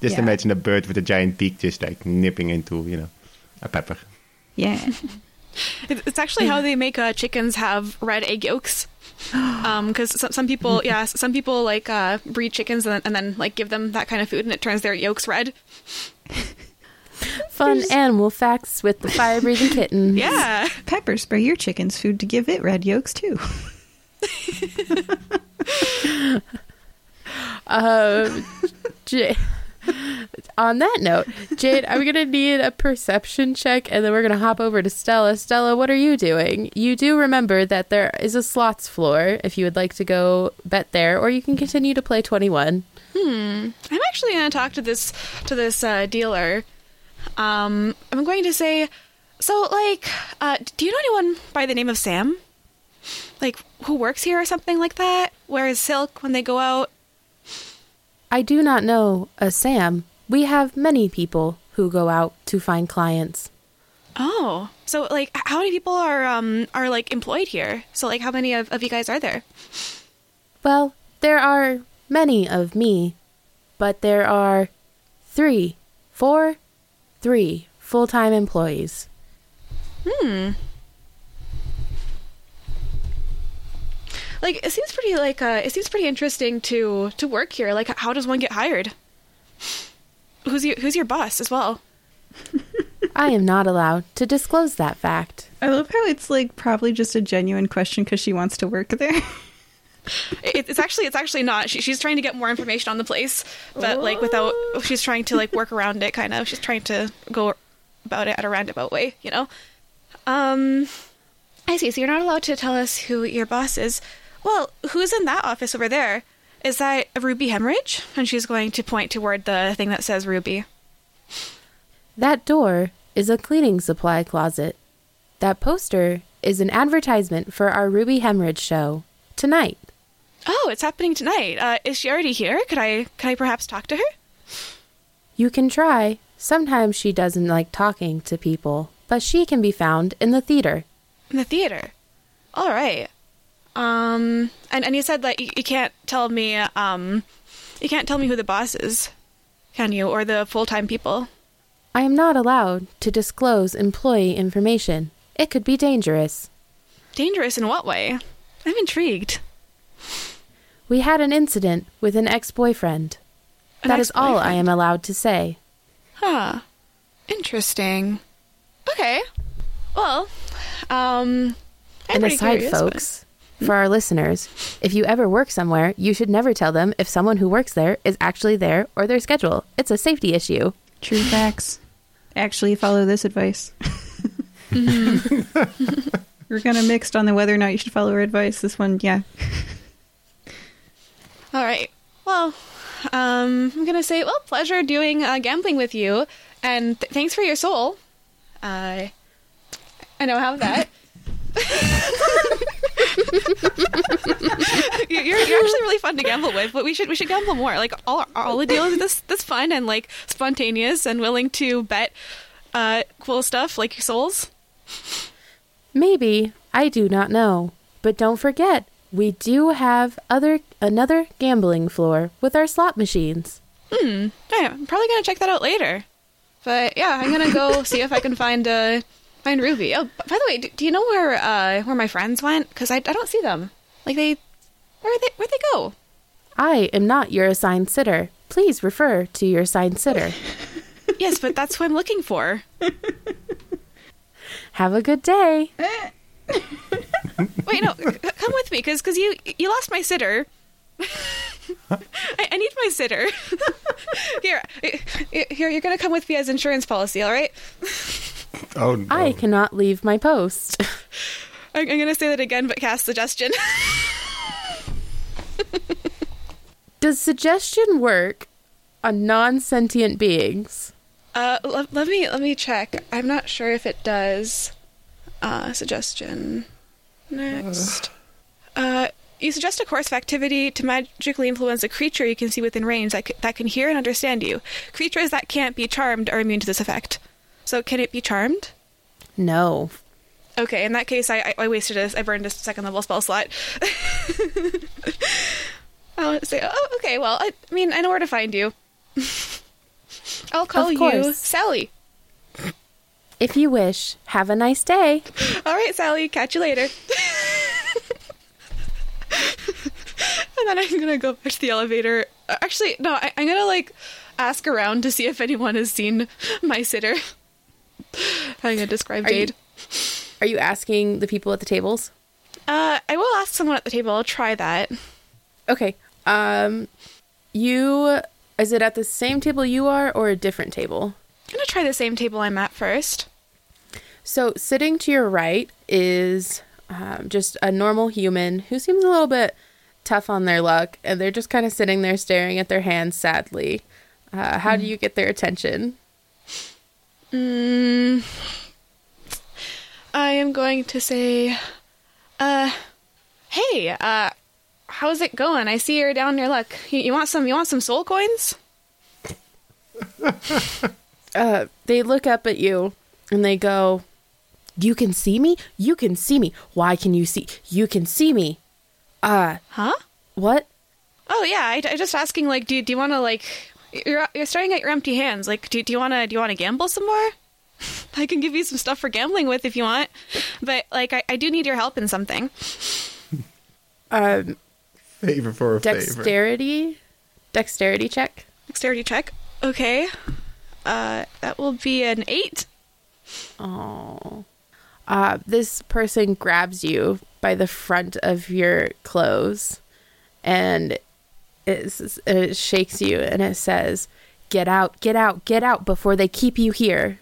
Just Yeah. imagine a bird with a giant beak just like nipping into, you know, a pepper. Yeah. [laughs] It's actually how they make uh, chickens have red egg yolks. [gasps] Because some, some people, yeah, some people like uh, breed chickens and then, and then like give them that kind of food, and it turns their yolks red. [laughs] Fun animal facts with the fire breathing [laughs] kitten. Yeah, Pepper spray your chicken's food to give it red yolks too. Uh. On that note, Jade, I'm gonna need a perception check, and then we're gonna hop over to Stella. Stella, what are you doing? You do remember that there is a slots floor if you would like to go bet there, or you can continue to play 21. Hmm. I'm actually going to talk to this to this uh, dealer. Um, I'm going to say, so like, uh, do you know anyone by the name of Sam? Like who works here or something like that? Wears silk when they go out. I do not know a Sam. We have many people who go out to find clients. Oh, so like, how many people are um are like employed here? So like, how many of, of you guys are there? Well, there are many of me, but there are three, four, three full time employees. Like, it seems pretty like uh, it seems pretty interesting to to work here. Like, how does one get hired? Who's your Who's your boss as well? [laughs] I am not allowed to disclose that fact. I love how it's like probably just a genuine question because she wants to work there. [laughs] It, it's actually it's actually not. She, she's trying to get more information on the place, but like without she's trying to like work around it. Kind of. She's trying to go about it at a roundabout way. You know. Um, I see. So you're not allowed to tell us who your boss is. Well, who's in that office over there? Is that Ruby Hemorrhage? And she's going to point toward the thing that says Ruby. That door is a cleaning supply closet. That poster is an advertisement for our Ruby Hemorrhage show tonight. Oh, it's happening tonight. Uh, is she already here? Could I could I perhaps talk to her? You can try. Sometimes she doesn't like talking to people, but she can be found in the theater. In the theater. All right. Um, and and you said that you, you can't tell me um, you can't tell me who the boss is, can you? Or the full time people? I am not allowed to disclose employee information. It could be dangerous. Dangerous in what way? I'm intrigued. We had an incident with an ex boyfriend. That is all I am allowed to say. Huh. Interesting. Okay. Well, um, I'm and aside, curious, folks, for our listeners, if you ever work somewhere, you should never tell them if someone who works there is actually there or their schedule. It's a safety issue. True facts. Actually, follow this advice. We're kind of mixed on the whether or not you should follow her advice. This one, yeah. All right. Well, um, I'm gonna say, well, pleasure doing uh, gambling with you, and th- thanks for your soul. Uh, I know how that. [laughs] [laughs] you're, you're actually really fun to gamble with, but we should we should gamble more. Like all all the deals this this fun and like spontaneous and willing to bet uh, cool stuff like your souls. Maybe, I do not know. But don't forget, we do have other another gambling floor with our slot machines. Hmm. Yeah, I'm probably gonna check that out later. But yeah, I'm gonna go [laughs] see if I can find uh find Ruby. Oh, by the way, do, do you know where uh where my friends went? Because I, I don't see them. Like they, where they where'd they go? I am not your assigned sitter. Please refer to your assigned sitter. [laughs] yes, but that's what I'm looking for. [laughs] Have a good day. Wait, no, c- come with me, because because you you lost my sitter. [laughs] I, I need my sitter. here, here, you're gonna come with me as insurance policy, all right? Oh no. I cannot leave my post. [laughs] I'm, I'm gonna say that again, but cast suggestion. [laughs] Does suggestion work on non sentient beings? Uh, let, let me let me check. I'm not sure if it does. Uh, suggestion. Next. Uh, you suggest a course of activity to magically influence a creature you can see within range that, c- that can hear and understand you. Creatures that can't be charmed are immune to this effect. So, can it be charmed? No. Okay, in that case, I, I, I wasted a, I burned a second level spell slot. [laughs] I'll say, oh, okay, well, I, I mean, I know where to find you. [laughs] I'll call you. Sally. If you wish, have a nice day. [laughs] All right, Sally, catch you later. and then I'm gonna go back to the elevator. Uh, Actually, no, I, I'm gonna like ask around to see if anyone has seen my sitter. [laughs] I'm gonna describe Are you- Jade. Are you asking the people at the tables? Uh, I will ask someone at the table. I'll try that. Okay. Um, you. Is it at the same table you are or a different table? I'm gonna try the same table I'm at first. So, sitting to your right is um, just a normal human who seems a little bit tough on their luck, and they're just kind of sitting there staring at their hands sadly. Uh, how do you get their attention? Mm, I am going to say, uh, hey, uh, how's it going? I see you're down your luck. You, you want some? You want some soul coins? [laughs] Uh, they look up at you and they go, You can see me? You can see me. Why can you see? You can see me. Uh, Huh? what? Oh yeah, I, I just asking. Like, do do you want to like? You're you're staring at your empty hands. Like, do do you want to do you want to gamble some more? [laughs] I can give you some stuff for gambling with if you want, but like, I, I do need your help in something. Um, favor for a favor. dexterity? Dexterity check? Dexterity check. Okay. Uh, that will be an eight. Oh. Uh, this person grabs you by the front of your clothes and it, it shakes you and it says, Get out, get out, get out before they keep you here.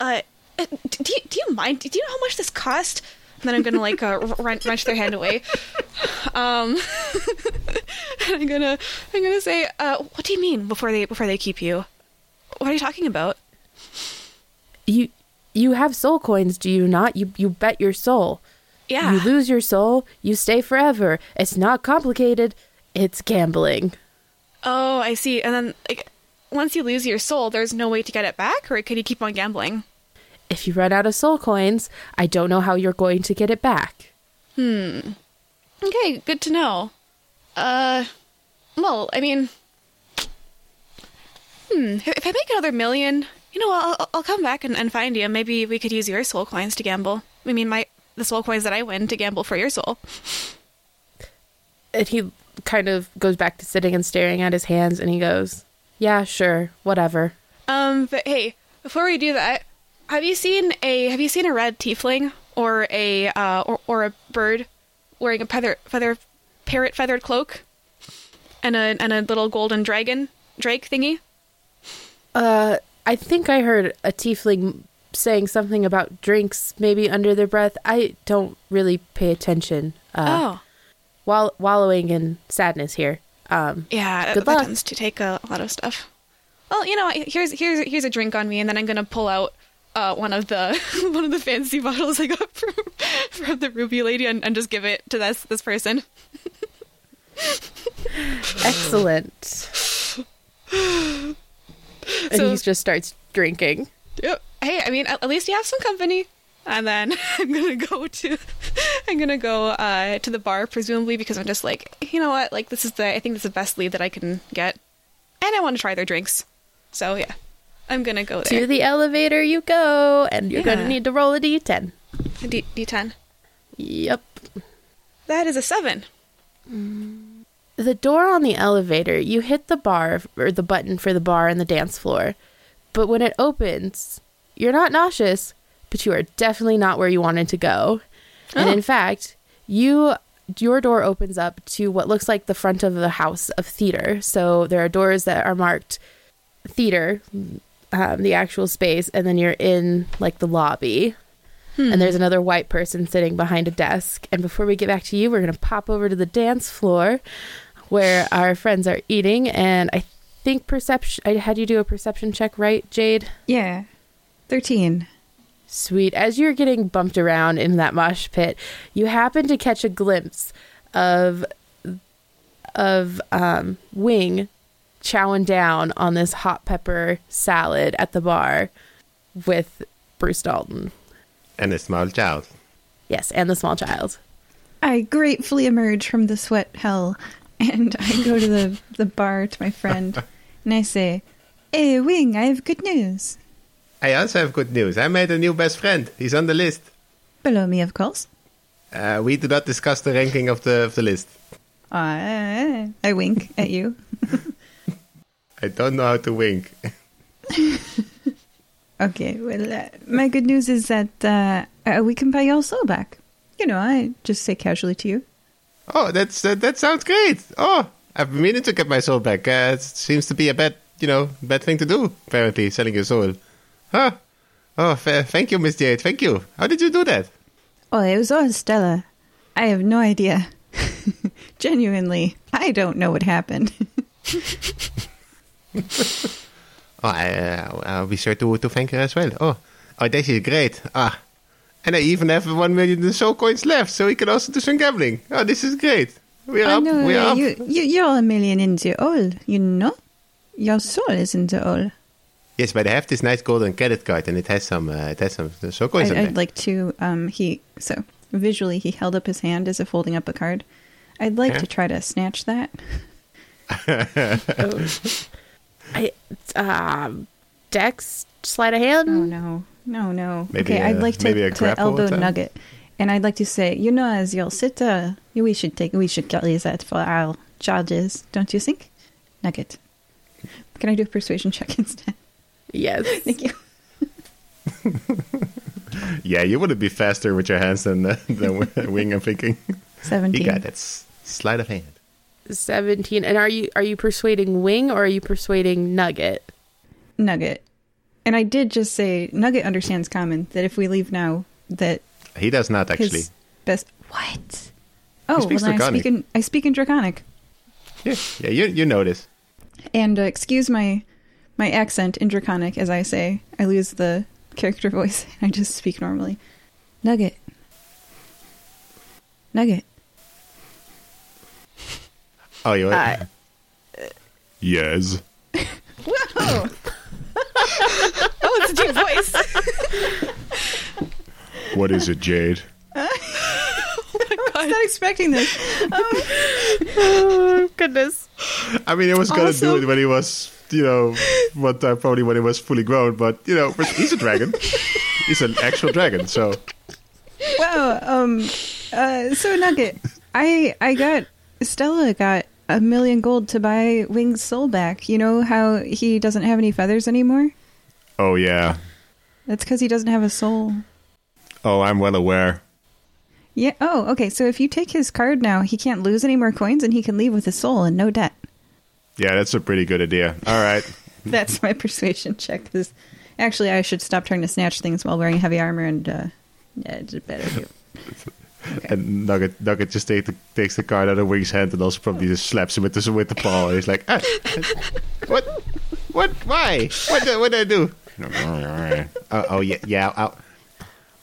Uh, uh, do you, do you mind? Do you know how much this cost? And then I'm gonna like uh, wren- wrench their hand away. Um, and [laughs] I'm gonna I'm gonna say, uh, what do you mean before they before they keep you? What are you talking about? You you have soul coins, do you not? You you bet your soul. Yeah. You lose your soul, you stay forever. It's not complicated. It's gambling. Oh, I see. And then like once you lose your soul, there's no way to get it back, or could you keep on gambling? If you run out of soul coins, I don't know how you're going to get it back. Hmm. Okay, good to know. Uh, well, I mean, hmm, if I make another million, you know, I'll, I'll- I'll come back and, and find you. Maybe we could use your soul coins to gamble. I mean, my the soul coins that I win to gamble for your soul. And he kind of goes back to sitting and staring at his hands and he goes, Yeah, sure, whatever. Um, but hey, before we do that, have you seen a have you seen a red tiefling or a uh or, or a bird wearing a feather feather parrot feathered cloak and a and a little golden dragon drake thingy? Uh, I think I heard a tiefling saying something about drinks maybe under their breath. I don't really pay attention. Uh, oh. Wall- wallowing in sadness here. Um, Yeah, Good that luck. tends to take a lot of stuff. Well, you know, here's here's here's a drink on me, and then I'm gonna pull out uh, one of the [laughs] one of the fancy bottles I got [laughs] from from the ruby lady, and, and just give it to this this person. [laughs] excellent. [sighs] and So- he just starts drinking. Yep. Hey, I mean, at, at least you have some company. And then [laughs] I'm gonna go to I'm gonna go uh, to the bar, presumably because I'm just like, you know what, like this is the I think this is the best lead that I can get, and I want to try their drinks. So yeah, I'm gonna go there. To the elevator you go, and you're gonna need to roll a d10. D- D10. Yep. That is a seven. The door on the elevator, you hit the bar or the button for the bar and the dance floor, but when it opens, you're not nauseous, but you are definitely not where you wanted to go. And Oh. in fact, you your door opens up to what looks like the front of the house of theater. So there are doors that are marked theater, um, the actual space, and then you're in like the lobby. And there's another white person sitting behind a desk. And before we get back to you, we're going to pop over to the dance floor where [sighs] our friends are eating. And I think perception, I had you do a perception check, right, Jade? Yeah. 13. Sweet. As you're getting bumped around in that mosh pit, you happen to catch a glimpse of of um, Wing chowing down on this hot pepper salad at the bar with Bruce Dalton. And a small child. Yes, and the small child. I gratefully emerge from the sweat hell and I go to the, the bar to my friend [laughs] and I say, Hey, Wing, I have good news. I also have good news. I made a new best friend. He's on the list. Below me, of course. Uh, we do not discuss the ranking of the of the list. Uh, I wink at you. [laughs] I don't know how to wink. [laughs] Okay, well, uh, my good news is that uh, uh, we can buy your soul back. You know, I just say casually to you. Oh, that's that, that sounds great. Oh, I've been meaning to get my soul back. Uh, it seems to be a bad, you know, bad thing to do. Apparently, selling your soul. Huh? Oh, fa- thank you, Miss Jade. Thank you. How did you do that? Oh, it was all Stella. I have no idea. [laughs] Genuinely, I don't know what happened. [laughs] Oh, I, uh, I'll be sure to to thank her as well. Oh, oh, this is great. Ah, and I even have one million soul coins left, so we can also do some gambling. Oh, this is great. We're I up. know We're uh, up. you, you, you're a million in the all, you know? Your soul is in the all. Yes, but I have this nice golden credit card, and it has some. Uh, it has some soul coins I, on there. I'd like to, um, he, so visually he held up his hand as if holding up a card. I'd like Yeah. to try to snatch that. [laughs] Oh. I, um, Dex, sleight of hand. Oh no, no, no. Maybe okay, I'd like to, maybe a to elbow attack? Nugget, and I'd like to say, you know, as you'll sit, uh, we should take, we should get that for our charges, don't you think, Nugget? Can I do a persuasion check [laughs] instead? Yes. [laughs] Thank you. [laughs] Yeah, you wouldn't be faster with your hands than the, than [laughs] Wing. I'm thinking. Seventeen. You got that s- sleight of hand. 17 and are you are you persuading wing or are you persuading nugget Nugget, and I did just say Nugget understands common that if we leave now, that He does not actually. best what? Oh, well, then I Draconic. speak in I speak in Draconic. Yeah, yeah. You you know this. And uh, excuse my my accent in Draconic as I say. I lose the character [laughs] voice and I just speak normally. Nugget. Nugget. Oh, you. Uh, yes. [laughs] Whoa! [laughs] Oh, it's a deep voice. What is it, Jade? I was not expecting this. oh goodness I mean, it was gonna do it when he was, you know, one time probably when he was fully grown. But you know, but he's a dragon. [laughs] he's an actual dragon. So Wow. Um. Uh. So Nugget, I I got Stella got a million gold to buy Wing's soul back. You know how he doesn't have any feathers anymore? Oh yeah. That's because he doesn't have a soul. Oh, I'm well aware. Yeah. Oh, okay. So if you take his card now, he can't lose any more coins, and he can leave with his soul and no debt. Yeah, that's a pretty good idea. All right. [laughs] That's my persuasion check. 'cause actually, I should stop trying to snatch things while wearing heavy armor, and uh, yeah, it's better. Do. [laughs] And Nugget, Nugget just take the, takes the card out of Wing's hand and also probably just slaps him with the with the paw. He's like, ah, what, what, why, what, did- what did I do? [laughs] oh, oh yeah, yeah. oh.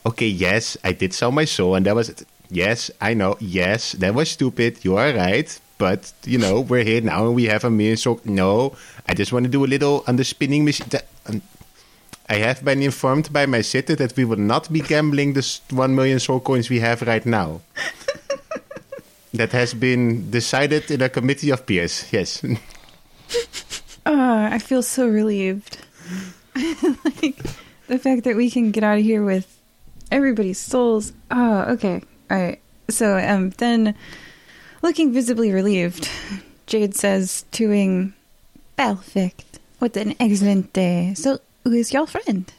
Okay, yes, I did sell my soul, and that was it. Yes, I know. Yes, that was stupid. You are right. But you know, we're here now, and we have a million soul. No, I just want to do a little on the spinning machine. Um, I have been informed by my sitter that we will not be gambling the 1 million soul coins we have right now. [laughs] that has been decided in a committee of peers, yes. Oh, [laughs] I feel so relieved. [laughs] like the fact that we can get out of here with everybody's souls. Oh, okay. All right. So, um, then looking visibly relieved, Jade says to Wing, "Perfect. What an excellent day. So, who is your friend?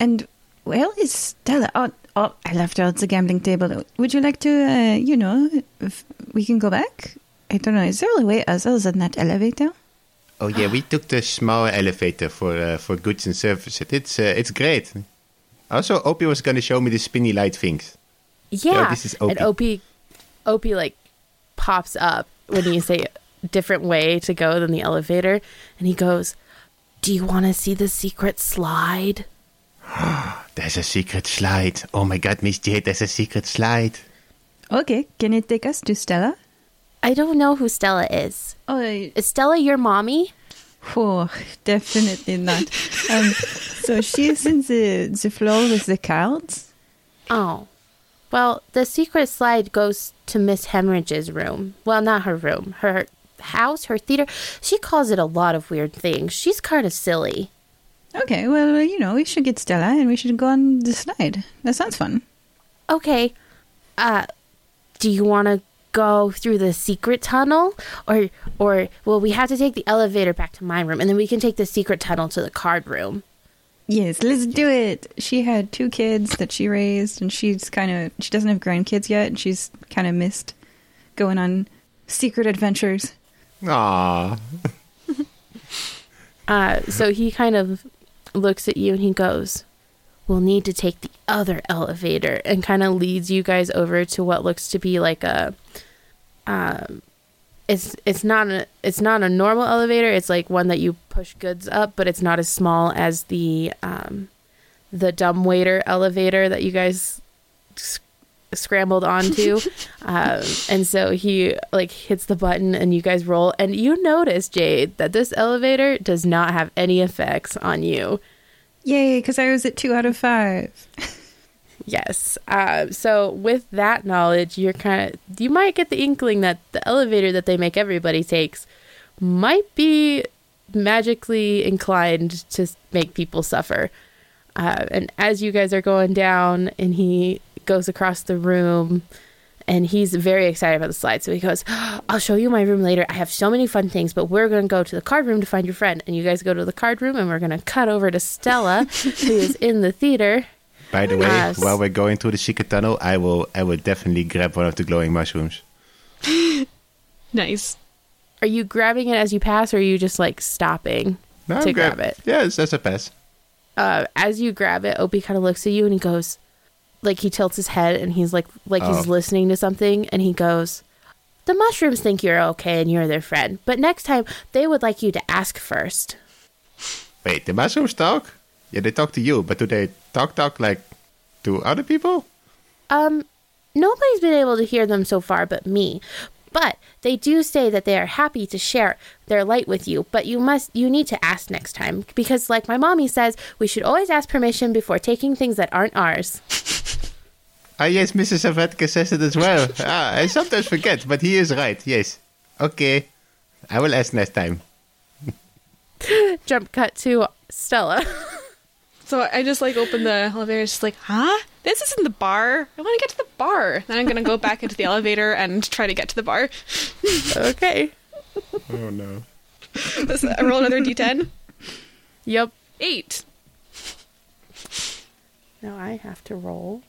And where is Stella? Oh, oh, I left her at the gambling table. Would you like to, uh, you know, if we can go back? I don't know. Is there a way other than that elevator? Oh yeah, we took the small elevator for uh, for goods and services. It's uh, it's great. Also, Opie was going to show me the spinny light things. Yeah. this is And Opie, Opie like pops up when you say different way to go than the elevator, and he goes, "Do you want to see the secret slide?" [gasps] There's a secret slide. Oh my god, Miss Jade, there's a secret slide. Okay, can it take us to Stella? I don't know who Stella is. Oh, Is Stella your mommy? oh definitely not. Um, so she's in the, the floor with the cards. Oh. Well, the secret slide goes to Miss Hemorrhage's room. Well, not her room. Her house, her theater. She calls it a lot of weird things. She's kind of silly. Okay, well, you know, we should get Stella and we should go on the slide. That sounds fun. Okay. Uh do you want to go through the secret tunnel or or well, we have to take the elevator back to my room and then we can take the secret tunnel to the card room. Yes, let's do it. She had two kids that she raised, and she's kind of she doesn't have grandkids yet, and she's kind of missed going on secret adventures. Aww. [laughs] Uh so he kind of looks at you and he goes, "We'll need to take the other elevator," and kind of leads you guys over to what looks to be like a, um, it's it's not a it's not a normal elevator. It's like one that you push goods up, but it's not as small as the um, the dumb waiter elevator that you guys sc- scrambled onto. [laughs] um, and so he like hits the button, and you guys roll, and you notice Jade that this elevator does not have any effects on you. Yay, because I was at two out of five. [laughs] Yes. Uh, so with that knowledge, you're kind of you might get the inkling that the elevator that they make everybody takes might be magically inclined to make people suffer. Uh, and as you guys are going down, and he goes across the room, and he's very excited about the slide. So he goes, "I'll show you my room later. I have so many fun things, but we're going to go to the card room to find your friend." And you guys go to the card room, and we're going to cut over to Stella, who is in the theater. By the way, Yes. while we're going through the secret tunnel, I will I will definitely grab one of the glowing mushrooms. [laughs] Nice. Are you grabbing it as you pass, or are you just like stopping No, to I'm grab it? Yes, that's a pass. Uh, as you grab it, Opie kind of looks at you and he goes, like he tilts his head and he's like, like he's Oh. listening to something, and he goes, "The mushrooms think you're okay and you're their friend, but next time they would like you to ask first. Wait, the mushrooms talk? Yeah, they talk to you, but do they talk talk like to other people? Um, nobody's been able to hear them so far but me. But they do say that they are happy to share their light with you, but you must you need to ask next time because like my mommy says, we should always ask permission before taking things that aren't ours. Ah, yes, Mrs. Savetka says it as well. [laughs] ah, I sometimes forget, but he is right. Yes. Okay. I will ask next time. [laughs] Jump cut to Stella. [laughs] So I just like open the elevator. It's just like, huh? This isn't the bar. I want to get to the bar. Then I'm gonna go back into the elevator and try to get to the bar. okay. Oh, no. This- I roll another d10. Yep. Eight. Now I have to roll.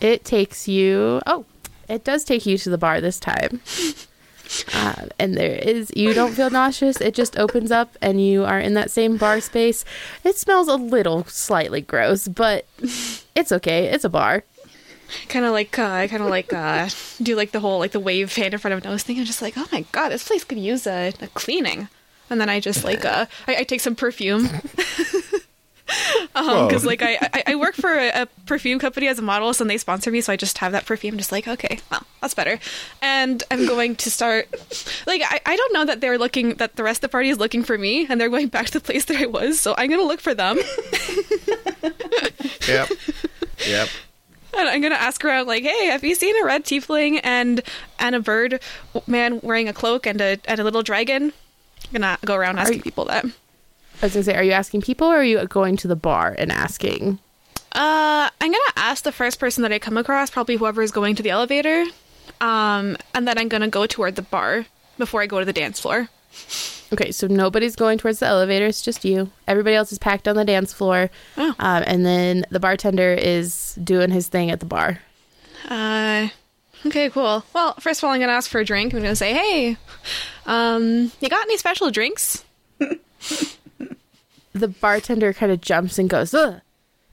It takes you. Oh, it does take you to the bar this time. Uh, and there is. You don't feel nauseous. It just opens up, and you are in that same bar space. It smells a little slightly gross, but it's okay. It's a bar. Kind of like, uh, I kind of like uh, do like the whole like the wave hand in front of nose thing. I'm just like, oh my god, this place could use a, a cleaning. And then I just like [laughs] uh, I, I take some perfume. [laughs] Um, because Whoa. like I, I I work for a, a perfume company as a model, so they sponsor me, so I just have that perfume. Just like okay, well that's better. And I'm going to start. Like I, I don't know that they're looking that the rest of the party is looking for me, and they're going back to the place that I was. So I'm gonna look for them, [laughs] Yep. yep. and I'm gonna ask around like, hey, have you seen a red tiefling and and a bird man wearing a cloak and a and a little dragon? I'm gonna go around asking you- people that. I was gonna say, are you asking people, or are you going to the bar and asking? Uh, I'm gonna ask the first person that I come across, probably whoever is going to the elevator, um, and then I'm gonna go toward the bar before I go to the dance floor. Okay, so nobody's going towards the elevator. It's just you. Everybody else is packed on the dance floor. Oh. Um, and then the bartender is doing his thing at the bar. Uh, okay, cool. Well, first of all, I'm gonna ask for a drink. I'm gonna say, "Hey, um, you got any special drinks?" [laughs] The bartender kind of jumps and goes, Ugh,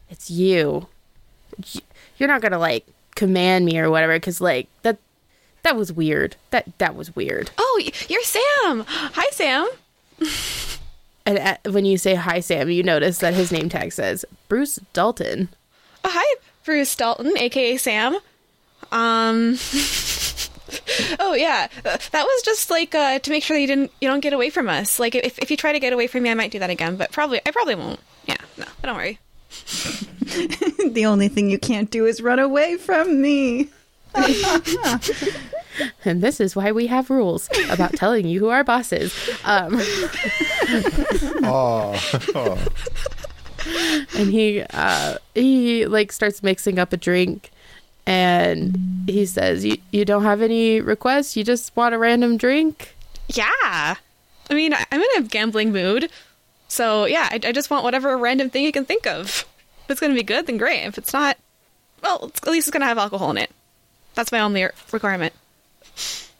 it's you. You're not going to like command me or whatever because like that that was weird. That that was weird. Oh, you're Sam. Hi, Sam. And uh, when you say hi Sam, you notice that his name tag says Bruce Dalton. Oh, hi, Bruce Dalton, aka Sam. Um. [laughs] [laughs] oh yeah, Uh, that was just like uh, to make sure that you didn't you don't get away from us. Like if if you try to get away from me, I might do that again, but probably I probably won't. Yeah, no, don't worry. [laughs] the only thing you can't do is run away from me. [laughs] And this is why we have rules about telling you who our boss is. Um, Oh, and he uh, he like starts mixing up a drink, and he says, "You you don't have any requests? You just want a random drink?" Yeah, I mean I'm in a gambling mood, so yeah, I, I just want whatever random thing you can think of. If it's gonna be good, then great. If it's not, well, it's, at least it's gonna have alcohol in it. That's my only requirement.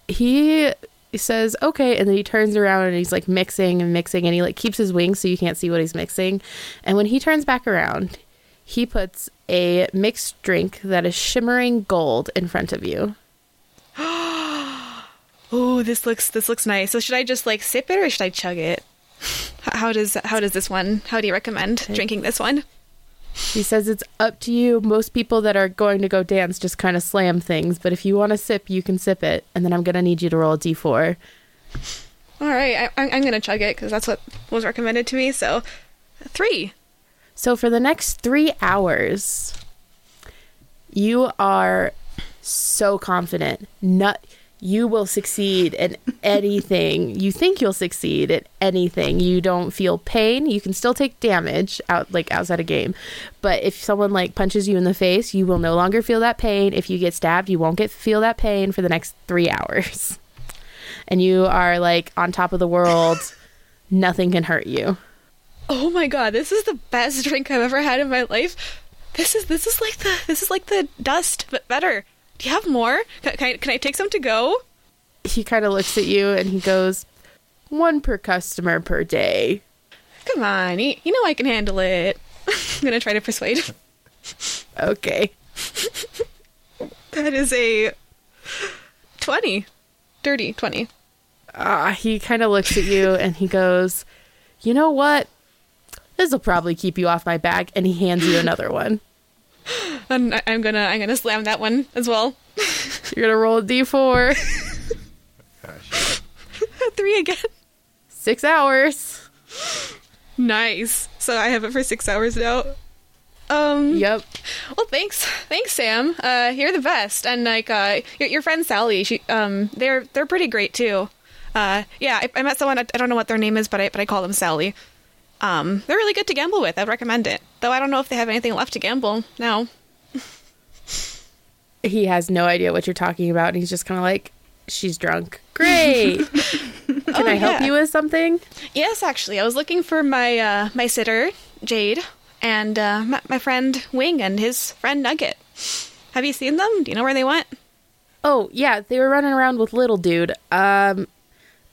he says okay and then he turns around and he's like mixing and mixing and he like keeps his wings so you can't see what he's mixing and when he turns back around he puts a mixed drink that is shimmering gold in front of you [gasps] Oh, this looks this looks nice. So should I just like sip it or should I chug it? How does how does this one? How do you recommend drinking this one? he says it's up to you most people that are going to go dance just kind of slam things but if you want to sip you can sip it and then i'm gonna need you to roll a d4 All right, I, I'm I'm gonna chug it because that's what was recommended to me. So three. So for the next three hours, you are so confident. Not you will succeed in [laughs] anything. you think you'll succeed at anything. You don't feel pain. You can still take damage out like outside a game. But if someone like punches you in the face, you will no longer feel that pain. If you get stabbed, you won't get feel that pain for the next three hours. And you are like on top of the world. [laughs] Nothing can hurt you. Oh my god, this is the best drink I've ever had in my life. This is this is like the this is like the dust, but better. Do you have more? Can, can I can I take some to go? he kind of looks at you and he goes, one per customer per day. Come on, you, you know I can handle it. [laughs] I'm gonna try to persuade. Okay. [laughs] That is a twenty, dirty twenty. Uh, he kind of looks at you and he goes, you know what? This will probably keep you off my back. And he hands you another one. [laughs] And I- I'm gonna I'm gonna slam that one as well. [laughs] You're to roll a d4. [laughs] Three again. Six hours. Nice. So I have it for six hours now. Um. Yep. Well, thanks, thanks, Sam. Uh, you're the best, and like uh, your, your friend Sally, she um, they're they're pretty great too. Uh, yeah, I, I met someone. I, I don't know what their name is, but I but I call them Sally. Um, they're really good to gamble with. I'd recommend it. Though I don't know if they have anything left to gamble now. [laughs] He has no idea what you're talking about. And he's just kind of like, she's drunk. Great. [laughs] Can I help yeah. you with something? Yes, actually, I was looking for my uh, my sitter Jade and uh, my, my friend Wing and his friend Nugget. Have you seen them? Do you know where they went? Oh, yeah, they were running around with little dude. Um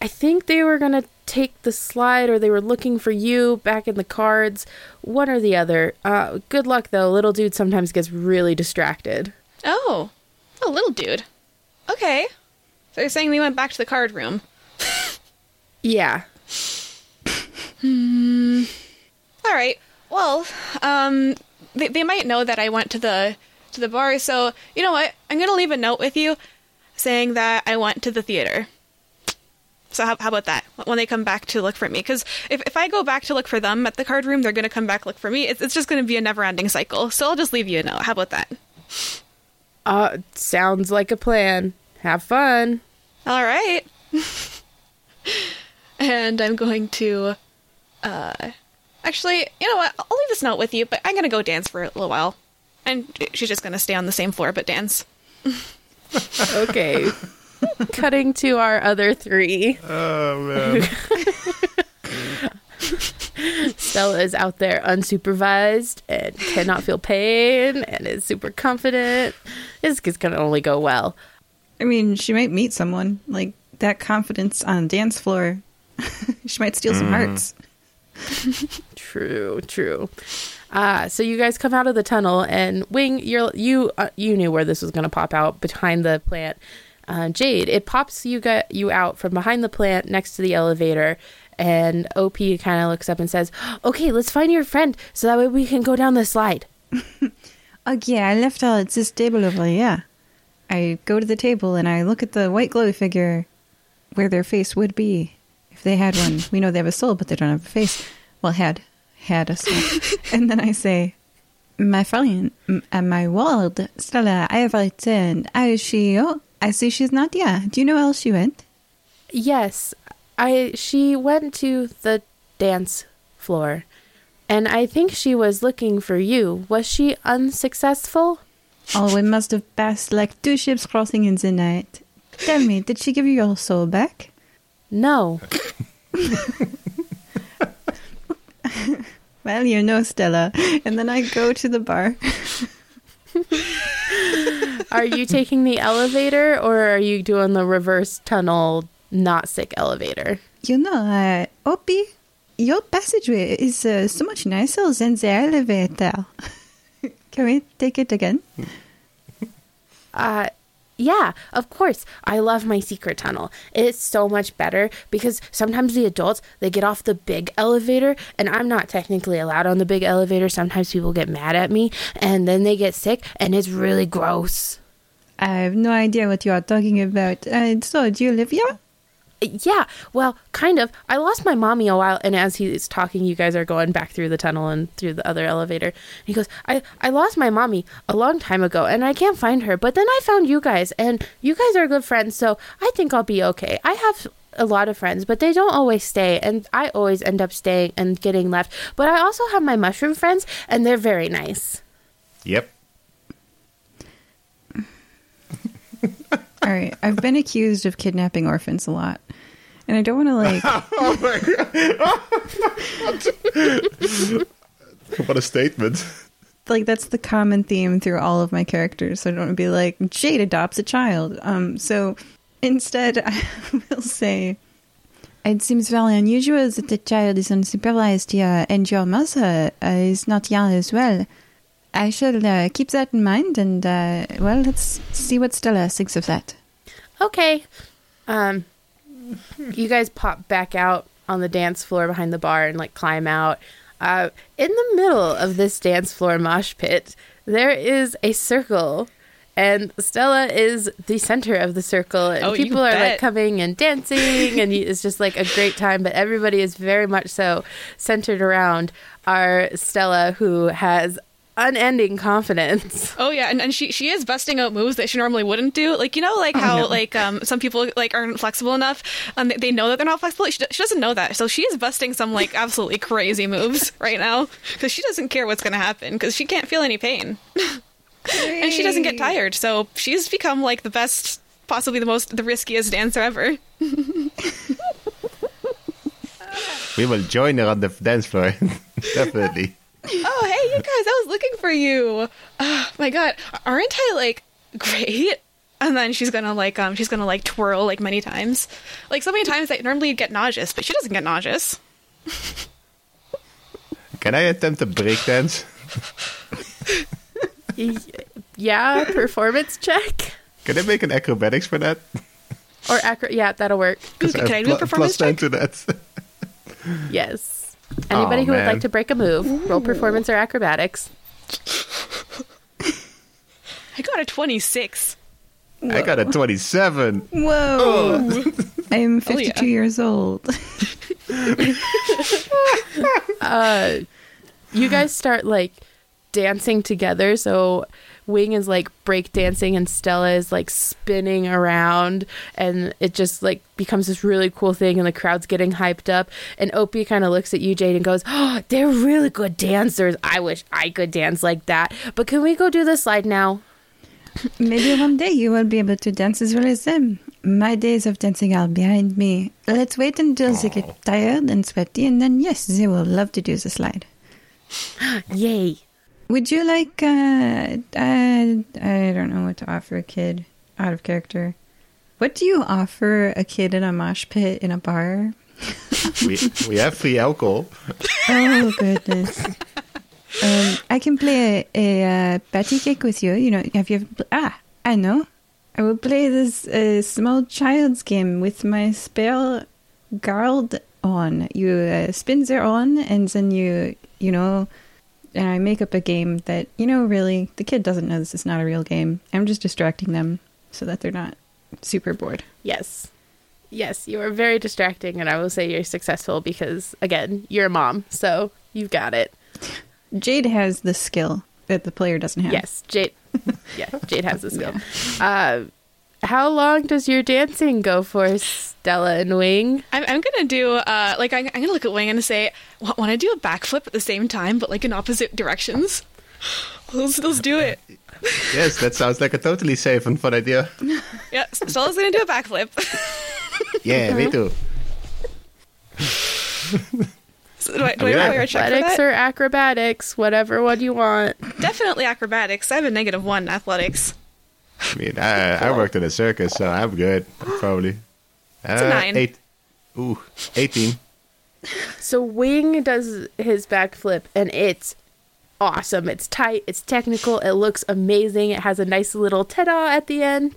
I think they were going to take the slide or they were looking for you back in the cards, one or the other. Uh good luck though. Little dude sometimes gets really distracted. Oh, a little dude. Okay. So you're saying we went back to the card room? Yeah. All right. Well, um, they, they might know that I went to the to the bar, so you know what? I'm gonna leave a note with you, saying that I went to the theater. So how, how about that? When they come back to look for me, because if, if I go back to look for them at the card room, they're gonna come back look for me. It's it's just gonna be a never ending cycle. So I'll just leave you a note. How about that? Uh sounds like a plan. Have fun. All right. [laughs] and I'm going to, uh, actually, you know what? I'll leave this note with you, but I'm gonna go dance for a little while. And she's just gonna stay on the same floor but dance. [laughs] Okay. [laughs] Cutting to our other three. oh man. [laughs] Stella is out there unsupervised and cannot feel pain and is super confident. This is going to only go well. I mean, she might meet someone like that confidence on dance floor. [laughs] she might steal some hearts. True, true. Uh, so you guys come out of the tunnel, and Wing, you're you uh, you knew where this was going to pop out behind the plant. Uh, Jade, it pops you got you out from behind the plant next to the elevator, and Opie kind of looks up and says, "Okay, let's find your friend, so that way we can go down the slide." [laughs] okay, I left her at this table over here. I go to the table and I look at the white glowy figure where their face would be if they had one. We know they have a soul, but they don't have a face. Well, had had a soul. [laughs] and then I say, "My friend, uh, my world, Stella, I have returned. How is she? Oh, I see she's not here. Do you know where else she went? Yes, I she went to the dance floor, and I think she was looking for you. Was she unsuccessful? Oh, we must have passed like two ships crossing in the night. Tell me, did she give you your soul back? No. [laughs] Well, you know, Stella. And then I go to the bar. [laughs] [laughs] Are you taking the elevator or are you doing the reverse tunnel not sick elevator? You know, uh, Opie, your passageway is uh, so much nicer than the elevator. [laughs] Can we take it again? Uh yeah, of course. I love my secret tunnel. It's so much better because sometimes the adults they get off the big elevator and I'm not technically allowed on the big elevator. Sometimes people get mad at me and then they get sick and it's really gross. I have no idea what you are talking about. Uh, you live here? Yeah, well, kind of. I lost my mommy a while, and as he's talking, you guys are going back through the tunnel and through the other elevator. He goes, I, I lost my mommy a long time ago, and I can't find her, but then I found you guys, and you guys are good friends, so I think I'll be okay. I have a lot of friends, but they don't always stay, and I always end up staying and getting left. But I also have my mushroom friends, and they're very nice. Yep. [laughs] All right. I've been accused of kidnapping orphans a lot. And I don't want to, like, [laughs] Oh my god. [laughs] what a statement. like that's the common theme through all of my characters. So I don't want to be like Jade adopts a child. Um, so instead, [laughs] I will say it seems very unusual that the child is unsupervised here, and your mother uh, is not here as well. I shall uh, keep that in mind, and uh, well, let's see what Stella thinks of that. Okay. Um, you guys pop back out on the dance floor behind the bar and like climb out. Uh, in the middle of this dance floor mosh pit, there is a circle, and Stella is the center of the circle. And Oh, you people are like coming and dancing, and it's just like a great time. But everybody is very much so centered around our Stella, who has unending confidence. [laughs] Oh yeah, and, and she she is busting out moves that she normally wouldn't do. Like you know, like how no. like um some people like aren't flexible enough, and they, they know that they're not flexible. She, she doesn't know that, so she is busting some like absolutely crazy moves [laughs] right now because she doesn't care what's going to happen because she can't feel any pain, [laughs] and she doesn't get tired. So she's become like the best, possibly the most the riskiest dancer ever. We will join her on the dance floor. Definitely. Oh hey, you guys, I was looking for you. Oh my god, aren't I like great? And then she's gonna like um she's gonna like twirl like many times, like so many times that normally you'd get nauseous, but she doesn't get nauseous. Can I attempt a breakdance? [laughs] Yeah, performance check Can I make an acrobatics for that? or acro- yeah, that'll work. 'Cause Can I I have do a performance plus 10 check? to that. [laughs] Yes. Anybody Aw, who would like to break a move, roll performance or acrobatics. [laughs] I got a twenty six. I got a 27. Whoa! I'm [laughs] 52 yeah. years old. [laughs] Uh, you guys start like dancing together. So Wing is like break dancing and Stella is like spinning around and it just like becomes this really cool thing and the crowd's getting hyped up and Opie kind of looks at you Jade and goes, "Oh, they're really good dancers. I wish I could dance like that. But can we go do the slide now?" [laughs] Maybe one day you will be able to dance as well as them. my days of dancing are behind me. Let's wait until they get tired and sweaty, and then yes, they will love to do the slide. [gasps] Yay. Would you like? Uh, uh, I don't know what to offer a kid out of character. What do you offer a kid in a mosh pit in a bar? [laughs] we we have free alcohol. Oh goodness. [laughs] um, I can play a, a uh, patty cake with you. You know, have you ever? Pl- ah, I know. I will play this uh, small child's game with my spell guard on. You uh, spin there on, and then you, you know, and I make up a game that you know. Really, the kid doesn't know this is not a real game. I'm just distracting them so that they're not super bored. Yes. Yes, you are very distracting, and I will say you're successful because, again, you're a mom, so you've got it. Jade has the skill that the player doesn't have. Yes, Jade. [laughs] yeah, Jade has the skill. [laughs] Uh, how long does your dancing go for, Stella and Wing? I'm, I'm gonna do uh like I'm, I'm gonna look at Wing and say, want to do a backflip at the same time, but like in opposite directions. [laughs] Let's let's do it. [laughs] Yes, that sounds like a totally safe and fun idea. [laughs] Yeah, Stella's gonna do a backflip. Yeah, me too. So do I, do I Yeah. require a check for Athletics that? or acrobatics, whatever one you want. Definitely acrobatics. I have a negative one in athletics. I mean, I, I worked in a circus, so I'm good, probably. Uh, a nine. Eight. Ooh, 18. So Wing does his backflip, and it's awesome. It's tight, it's technical, it looks amazing. It has a nice little ta-da at the end.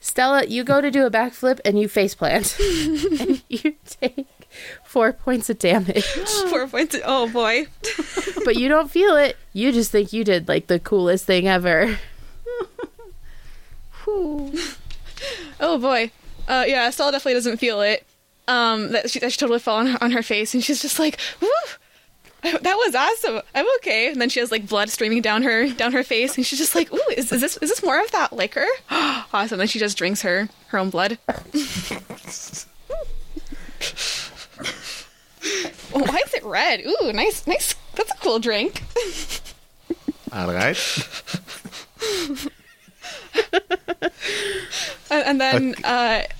Stella, you go to do a backflip and you face plant, [laughs] and you take four points of damage. [gasps] Four points. Oh boy. but you don't feel it. You just think you did like the coolest thing ever. [laughs] [laughs] Oh boy. Uh, yeah, Stella definitely doesn't feel it. Um, that she, that she totally fell on her, on her face, and she's just like, "Woo, that was awesome. I'm okay." And then she has like blood streaming down her down her face, and she's just like, "Ooh, is, is this is this more of that liquor?" [gasps] awesome. Then she just drinks her her own blood. [laughs] Why is it red? Ooh, nice, nice. That's a cool drink. [laughs] All right. [laughs] And, and then, uh, [laughs]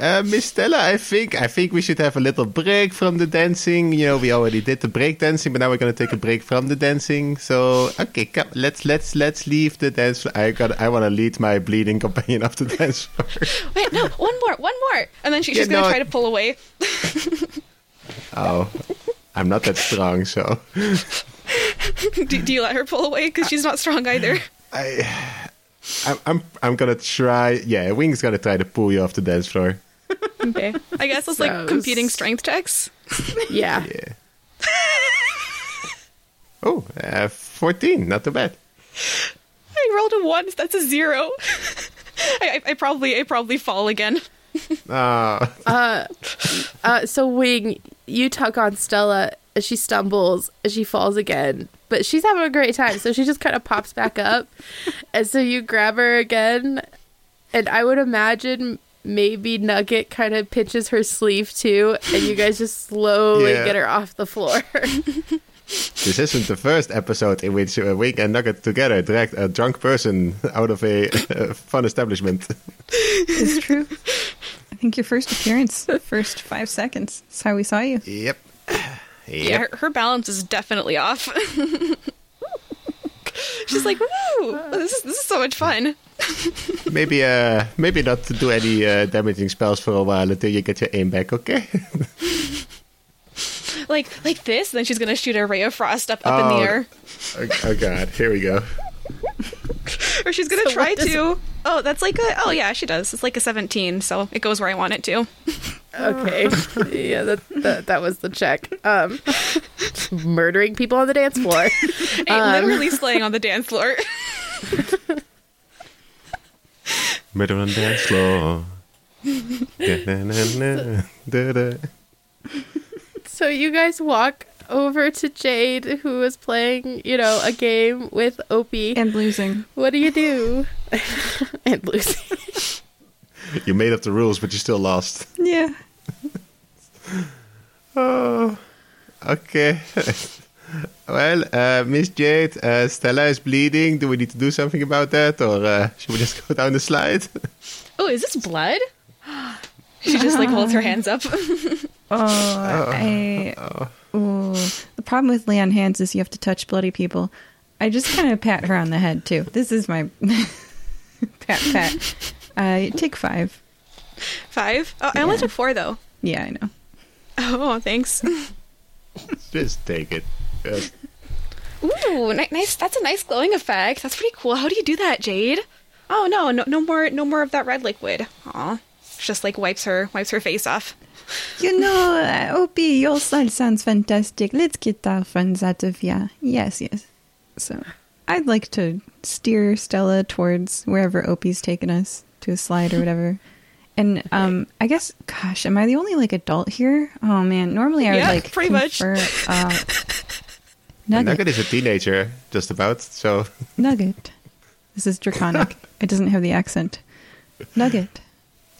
Uh, Miss Stella, I think I think we should have a little break from the dancing. You know, we already did the break dancing, but now we're gonna take a break from the dancing. So, okay, come, let's let's let's leave the dance. floor. I got I want to lead my bleeding companion up the [laughs] dance floor. wait, no, one more, one more. And then she, she's Yeah, gonna no. try to pull away. Oh, I'm not that strong, so do, do you let her pull away? Because she's not strong either. I. I'm, I'm I'm gonna try. Yeah, Wing's gonna try to pull you off the dance floor. Okay. I guess it's So like competing strength checks. [laughs] Yeah. Yeah. oh, uh, 14, not too bad. I rolled a one. That's a zero. [laughs] I, I, I probably I probably fall again. Ah, [laughs] Uh, so Wing, you tug on Stella as she stumbles, as she falls again, but she's having a great time, so she just kind of pops back up, and so you grab her again, and I would imagine maybe Nugget kind of pinches her sleeve too, and you guys just slowly Yeah. get her off the floor. [laughs] this isn't the first episode in which uh, Wing and Nugget together dragged a drunk person [laughs] out of a uh, fun establishment. It's true. I think your first appearance, first five seconds. is how we saw you. Yep. Yeah, her, her balance is definitely off. [laughs] She's like, "Woo! This is this is so much fun." [laughs] Maybe, uh, maybe not to do any uh, damaging spells for a while until you get your aim back. Okay. Like like this. Then she's gonna shoot a ray of frost up up in Oh. the air, oh, oh God, here we go. [laughs] or she's gonna So try what does- to. Oh, that's like a. Oh yeah, she does. It's like a seventeen, so it goes where I want it to. okay, yeah, that, that that was the check. Um, [laughs] murdering people on the dance floor. [laughs] Hey, literally slaying on the dance floor. Murder on the dance floor. Da-na-na-na, da-da. So you guys walk over to Jade, who is playing, you know, a game with Opie. And losing. what do you do? [laughs] and Lucy. [laughs] You made up the rules, but you still lost. Yeah. [laughs] oh, okay. well, uh, Miss Jade, uh, Stella is bleeding. Do we need to do something about that, or uh, should we just go down the slide? Oh, is this blood? [gasps] she just like holds her hands up. Oh, I. Oh, the problem with lay on hands is you have to touch bloody people. I just kind of pat her on the head too. This is my [laughs] pat pat. Uh, take five. Five. Oh, I only Yeah. took four though. Yeah, I know. Oh, thanks. [laughs] just take it. Yes. Ooh, ni- nice. That's a nice glowing effect. That's pretty cool. How do you do that, Jade? Oh no, no, no more, no more of that red liquid. Aw, just like wipes her, wipes her face off. You know, uh, Opie, your style sounds fantastic. Let's get our friends out of here. Yes, yes. So, I'd like to steer Stella towards wherever Opie's taken us to a slide or whatever. And um, I guess, gosh, am I the only like adult here? Oh man, normally I would like pretty much. Uh, nugget, Nugget is a teenager, just about. So nugget. This is draconic. [laughs] it doesn't have the accent. Nugget.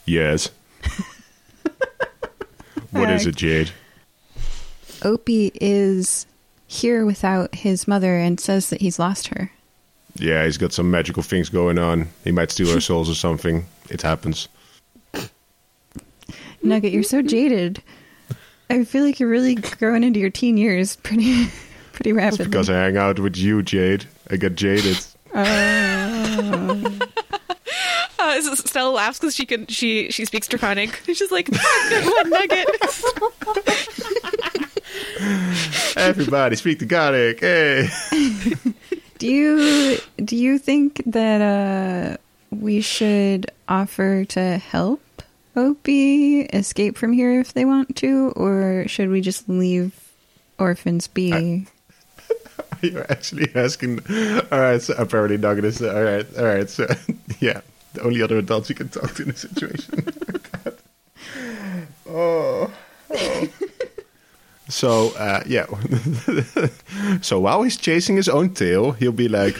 yes. [laughs] What is it, Jade? Opie is here without his mother and says that he's lost her. Yeah, he's got some magical things going on. He might steal our souls or something. It happens. Nugget, you're so jaded. I feel like you're really growing into your teen years pretty [laughs] pretty rapidly. Because I hang out with you, Jade. I get jaded. Uh, [laughs] S- Stella laughs because she can, she, she speaks Draconic. She's just like, "Good one, Nugget." [laughs] Everybody speak the Garlic. Hey. [laughs] do you do you think that uh we should offer to help Opie escape from here if they want to, or should we just leave orphans be? You're actually asking. All right, so apparently Nugget is. All right, all right. So, yeah, the only other adults you can talk to in this situation. [laughs] oh. oh. [laughs] So, uh, yeah. [laughs] so while he's chasing his own tail, he'll be like,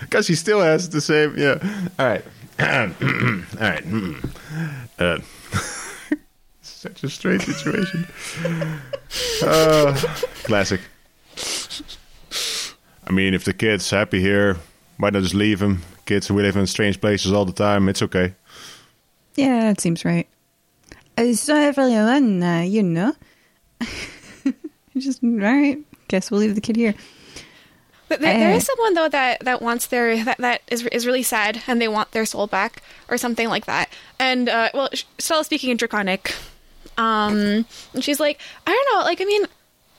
because he still has the same. Yeah. All right. [clears throat] all right. Uh, such a strange situation. Uh, classic. I mean, if the kid's happy here, why not just leave him? Kids We live in strange places all the time, it's okay. Yeah, it seems right. Uh, so everyone, uh, you know, [laughs] just all right. Guess we'll leave the kid here. But there, there Eh. is someone though that that wants their that that is is really sad and they want their soul back or something like that. And uh, well, sh- Stella's speaking in Draconic. Um, and she's like, I don't know, like I mean,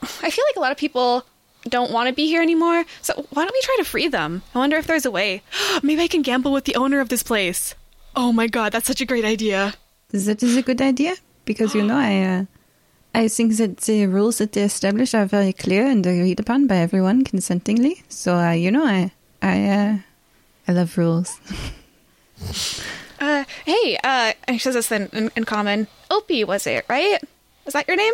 I feel like a lot of people don't want to be here anymore. So why don't we try to free them? I wonder if there's a way. [gasps] Maybe I can gamble with the owner of this place. Oh my god, that's such a great idea. That is a good idea because you know I uh, I think that the rules that they establish are very clear and agreed upon by everyone consentingly. So uh, you know I I uh, I love rules. [laughs] Uh, hey, uh, and she says this in, in, in common. Opie was it, right? Is that your name?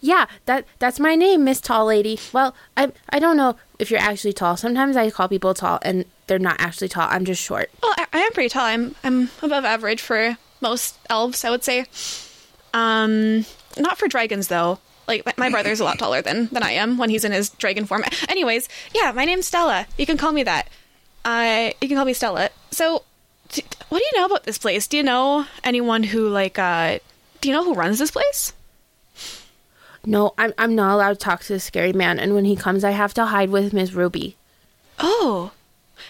Yeah, that that's my name, Miss Tall Lady. Well, I I don't know if you're actually tall. Sometimes I call people tall and they're not actually tall. I'm just short. Well, I, I am pretty tall. I'm I'm above average for most elves, I would say. Um, not for dragons though. Like my- brother's a lot taller than than I am when he's in his dragon form. Anyways, yeah, my name's Stella. You can call me that. Uh, you can call me Stella. So, what do you know about this place? Do you know anyone who like uh, do you know who runs this place? No, I'm I'm not allowed to talk to the scary man, and when he comes, I have to hide with Miss Ruby. Oh.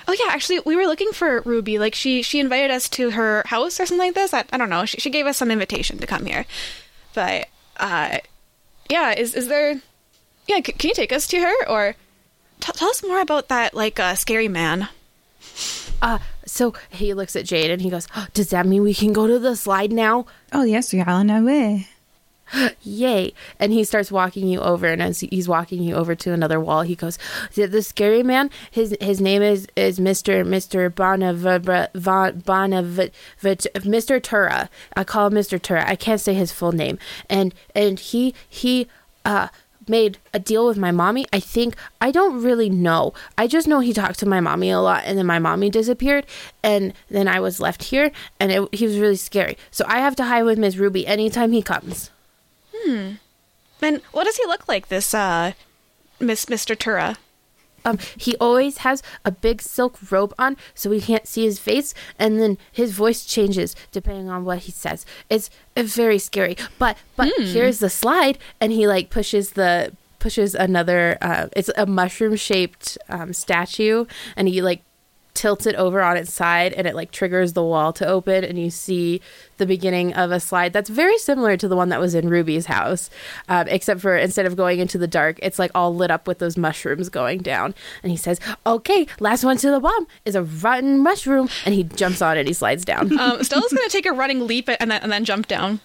Oh yeah, actually we were looking for Ruby. Like she she invited us to her house or something like this. I, I don't know. She she gave us some invitation to come here. But uh yeah, is is there Yeah, c- can you take us to her or t- tell us more about that like uh scary man? Uh, so he looks at Jade and he goes, "Oh, "Does that mean we can go to the slide now?" Oh yes, we are on our way. Yay! And he starts walking you over, and as he's walking you over to another wall, he goes, "The, scary man. His his name is is Mister Mister Bonav Bonav Mister Tura. I call him Mister Tura. I can't say his full name. And and he he uh." made a deal with my mommy. I think I don't really know. I just know he talked to my mommy a lot and then my mommy disappeared and then I was left here and it, he was really scary. So I have to hide with Miss Ruby anytime he comes. And what does he look like? This uh Miss Mr. Tura? Um, he always has a big silk robe on, so we can't see his face, and then his voice changes depending on what he says. It's uh, very scary. But but here's the slide, and he like pushes the pushes another. Uh, it's a mushroom shaped um, statue, and he like tilts it over on its side, and it like triggers the wall to open, and you see the beginning of a slide that's very similar to the one that was in Ruby's house, um, except for instead of going into the dark, it's like all lit up with those mushrooms going down. And he says, "Okay, last one to the bomb is a rotten mushroom," and he jumps on it. He slides down. [laughs] Um, Stella's gonna take a running leap and then and then jump down.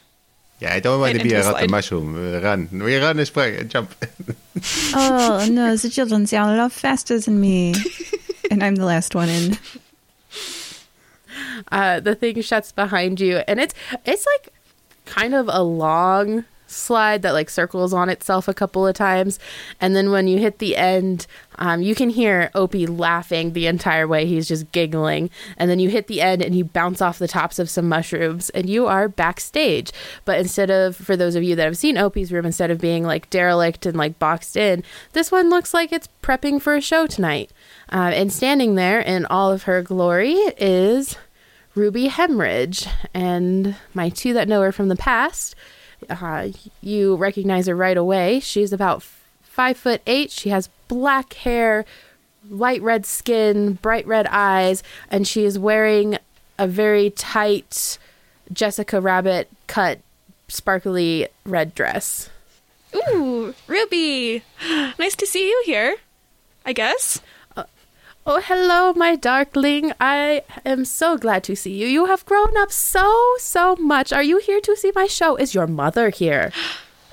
Yeah, I don't want to be into a the rotten slide. mushroom. Uh, run. We run and spring and jump. [laughs] oh no, the children sound a lot faster than me. [laughs] [laughs] and I'm the last one in. [laughs] uh, the thing shuts behind you, and it's it's like kind of a long slide that like circles on itself a couple of times, and then when you hit the end, um, you can hear Opie laughing the entire way. He's just giggling, and then you hit the end, and you bounce off the tops of some mushrooms, and you are backstage. But instead of for those of you that have seen Opie's room, instead of being like derelict and like boxed in, this one looks like it's prepping for a show tonight. Uh, and standing there in all of her glory is Ruby Hemridge. And my two that know her from the past, uh, you recognize her right away. She's about five foot eight. She has black hair, light red skin, bright red eyes, and she is wearing a very tight Jessica Rabbit cut, sparkly red dress. Ooh, Ruby, [gasps] nice to see you here. I guess. Oh, hello, my darkling. I am so glad to see you. You have grown up so, so much. Are you here to see my show? Is your mother here? [gasps]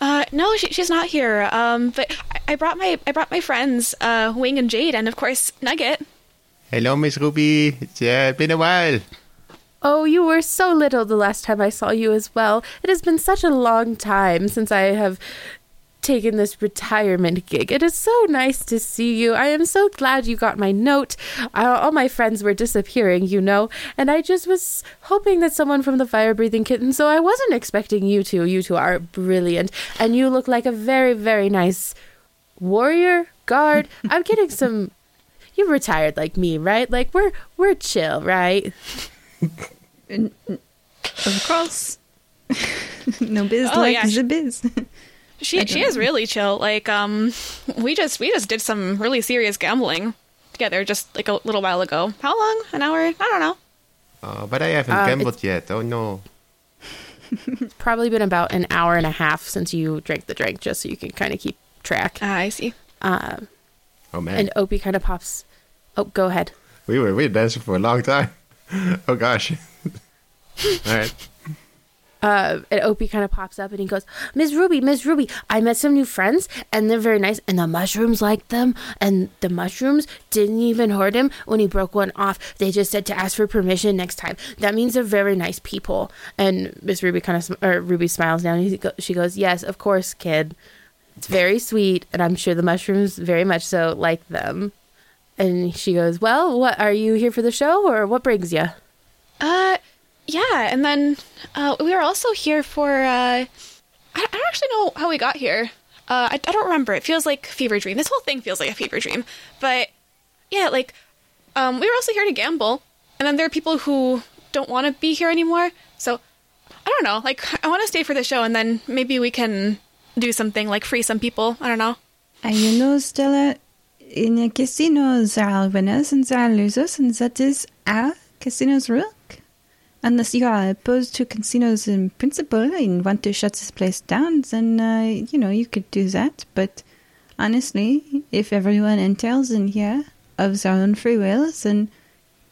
Uh, no, she, she's not here. Um, but I, I brought my I brought my friends, uh, Wing and Jade, and of course Nugget. Hello, Miss Ruby. It's uh, been a while. Oh, you were so little the last time I saw you as well. It has been such a long time since I have taken this retirement gig. It is so nice to see you. I am so glad you got my note. Uh, all my friends were disappearing, you know, and I just was hoping that someone from the fire breathing kitten, so I wasn't expecting you two. You two are brilliant, and you look like a very, very nice warrior guard. [laughs] I'm getting some. You retired like me, right? Like we're we're chill, right? Of course. [laughs] no biz Oh, like yeah, the biz. [laughs] She she is really chill. Like um, we just we just did some really serious gambling together just like a little while ago. How long? An hour? I don't know. Oh, but I haven't Uh, gambled yet. Oh no. It's [laughs] probably been about an hour and a half since you drank the drink, just so you can kind of keep track. Ah, I see. Uh, Oh man. and Opie kind of pops. Oh, go ahead. we were we were dancing for a long time. [laughs] oh gosh. [laughs] All right. Uh, and Opie kind of pops up and he goes, Miss Ruby, Miss Ruby, I met some new friends and they're very nice. And the mushrooms like them. And the mushrooms didn't even hurt him when he broke one off. They just said to ask for permission next time. That means they're very nice people. And Miss Ruby kind of, sm- or Ruby smiles down. And go- she goes, Yes, of course, kid. It's very sweet. And I'm sure the mushrooms very much so like them. And she goes, Well, what are you here for the show or what brings you? Uh, yeah, and then uh, we were also here for. Uh, I, don't actually know how we got here. Uh, I, I don't remember. It feels like fever dream. This whole thing feels like a fever dream. But yeah, like um, we were also here to gamble, and then there are people who don't want to be here anymore. So I don't know. Like I want to stay for the show, and then maybe we can do something like free some people. I don't know. And you know, Stella, in a casino, there are winners and there are losers, and that is how casinos work. Unless you are opposed to casinos in principle and want to shut this place down, then, uh, you know, you could do that. But honestly, if everyone enters in here of their own free will, then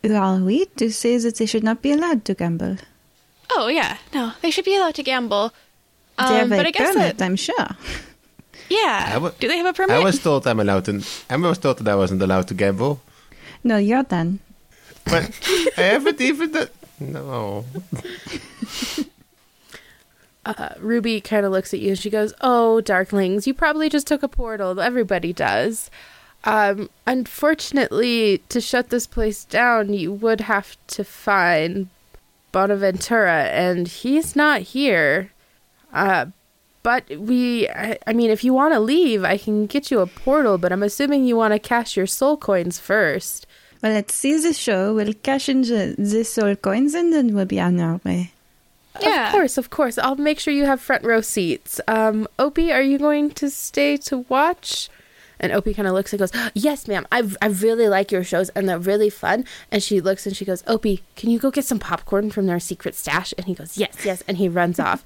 who are we to say that they should not be allowed to gamble? Oh yeah, no, they should be allowed to gamble. they Um, have a but I guess permit, that, I'm sure. [laughs] yeah. I wa- do they have a permit? I was told I'm allowed to. I was told that I wasn't allowed to gamble, No, you're done. but [laughs] I haven't even. Done, no. [laughs] uh, Ruby kind of looks at you and she goes, "Oh, darklings, you probably just took a portal. Everybody does. Um, unfortunately, to shut this place down, you would have to find Bonaventura, and he's not here. Uh, but we, I, I mean, if you want to leave, I can get you a portal, but I'm assuming you want to cash your soul coins first. Well, let's see the show. We'll cash in the, the soul coins and then we'll be on our way. Yeah. Of course, of course. I'll make sure you have front row seats. Um, Opie, are you going to stay to watch? And Opie kind of looks and goes, Yes, ma'am. I, I really like your shows and they're really fun. And she looks and she goes, Opie, can you go get some popcorn from their secret stash? And he goes, Yes, yes. And he runs [laughs] off.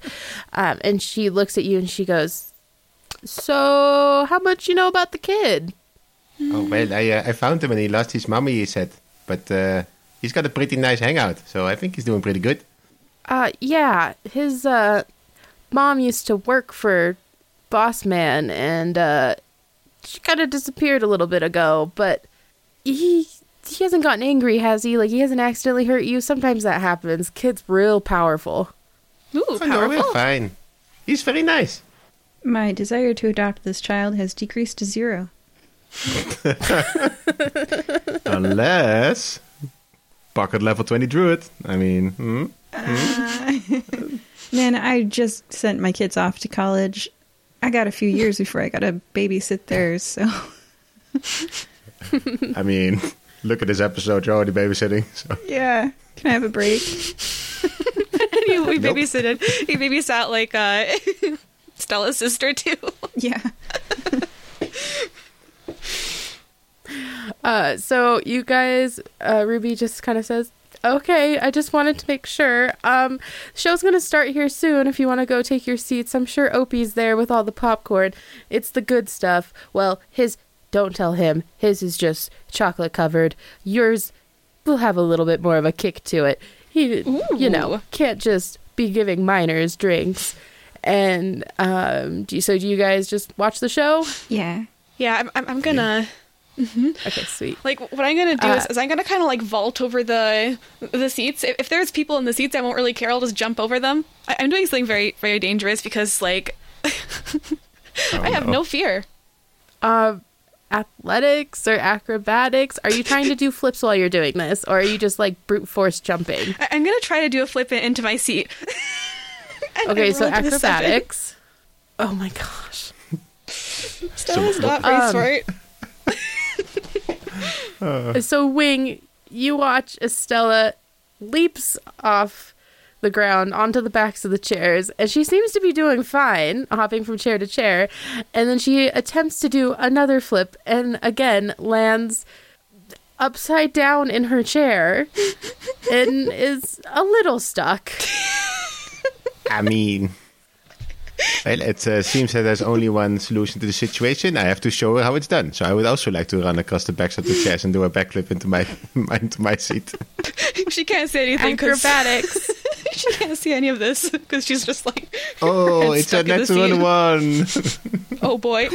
Um, and she looks at you and she goes, So, how much you know about the kid? Oh well, I uh, I found him and he lost his mommy. He said, but uh, he's got a pretty nice hangout, so I think he's doing pretty good. Uh, yeah, his uh, mom used to work for Boss Man, and uh, she kind of disappeared a little bit ago. But he he hasn't gotten angry, has he? Like he hasn't accidentally hurt you. Sometimes that happens. Kid's real powerful. Ooh, Oh, no, we're powerful. fine. He's very nice. My desire to adopt this child has decreased to zero. [laughs] Unless pocket level twenty druid. I mean, hmm? [laughs] Man, I just sent my kids off to college. I got a few years before I got to babysit theirs, so I mean, look at this episode. You're already babysitting. So yeah. Can I have a break? [laughs] he, we Nope. babysitted. He babysat like uh, Stella's sister too. Yeah. Uh, so you guys, uh, Ruby just kind of says, "Okay, I just wanted to make sure. Um, show's gonna start here soon. If you want to go take your seats, I'm sure Opie's there with all the popcorn. It's the good stuff. Well, his don't tell him. His is just chocolate covered. Yours will have a little bit more of a kick to it. He, you know, can't just be giving minors drinks." And um, do you, so do you guys just watch the show? Yeah. Yeah, I'm, I'm, I'm gonna Okay, sweet. like what I'm gonna do is, Uh, is I'm gonna kind of like vault over the the seats. If, if there's people in the seats, I won't really care. I'll just jump over them. I, I'm doing something very very dangerous because like [laughs] I have no. no fear. uh, athletics or acrobatics? Are you trying to do [laughs] flips while you're doing this, or are you just like brute force jumping? I, I'm gonna try to do a flip in- into my seat. [laughs] Okay, so rolled a seven. acrobatics. Oh my gosh. Stella's not very Um, smart. Uh. So Wing, you watch as Stella leaps off the ground onto the backs of the chairs, and she seems to be doing fine, hopping from chair to chair. And then she attempts to do another flip, and again lands upside down in her chair, [laughs] and is a little stuck. I mean, well, it uh, seems that there's only one solution to the situation. I have to show her how it's done. So I would also like to run across the backs of the chairs and do a backflip into my [laughs] into my seat. [laughs] she can't say anything 'cause- Acrobatics. [laughs] she can't see any of this because she's just like, Oh, it's a stuck in natural one. oh boy.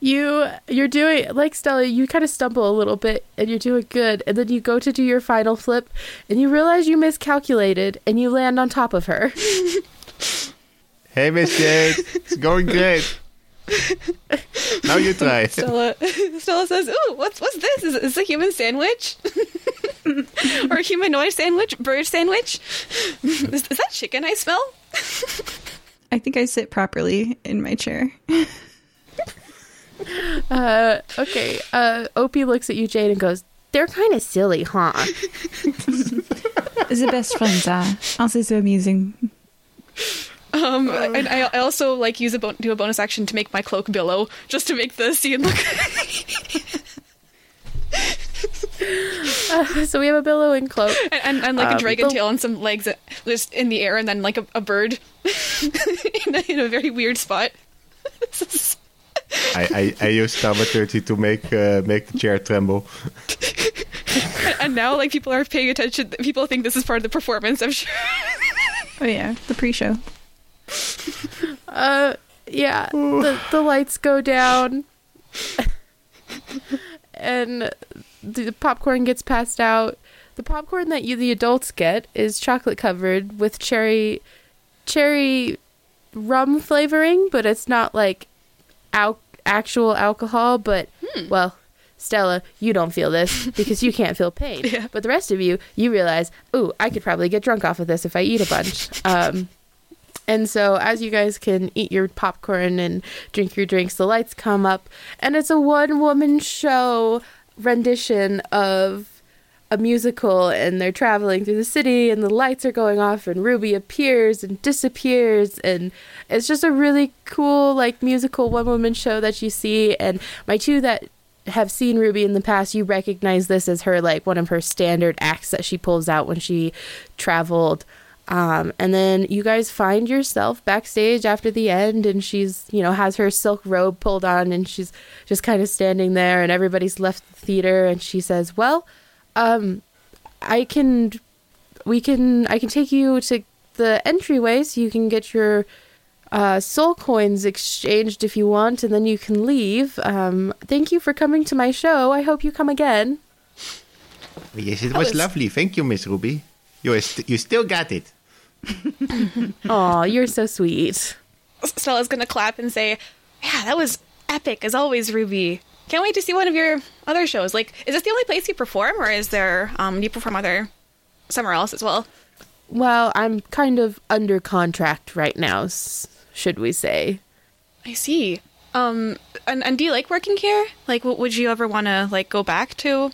You you're doing like Stella, you kind of stumble a little bit and you're doing good, and then you go to do your final flip and you realize you miscalculated and you land on top of her. [laughs] hey, Miss Jade, it's going great. now you try. Stella, [laughs] Stella says, "Ooh, what's what's this? Is, is it a human sandwich, [laughs] or a humanoid sandwich, bird sandwich? Is, is that chicken I smell?" I think I sit properly in my chair. [laughs] Uh, okay. Uh, Opie looks at you, Jade, and goes, "They're kind of silly, huh?" Is the best friends are. Also so amusing. Um, and I, I also like use a bon- do a bonus action to make my cloak billow, just to make the scene look. [laughs] Uh, so we have a billowing cloak. and, and, and like Um, a dragon the- tail and some legs that- just in the air, and then like a, a bird [laughs] in, a, in a very weird spot. I, I, I use thaumaturgy to make uh, make the chair tremble. [laughs] and now like people are paying attention. People think this is part of the performance. I'm sure. Oh yeah, the pre-show. [laughs] Uh, yeah. The the lights go down, [laughs] and the popcorn gets passed out. The popcorn that you the adults get is chocolate covered with cherry cherry rum flavoring, but it's not like al- actual alcohol, but well, Stella, you don't feel this [laughs] because you can't feel pain. Yeah. But the rest of you, you realize, ooh, I could probably get drunk off of this if I eat a bunch. [laughs] Um, and so, as you guys can eat your popcorn and drink your drinks, the lights come up, and it's a one woman show rendition of a musical, and they're traveling through the city, and the lights are going off, and Ruby appears and disappears, and it's just a really cool, like, musical one woman show that you see. And my two that have seen Ruby in the past, you recognize this as her, like, one of her standard acts that she pulls out when she traveled. Um, and then you guys find yourself backstage after the end, and she's, you know, has her silk robe pulled on, and she's just kind of standing there, and everybody's left the theater, and she says, "Well, um, I can, we can, I can take you to the entryway so you can get your uh, soul coins exchanged if you want, and then you can leave. Um, thank you for coming to my show. I hope you come again." Yes, it was, was- lovely. Thank you, Miss Ruby. You, st- you still got it. [laughs] Aw, you're so sweet. Stella's gonna clap and say, "Yeah, that was epic as always, Ruby. Can't wait to see one of your other shows. Like, is this the only place you perform, or is there um do you perform other somewhere else as well?" Well, I'm kind of under contract right now, should we say. I see. Um, and, and do you like working here? Like, w- would you ever want to like go back to?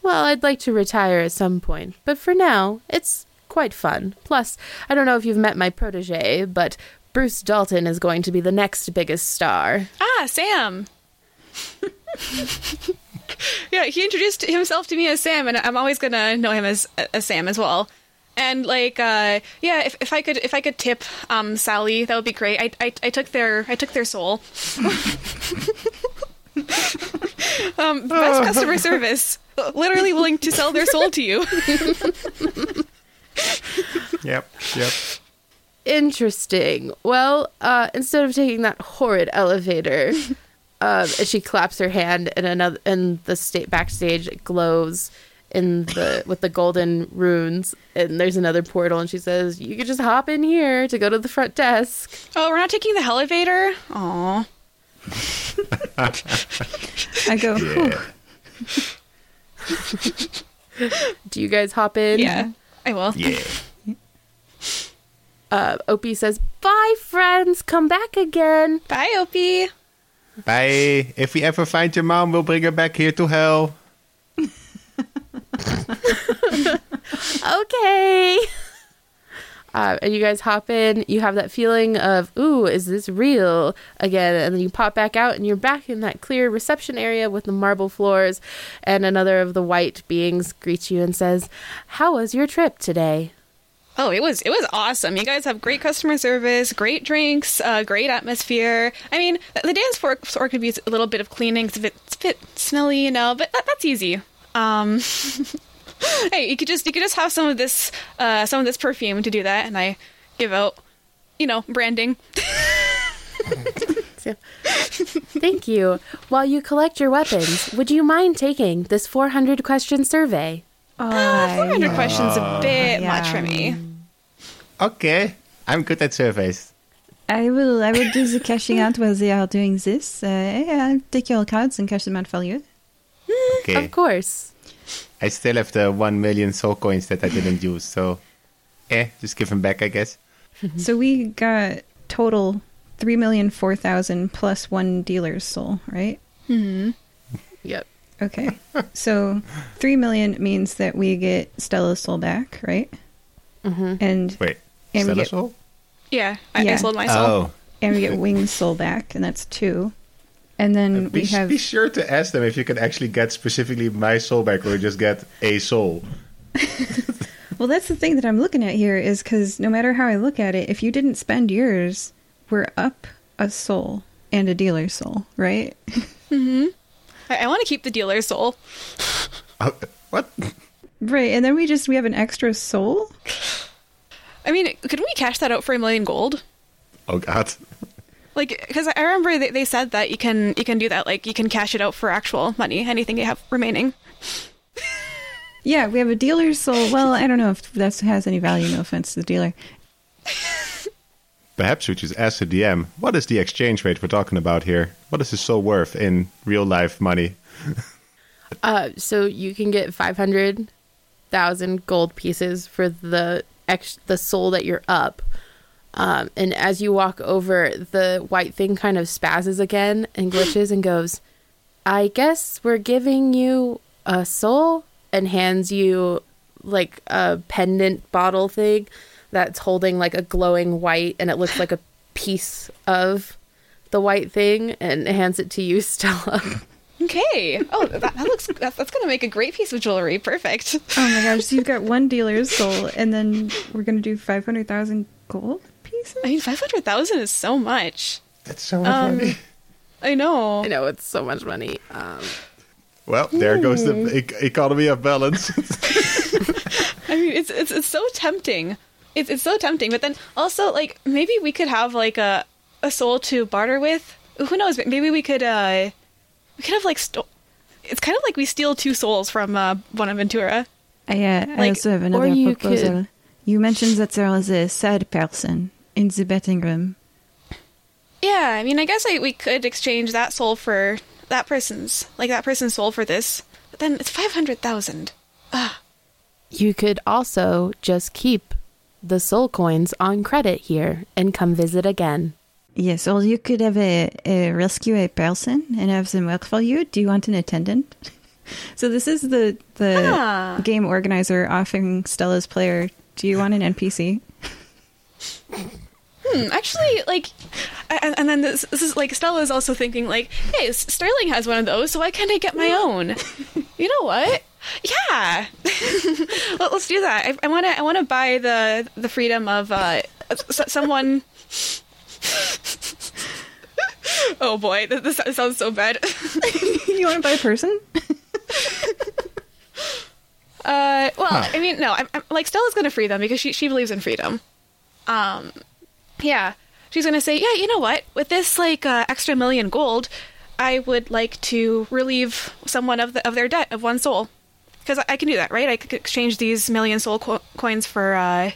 Well, I'd like to retire at some point, but for now, it's quite fun. Plus, I don't know if you've met my protege, but Bruce Dalton is going to be the next biggest star. Ah, Sam. Yeah, he introduced himself to me as Sam, and I'm always gonna know him as as Sam as well. And like, uh, yeah, if, if I could if I could tip um, Sally, that would be great. I, I I took their I took their soul. [laughs] um, best customer service. Literally willing to sell their soul to you. [laughs] Yep, yep. Interesting. Well, uh, instead of taking that horrid elevator, um, and she claps her hand, and another, and the state backstage glows in the with the golden runes, and there's another portal, and she says, "You could just hop in here to go to the front desk." Oh, we're not taking the elevator. Aw. [laughs] I go, "Whew, [laughs] Do you guys hop in? Yeah, I will. Yeah. Uh, Opie says, "Bye, friends. Come back again." Bye, Opie. Bye. If we ever find your mom, we'll bring her back here to hell. okay. Uh, and you guys hop in. You have that feeling of, ooh, is this real again? And then you pop back out, and you're back in that clear reception area with the marble floors. And another of the white beings greets you and says, How was your trip today? Oh, it was it was awesome. You guys have great customer service, great drinks, uh, great atmosphere. I mean, the dance floor, floor could be a little bit of cleaning. It's a bit, it's a bit smelly, you know, but that, that's easy. Um, [laughs] hey, you could just you could just have some of this uh, some of this perfume to do that, and I give out, you know, branding. [laughs] Thank you. While you collect your weapons, would you mind taking this 400 question survey? Four I, hundred questions a bit yeah. much for me. Okay. I'm good at surveys. I will I will do the cashing out while they are doing this. Uh, yeah, I'll take your cards and cash them out for you. Okay. Of course. I still have the 1 million soul coins that I didn't use, so eh, just give them back, I guess. [laughs] So we got total three million four thousand plus one dealer's soul, right? Hmm. Yep. Okay. so three million means that we get Stella's soul back, right? Mm-hmm. And Wait. And we Stella get- soul? Yeah, I, I Yeah. sold myself. Oh. and we get Wing's soul back, and that's two. And then Be, we have be sure to ask them if you can actually get specifically my soul back or just get a soul. [laughs] Well, that's the thing that I'm looking at here is because no matter how I look at it, if you didn't spend yours, we're up a soul and a dealer's soul, right? I, I want to keep the dealer's soul. Oh, what? right. And then we just we have an extra soul. I mean, could we cash that out for a million gold? Oh, God. Like, because I remember they, they said that you can you can do that. Like, you can cash it out for actual money, anything you have remaining. Yeah, we have a dealer's soul. Well, I don't know if that has any value. No offense to the dealer. Perhaps we just ask the DM, what is the exchange rate we're talking about here? What is this soul worth in real life money? [laughs] Uh, so you can get five hundred thousand gold pieces for the ex- the soul that you're up. Um, and as you walk over, the white thing kind of spazzes again and glitches and goes, "I guess we're giving you a soul," and hands you like a pendant bottle thing that's holding like a glowing white, and it looks like a piece of the white thing, and hands it to you, [laughs] Stella. Okay. Oh, that, that looks that's, that's gonna make a great piece of jewelry. Perfect. Oh my gosh, so you've got one dealer's soul, and then we're gonna do 500,000 gold pieces? I mean, five hundred thousand is so much. That's so much Um, money. I know. I know it's so much money. Um, Well, there goes the e- economy of balance. [laughs] I mean, it's it's it's so tempting. It's it's so tempting, but then also like maybe we could have like a a soul to barter with. Who knows? Maybe we could uh we could have like sto- It's kind of like we steal two souls from uh, Bonaventura. I, uh, I Like, also have another you proposal. could- You mentioned that there was a sad person in the betting room. Yeah, I mean, I guess I, we could exchange that soul for that person's like that person's soul for this. But then it's five hundred thousand. you could also just keep the soul coins on credit here and come visit again. Yes, or you could have a, a rescue a person and have them work for you. Do you want an attendant? [laughs] so this is the the Ah. game organizer offering Stella's player. Do you want an NPC? Hmm, actually, like, and, and then this, this is like Stella is also thinking like, hey, Sterling has one of those, so why can't I get my own? [laughs] you know what? Yeah, [laughs] Let, us do that. I want to. I want to buy the the freedom of uh, someone. [laughs] oh boy, this, this sounds so bad. [laughs] you want to buy a person? Uh, well, Huh. I mean, no, I'm, I'm like Stella's gonna free them because she she believes in freedom. Um, yeah, she's gonna say, yeah, you know what? With this like uh, extra million gold, I would like to relieve someone of the of their debt of one soul because I, I can do that, right? I could exchange these million soul co- coins for uh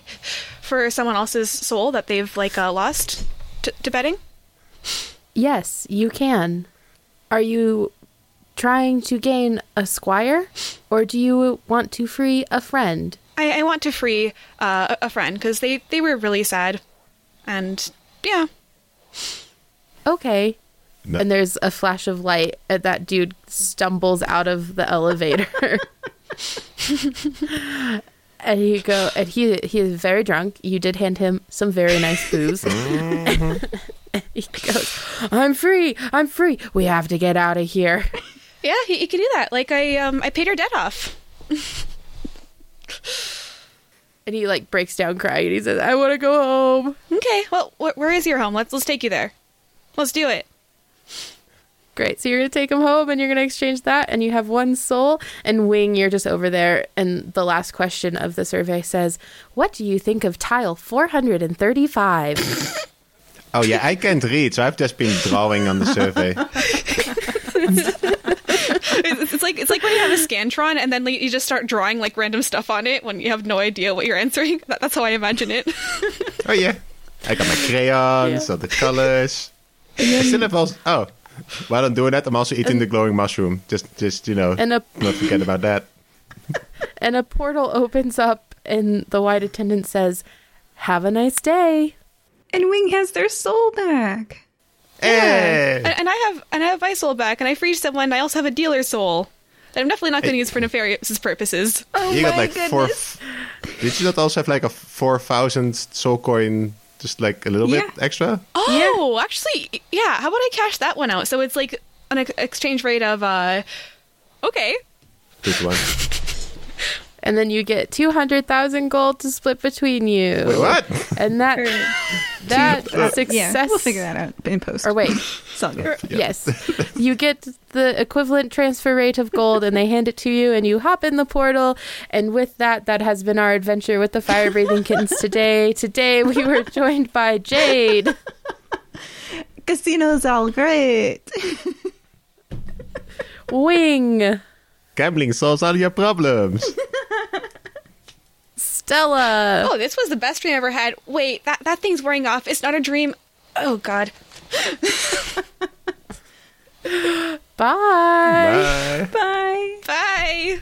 for someone else's soul that they've like uh, lost to, to betting. Yes, you can. Are you trying to gain a squire or do you want to free a friend? I, I want to free uh, a a friend because they they were really sad, and yeah. Okay. No. And there's a flash of light and that dude stumbles out of the elevator. [laughs] [laughs] and he go and he he is very drunk. You did hand him some very nice booze. [laughs] [laughs] he goes, "I'm free. I'm free. We have to get out of here." Yeah, he, he can do that. Like I um I paid her debt off. And he like breaks down crying. He says, "I want to go home." Okay, well, wh- where is your home? Let's let's take you there. Let's do it. Great. So you're gonna take them home, and you're gonna exchange that, and you have one soul. And Wing, you're just over there. And the last question of the survey says, "What do you think of tile 435?" [laughs] Oh yeah, I can't read, so I've just been drawing on the survey. It's, it's like it's like when you have a scantron and then like, you just start drawing like random stuff on it when you have no idea what you're answering. That, that's how I imagine it. Oh yeah, I got my crayons, Yeah. all the colors. I still have also. Oh, while I'm doing that, I'm also eating the glowing mushroom. Just, just you know, and a [laughs] not forget about that. [laughs] and a portal opens up, and the white attendant says, "Have a nice day." And Wing has their soul back. Hey! and, and I have and I have my soul back, and I freed someone. I also have a dealer soul that I'm definitely not going to use for nefarious purposes. Oh you my got like four. goodness. Did you not also have like a four thousand soul coin? Just like a little Yeah. bit extra. Oh, actually, yeah. How about I cash that one out? So it's like an ex- exchange rate of uh, okay. Good one. [laughs] And then you get two hundred thousand gold to split between you. Wait, what? And that that success. Yeah, we'll figure that out in post. Or wait, [laughs] It's all good. Er, yes. [laughs] you get the equivalent transfer rate of gold and they hand it to you and you hop in the portal. And with that, that has been our adventure with the fire breathing kittens today. Today we were joined by Jade, [laughs] Casinos all great. Wing, Gambling solves all your problems. Stella. Oh, this was the best dream I ever had. Wait, that, that thing's wearing off. It's not a dream. Oh, God. [laughs] Bye. Bye. Bye. Bye.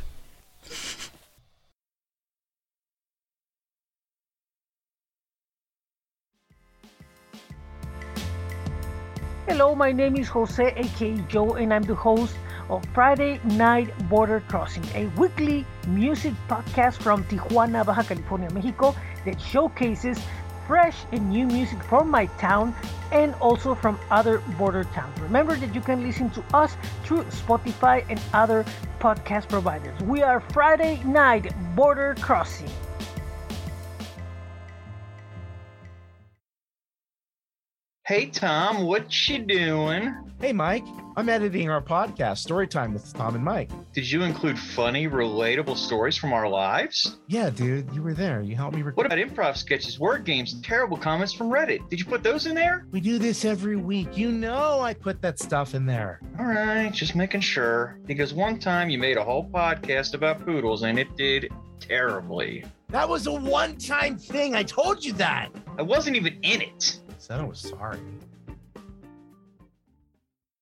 Hello, my name is Jose, aka Joe, and I'm the host of Friday Night Border Crossing, a weekly music podcast from Tijuana, Baja California, Mexico, that showcases fresh and new music from my town and also from other border towns. Remember that you can listen to us through Spotify and other podcast providers. We are Friday Night Border Crossing. Hey Tom, what you doing? Hey Mike, I'm editing our podcast, Storytime with Tom and Mike. Did you include funny, relatable stories from our lives? Yeah, dude, you were there. You helped me record. What about improv sketches, word games, and terrible comments from Reddit? Did you put those in there? We do this every week. You know I put that stuff in there. All right, just making sure. Because one time you made a whole podcast about poodles and it did terribly. That was a one-time thing. I told you that. I wasn't even in it. Said I was sorry.